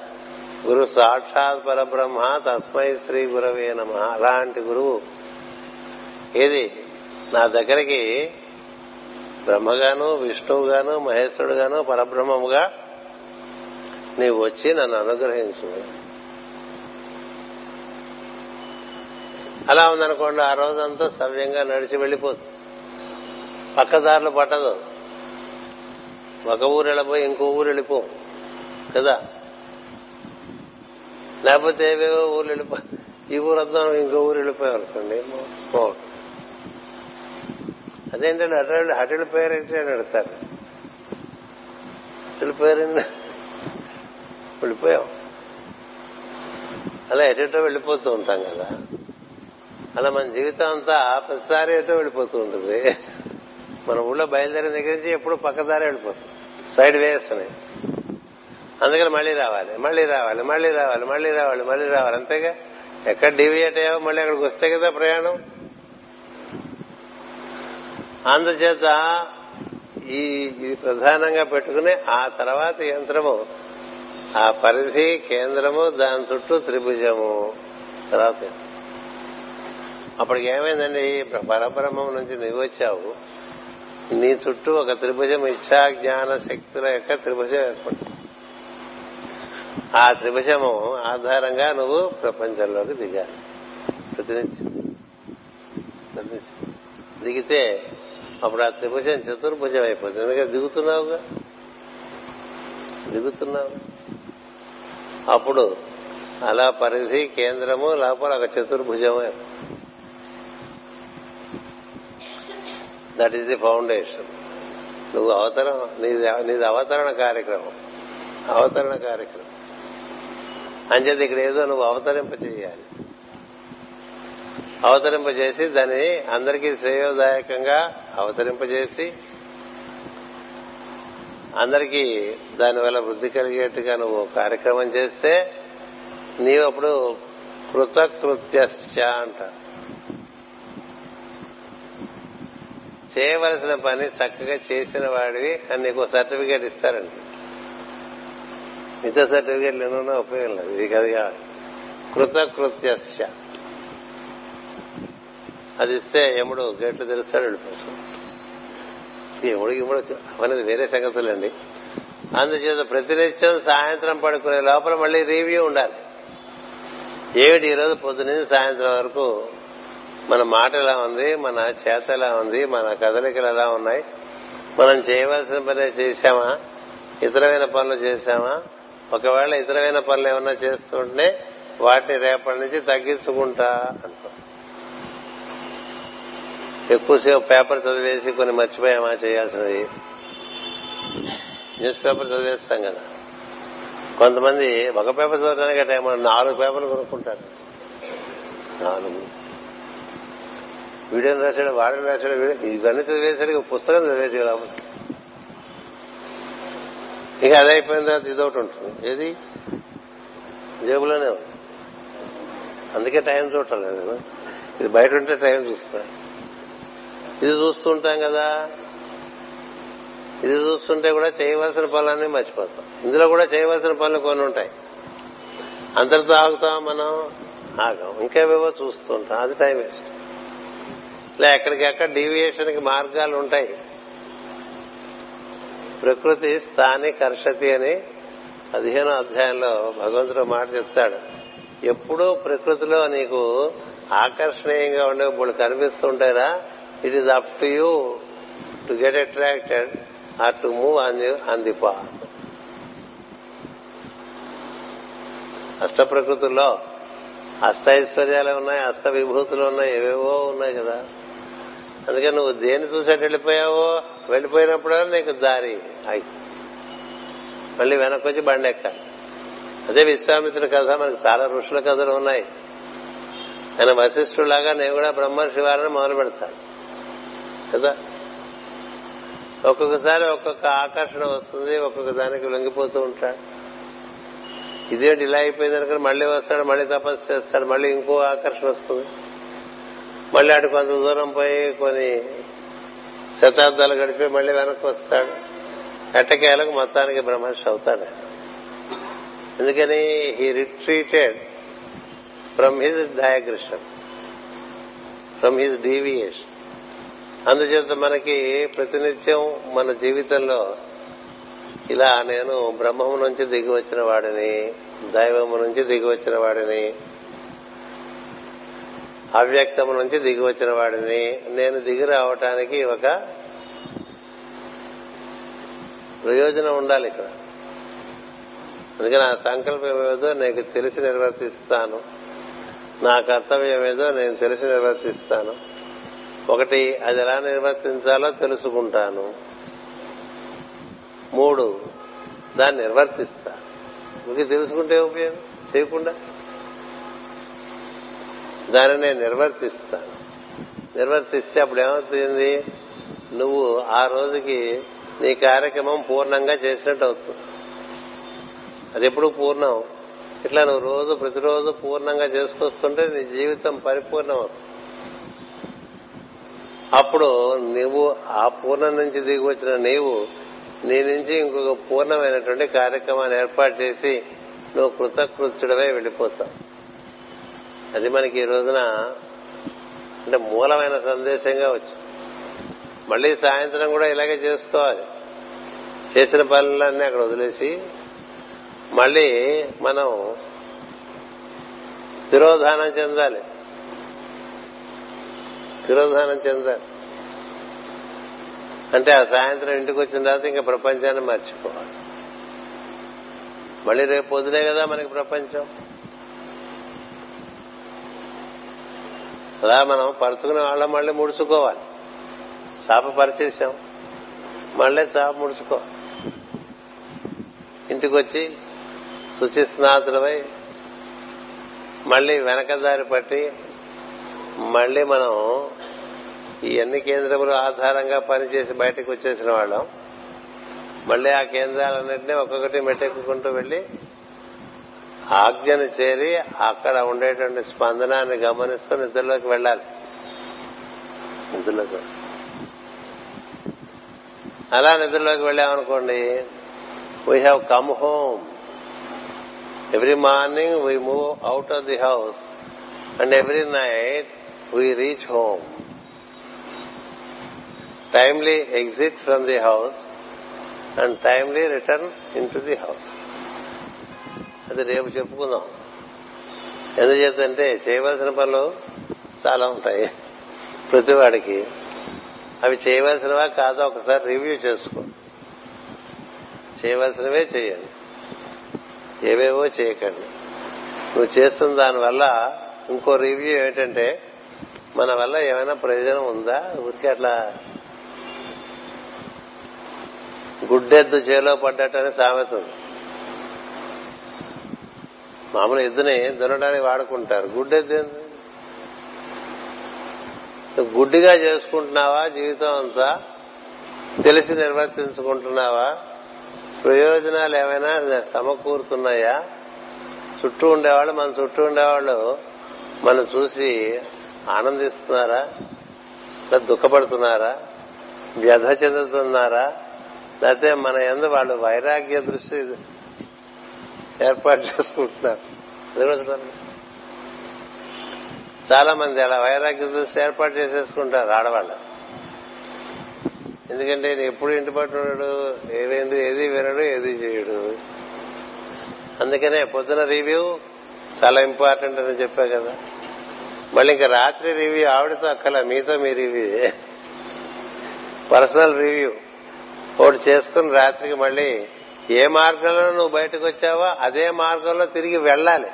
గురు సాక్షాత్ పరబ్రహ్మ తస్మై శ్రీ గురవే నమ. అలాంటి గురువు. ఏది? నా దగ్గరికి బ్రహ్మగాను విష్ణువుగాను మహేశ్వరుడుగాను పరబ్రహ్మముగా నీవు వచ్చి నన్ను అనుగ్రహించు. అలా ఉందనుకోండి ఆ రోజంతా సవ్యంగా నడిచి వెళ్ళిపోతుంది పక్కదారులు పట్టదు. ఒక ఊరు వెళ్ళిపోయి ఇంకో ఊరు వెళ్ళిపో కదా? లేకపోతే ఏవేవో ఊరు వెళ్ళిపో ఈ ఊరు వద్దాం ఇంకో ఊరు వెళ్ళిపోయాం అనుకోండి అదేంటంటే అటు అటు వెళ్ళిపోయారంటే అని అడుగుతారు. వెళ్ళిపోయారండి వెళ్ళిపోయాం అలా ఎటెటో వెళ్ళిపోతూ ఉంటాం కదా. అలా మన జీవితం అంతా ప్రతిసారి ఎటో వెళ్ళిపోతూ ఉంటుంది. మన ఊళ్ళో బయలుదేరిన దగ్గర నుంచి ఎప్పుడు పక్కదారి వెళ్ళిపోతుంది సైడ్ వేస్ అని. అందుకని మళ్ళీ రావాలి మళ్ళీ రావాలి మళ్ళీ రావాలి మళ్ళీ రావాలి మళ్ళీ రావాలి. అంతేగా? ఎక్కడ డివియేట్ అయ్యావో మళ్ళీ అక్కడికి వస్తే కదా ప్రయాణం. అందుచేత ఈ ఇది ప్రధానంగా పెట్టుకుని ఆ తర్వాత యంత్రము ఆ పరిధి కేంద్రము దాని చుట్టూ త్రిభుజము. తర్వాత అప్పటికి ఏమైందండి? పరబ్రహ్మం నుంచి నువ్వు వచ్చావు. నీ చుట్టూ ఒక త్రిభుజం ఇచ్చా జ్ఞాన శక్తుల యొక్క త్రిభుజం ఏర్పడుతుంది ఆ త్రిభుజము ఆధారంగా నువ్వు ప్రపంచంలోకి దిగాలి. ప్రతినిత్యం. దిగితే అప్పుడు ఆ త్రిభుజం చతుర్భుజం అయిపోతుంది. ఎందుకంటే దిగుతున్నావుగా? దిగుతున్నావు. అప్పుడు అలా పరిధి కేంద్రము లోపల ఒక చతుర్భుజమే. దట్ ఈస్ ది ఫౌండేషన్ నువ్వు అవతరణ నీది నీది అవతరణ కార్యక్రమం. అవతరణ కార్యక్రమం. అంచేది ఇక్కడ ఏదో నువ్వు అవతరింప చేయాలి. అవతరింపజేసి దాన్ని అందరికీ శ్రేయోదాయకంగా అవతరింపజేసి అందరికీ దానివల్ల వృద్ధి కలిగేట్టుగా నువ్వు కార్యక్రమం చేస్తే నీవు అప్పుడు కృతకృత్యశ్చ అంట. చేయవలసిన పని చక్కగా చేసిన వాడివి అని నీకు సర్టిఫికేట్ ఇస్తారండి మిగతా సర్టిఫికేట్లు ఎన్నో ఉపయోగం లేదు. ఇది కదా కావాలి. కృతకృత్యశ్చ. అది ఇస్తే యముడు గేట్లు తెరుస్తాడు వెళ్ళిపోతాడు ఎముడు ఎముడు అనేది వేరే సంగతులండి. అందుచేత ప్రతినిత్యం సాయంత్రం పడుకునే లోపల మళ్ళీ రివ్యూ ఉండాలి. ఏమిటి ఈరోజు పొద్దునుంచి సాయంత్రం వరకు మన మాట ఎలా ఉంది మన చేత ఎలా ఉంది మన కదలికలు ఎలా ఉన్నాయి మనం చేయవలసిన పని చేశామా? ఇతరమైన పనులు చేశామా? ఒకవేళ ఇతరమైన పనులు ఏమన్నా చేస్తుంటే వాటిని రేపటి నుంచి తగ్గించుకుంటా అంటాం ఎక్కువసేపు పేపర్ చదివేసి కొన్ని మర్చిపోయామా చేయాల్సినవి? న్యూస్ పేపర్ చదివేస్తాం కదా. కొంతమంది ఒక పేపర్ చదవడానికి టైం నాలుగు పేపర్లు కొనుక్కుంటారు. నాలుగు. వీడియోని రాశాడు వాడిని రాశాడు ఇవన్నీ చదివేసరికి పుస్తకం చదివేసి ఇక అదే అయిపోయిన తర్వాత ఇదొకటి ఉంటుంది. ఏది? జేబులోనే ఉంది. అందుకే టైం చూడటం లేదు. ఇది బయట ఉంటే టైం చూస్తారు ఇది చూస్తుంటాం కదా. ఇది చూస్తుంటే కూడా చేయవలసిన పనులన్నీ మర్చిపోతాం. ఇందులో కూడా చేయవలసిన పనులు కొన్ని ఉంటాయి. అందరితో ఆగుతాం మనం ఆగం. ఇంకేవేవో చూస్తుంటాం. అది టైం వేస్ట్ ఇలా ఎక్కడికెక్కడ డీవియేషన్కి మార్గాలు ఉంటాయి. ప్రకృతి స్థాని కర్షతి అని పదిహేనో అధ్యాయంలో భగవంతుడు మాట చెప్తాడు. ఎప్పుడూ ప్రకృతిలో నీకు ఆకర్షణీయంగా ఉండే ఇప్పుడు కనిపిస్తుంటారా it is up to you to get attracted or to move on on the పా అష్ట ప్రకృతుల్లో అష్ట ఐశ్వర్యాలు ఉన్నాయి అష్ట విభూతులు ఉన్నాయి ఏవేవో ఉన్నాయి కదా. అందుకే నువ్వు దేని చూసేట వెళ్ళిపోయావో వెళ్ళిపోయినప్పుడు నీకు దారి అయి. మళ్ళీ వెనక్కి వచ్చి బండి ఎక్కాలి అదే విశ్వామిత్రుడి కథ మనకు చాలా ఋషుల కథలు ఉన్నాయి. ఆయన వశిష్ఠులాగా నేను కూడా బ్రహ్మర్షి వారిని మొదలు పెడతాను కదా? ఒక్కొక్కసారి ఒక్కొక్క ఆకర్షణ వస్తుంది ఒక్కొక్క దానికి లొంగిపోతూ ఉంటాడు. ఇదేంటి ఇలా అయిపోయింది అనుకుని మళ్ళీ వస్తాడు మళ్ళీ తపస్సు చేస్తాడు మళ్ళీ ఇంకో ఆకర్షణ వస్తుంది. మళ్ళీ అటు కొంత దూరం పోయి కొన్ని శతాబ్దాలు గడిచిపోయి మళ్ళీ వెనక్కి వస్తాడు. ఎట్టకేలకు మొత్తానికి బ్రహ్మర్షి అవుతాడు. ఎందుకని? He retreated from his digression from his deviation అందుచేత మనకి ప్రతినిత్యం మన జీవితంలో ఇలా నేను బ్రహ్మము నుంచి దిగి వచ్చిన వాడిని దైవము నుంచి దిగి వచ్చిన వాడిని అవ్యక్తము నుంచి దిగి వచ్చిన వాడిని నేను దిగి రావటానికి ఒక ప్రయోజనం ఉండాలి ఇక్కడ. అందుకే నా సంకల్పం ఏదో నీకు తెలిసి నిర్వర్తిస్తాను. నా కర్తవ్యం ఏదో నేను తెలిసి నిర్వర్తిస్తాను. ఒకటి అది ఎలా నిర్వర్తించాలో తెలుసుకుంటాను. మూడు దాన్ని నిర్వర్తిస్తా. ఇది తెలుసుకుంటే ఉపయోగం? చేయకుండా? దాన్ని నేను నిర్వర్తిస్తాను నిర్వర్తిస్తే అప్పుడు ఏమవుతుంది? నువ్వు ఆ రోజుకి నీ కార్యక్రమం పూర్ణంగా చేసినట్టు అవుతుంది. అది ఎప్పుడు పూర్ణం? ఇట్లా నువ్వు రోజు ప్రతిరోజు పూర్ణంగా చేసుకొస్తుంటే నీ జీవితం పరిపూర్ణం అవుతుంది అప్పుడు నువ్వు ఆ పూర్ణం నుంచి దిగి వచ్చిన నీవు నీ నుంచి ఇంకొక పూర్ణమైనటువంటి కార్యక్రమాన్ని ఏర్పాటు చేసి నువ్వు కృతకృత్యుడవై వెళ్ళిపోతావు. అది మనకి ఈ రోజున అంటే మూలమైన సందేశంగా వచ్చు మళ్ళీ సాయంత్రం కూడా ఇలాగే చేసుకోవాలి. చేసిన పనులన్నీ అక్కడ వదిలేసి మళ్ళీ మనం తిరోధానం చెందాలి. తిరోధానం చెందాలి అంటే ఆ సాయంత్రం ఇంటికి వచ్చిన తర్వాత ఇంకా ప్రపంచాన్ని మర్చిపోవాలి. మళ్ళీ రేపు పొద్దునే కదా మనకి ప్రపంచం. అలా మనం పరుచుకునే వాళ్ళం మళ్ళీ ముడుచుకోవాలి. చాప పరిచేసాం మళ్ళీ చాప ముడుచుకో ఇంటికి వచ్చి శుచి స్నాతులమై మళ్ళీ వెనకదారి పట్టి మళ్ళీ మనం ఈ అన్ని కేంద్రములు ఆధారంగా పనిచేసి బయటకు వచ్చేసిన వాళ్ళం. మళ్ళీ ఆ కేంద్రాలన్నింటినీ ఒక్కొక్కటి మెట్టెక్కుంటూ వెళ్ళి ఆజ్ఞను చేరి అక్కడ ఉండేటువంటి స్పందనాన్ని గమనిస్తూ నిద్రలోకి వెళ్ళాలి. నిద్రలోకి అలా నిద్రలోకి వెళ్ళామనుకోండి we have come home every morning we move out of the house and every night we reach home timely exit from the house and timely return into the house అది రేపు చెప్పుకుందాం. ఎందుచేతంటే చేయవలసిన పనులు చాలా ఉంటాయి. ప్రతివాడికి అవి చేయవలసినవా కాదో ఒకసారి రివ్యూ చేసుకో. చేయవలసినవే చేయండి ఏవేవో చేయకండి. నువ్వు చేస్తున్న దానివల్ల ఇంకో రివ్యూ ఏంటంటే మన వల్ల ఏమైనా ప్రయోజనం ఉందా? ఊరికే అట్లా గుడ్డెద్దు చేలో పడ్డట్టని సామెత ఉంది మామూలు ఎద్దుని దున్నడానికి వాడుకుంటారు. గుడ్డెద్దు ఏంది? గుడ్డిగా చేసుకుంటున్నావా? జీవితం అంతా తెలిసి నిర్వర్తించుకుంటున్నావా? ప్రయోజనాలు ఏమైనా సమకూరుతున్నాయా? చుట్టూ ఉండేవాళ్ళు మన చుట్టూ ఉండేవాళ్ళు మనం చూసి ఆనందిస్తున్నారా? దుఃఖపడుతున్నారా? వ్యధ చెందుతున్నారా? లేకపోతే మన ఎందు వాళ్ళు వైరాగ్య దృష్టి ఏర్పాటు చేసుకుంటున్నారు. చాలా మంది అలా వైరాగ్య దృష్టి ఏర్పాటు చేసేసుకుంటారు ఆడవాళ్ళు. ఎందుకంటే ఎప్పుడు ఇంటి పట్టు ఉండడు ఏదేంటి ఏది వినడు ఏది చేయడు. అందుకనే పొద్దున రివ్యూ చాలా ఇంపార్టెంట్ అని చెప్పా కదా. మళ్ళీ ఇంకా రాత్రి రివ్యూ ఆవిడతో అక్కల మీతో మీ రివ్యూ పర్సనల్ రివ్యూ ఒకటి చేసుకుని రాత్రికి మళ్ళీ ఏ మార్గంలో నువ్వు బయటకు వచ్చావో అదే మార్గంలో తిరిగి వెళ్ళాలి.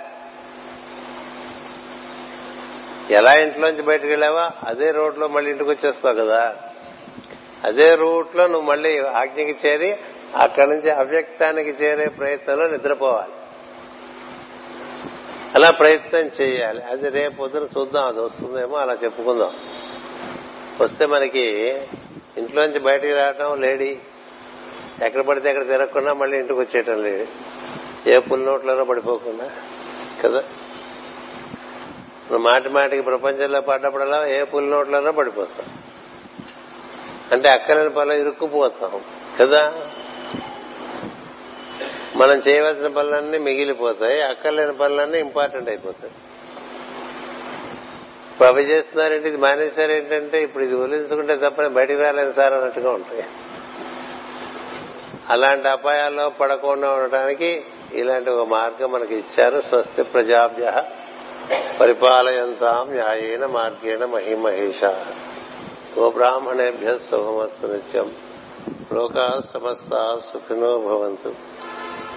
ఎలా ఇంట్లోంచి బయటకు వెళ్ళావా అదే రోడ్లో మళ్ళీ ఇంటికి వచ్చేస్తావు కదా. అదే రూట్లో నువ్వు మళ్ళీ ఆజ్ఞకి చేరి అక్కడి నుంచి అవ్యక్తానికి చేరే ప్రయత్నంలో నిద్రపోవాలి. అలా ప్రయత్నం చేయాలి. అది రేపు పొద్దున చూద్దాం అది వస్తుందేమో అలా చెప్పుకుందాం. వస్తే మనకి ఇంట్లోంచి బయటికి రావటం లేడీ. ఎక్కడ పడితే ఎక్కడ తిరగకుండా మళ్ళీ ఇంటికి వచ్చేయటం లేడు. ఏ పుల్ నోట్లోనో పడిపోకుండా కదా? మాటి మాటికి ప్రపంచంలో పడ్డప్పుడల్లా ఏ పుల్ నోట్లోనో పడిపోతాం. అంటే అక్కలేని పనులు ఇరుక్కుపోతాం కదా? మనం చేయవలసిన పనులన్నీ మిగిలిపోతాయి అక్కర్లేని పనులన్నీ ఇంపార్టెంట్ అయిపోతాయి. అవి చేస్తున్నారేంటి? ఇది మానేశారేంటంటే ఇప్పుడు ఇది వదిలించుకుంటే తప్పని బయటికి రాలేదు సార్ అన్నట్టుగా ఉంటాయి. అలాంటి అపాయాల్లో పడకుండా ఉండటానికి ఇలాంటి ఒక మార్గం మనకి ఇచ్చారు. స్వస్తి ప్రజాభ్య పరిపాలయంతాం న్యాయేన మార్గేణ మహిమహేష. గోబ్రాహ్మణేభ్య శుభమస్తు నిత్యం. లోకా సమస్త సుఖినో భవంతు.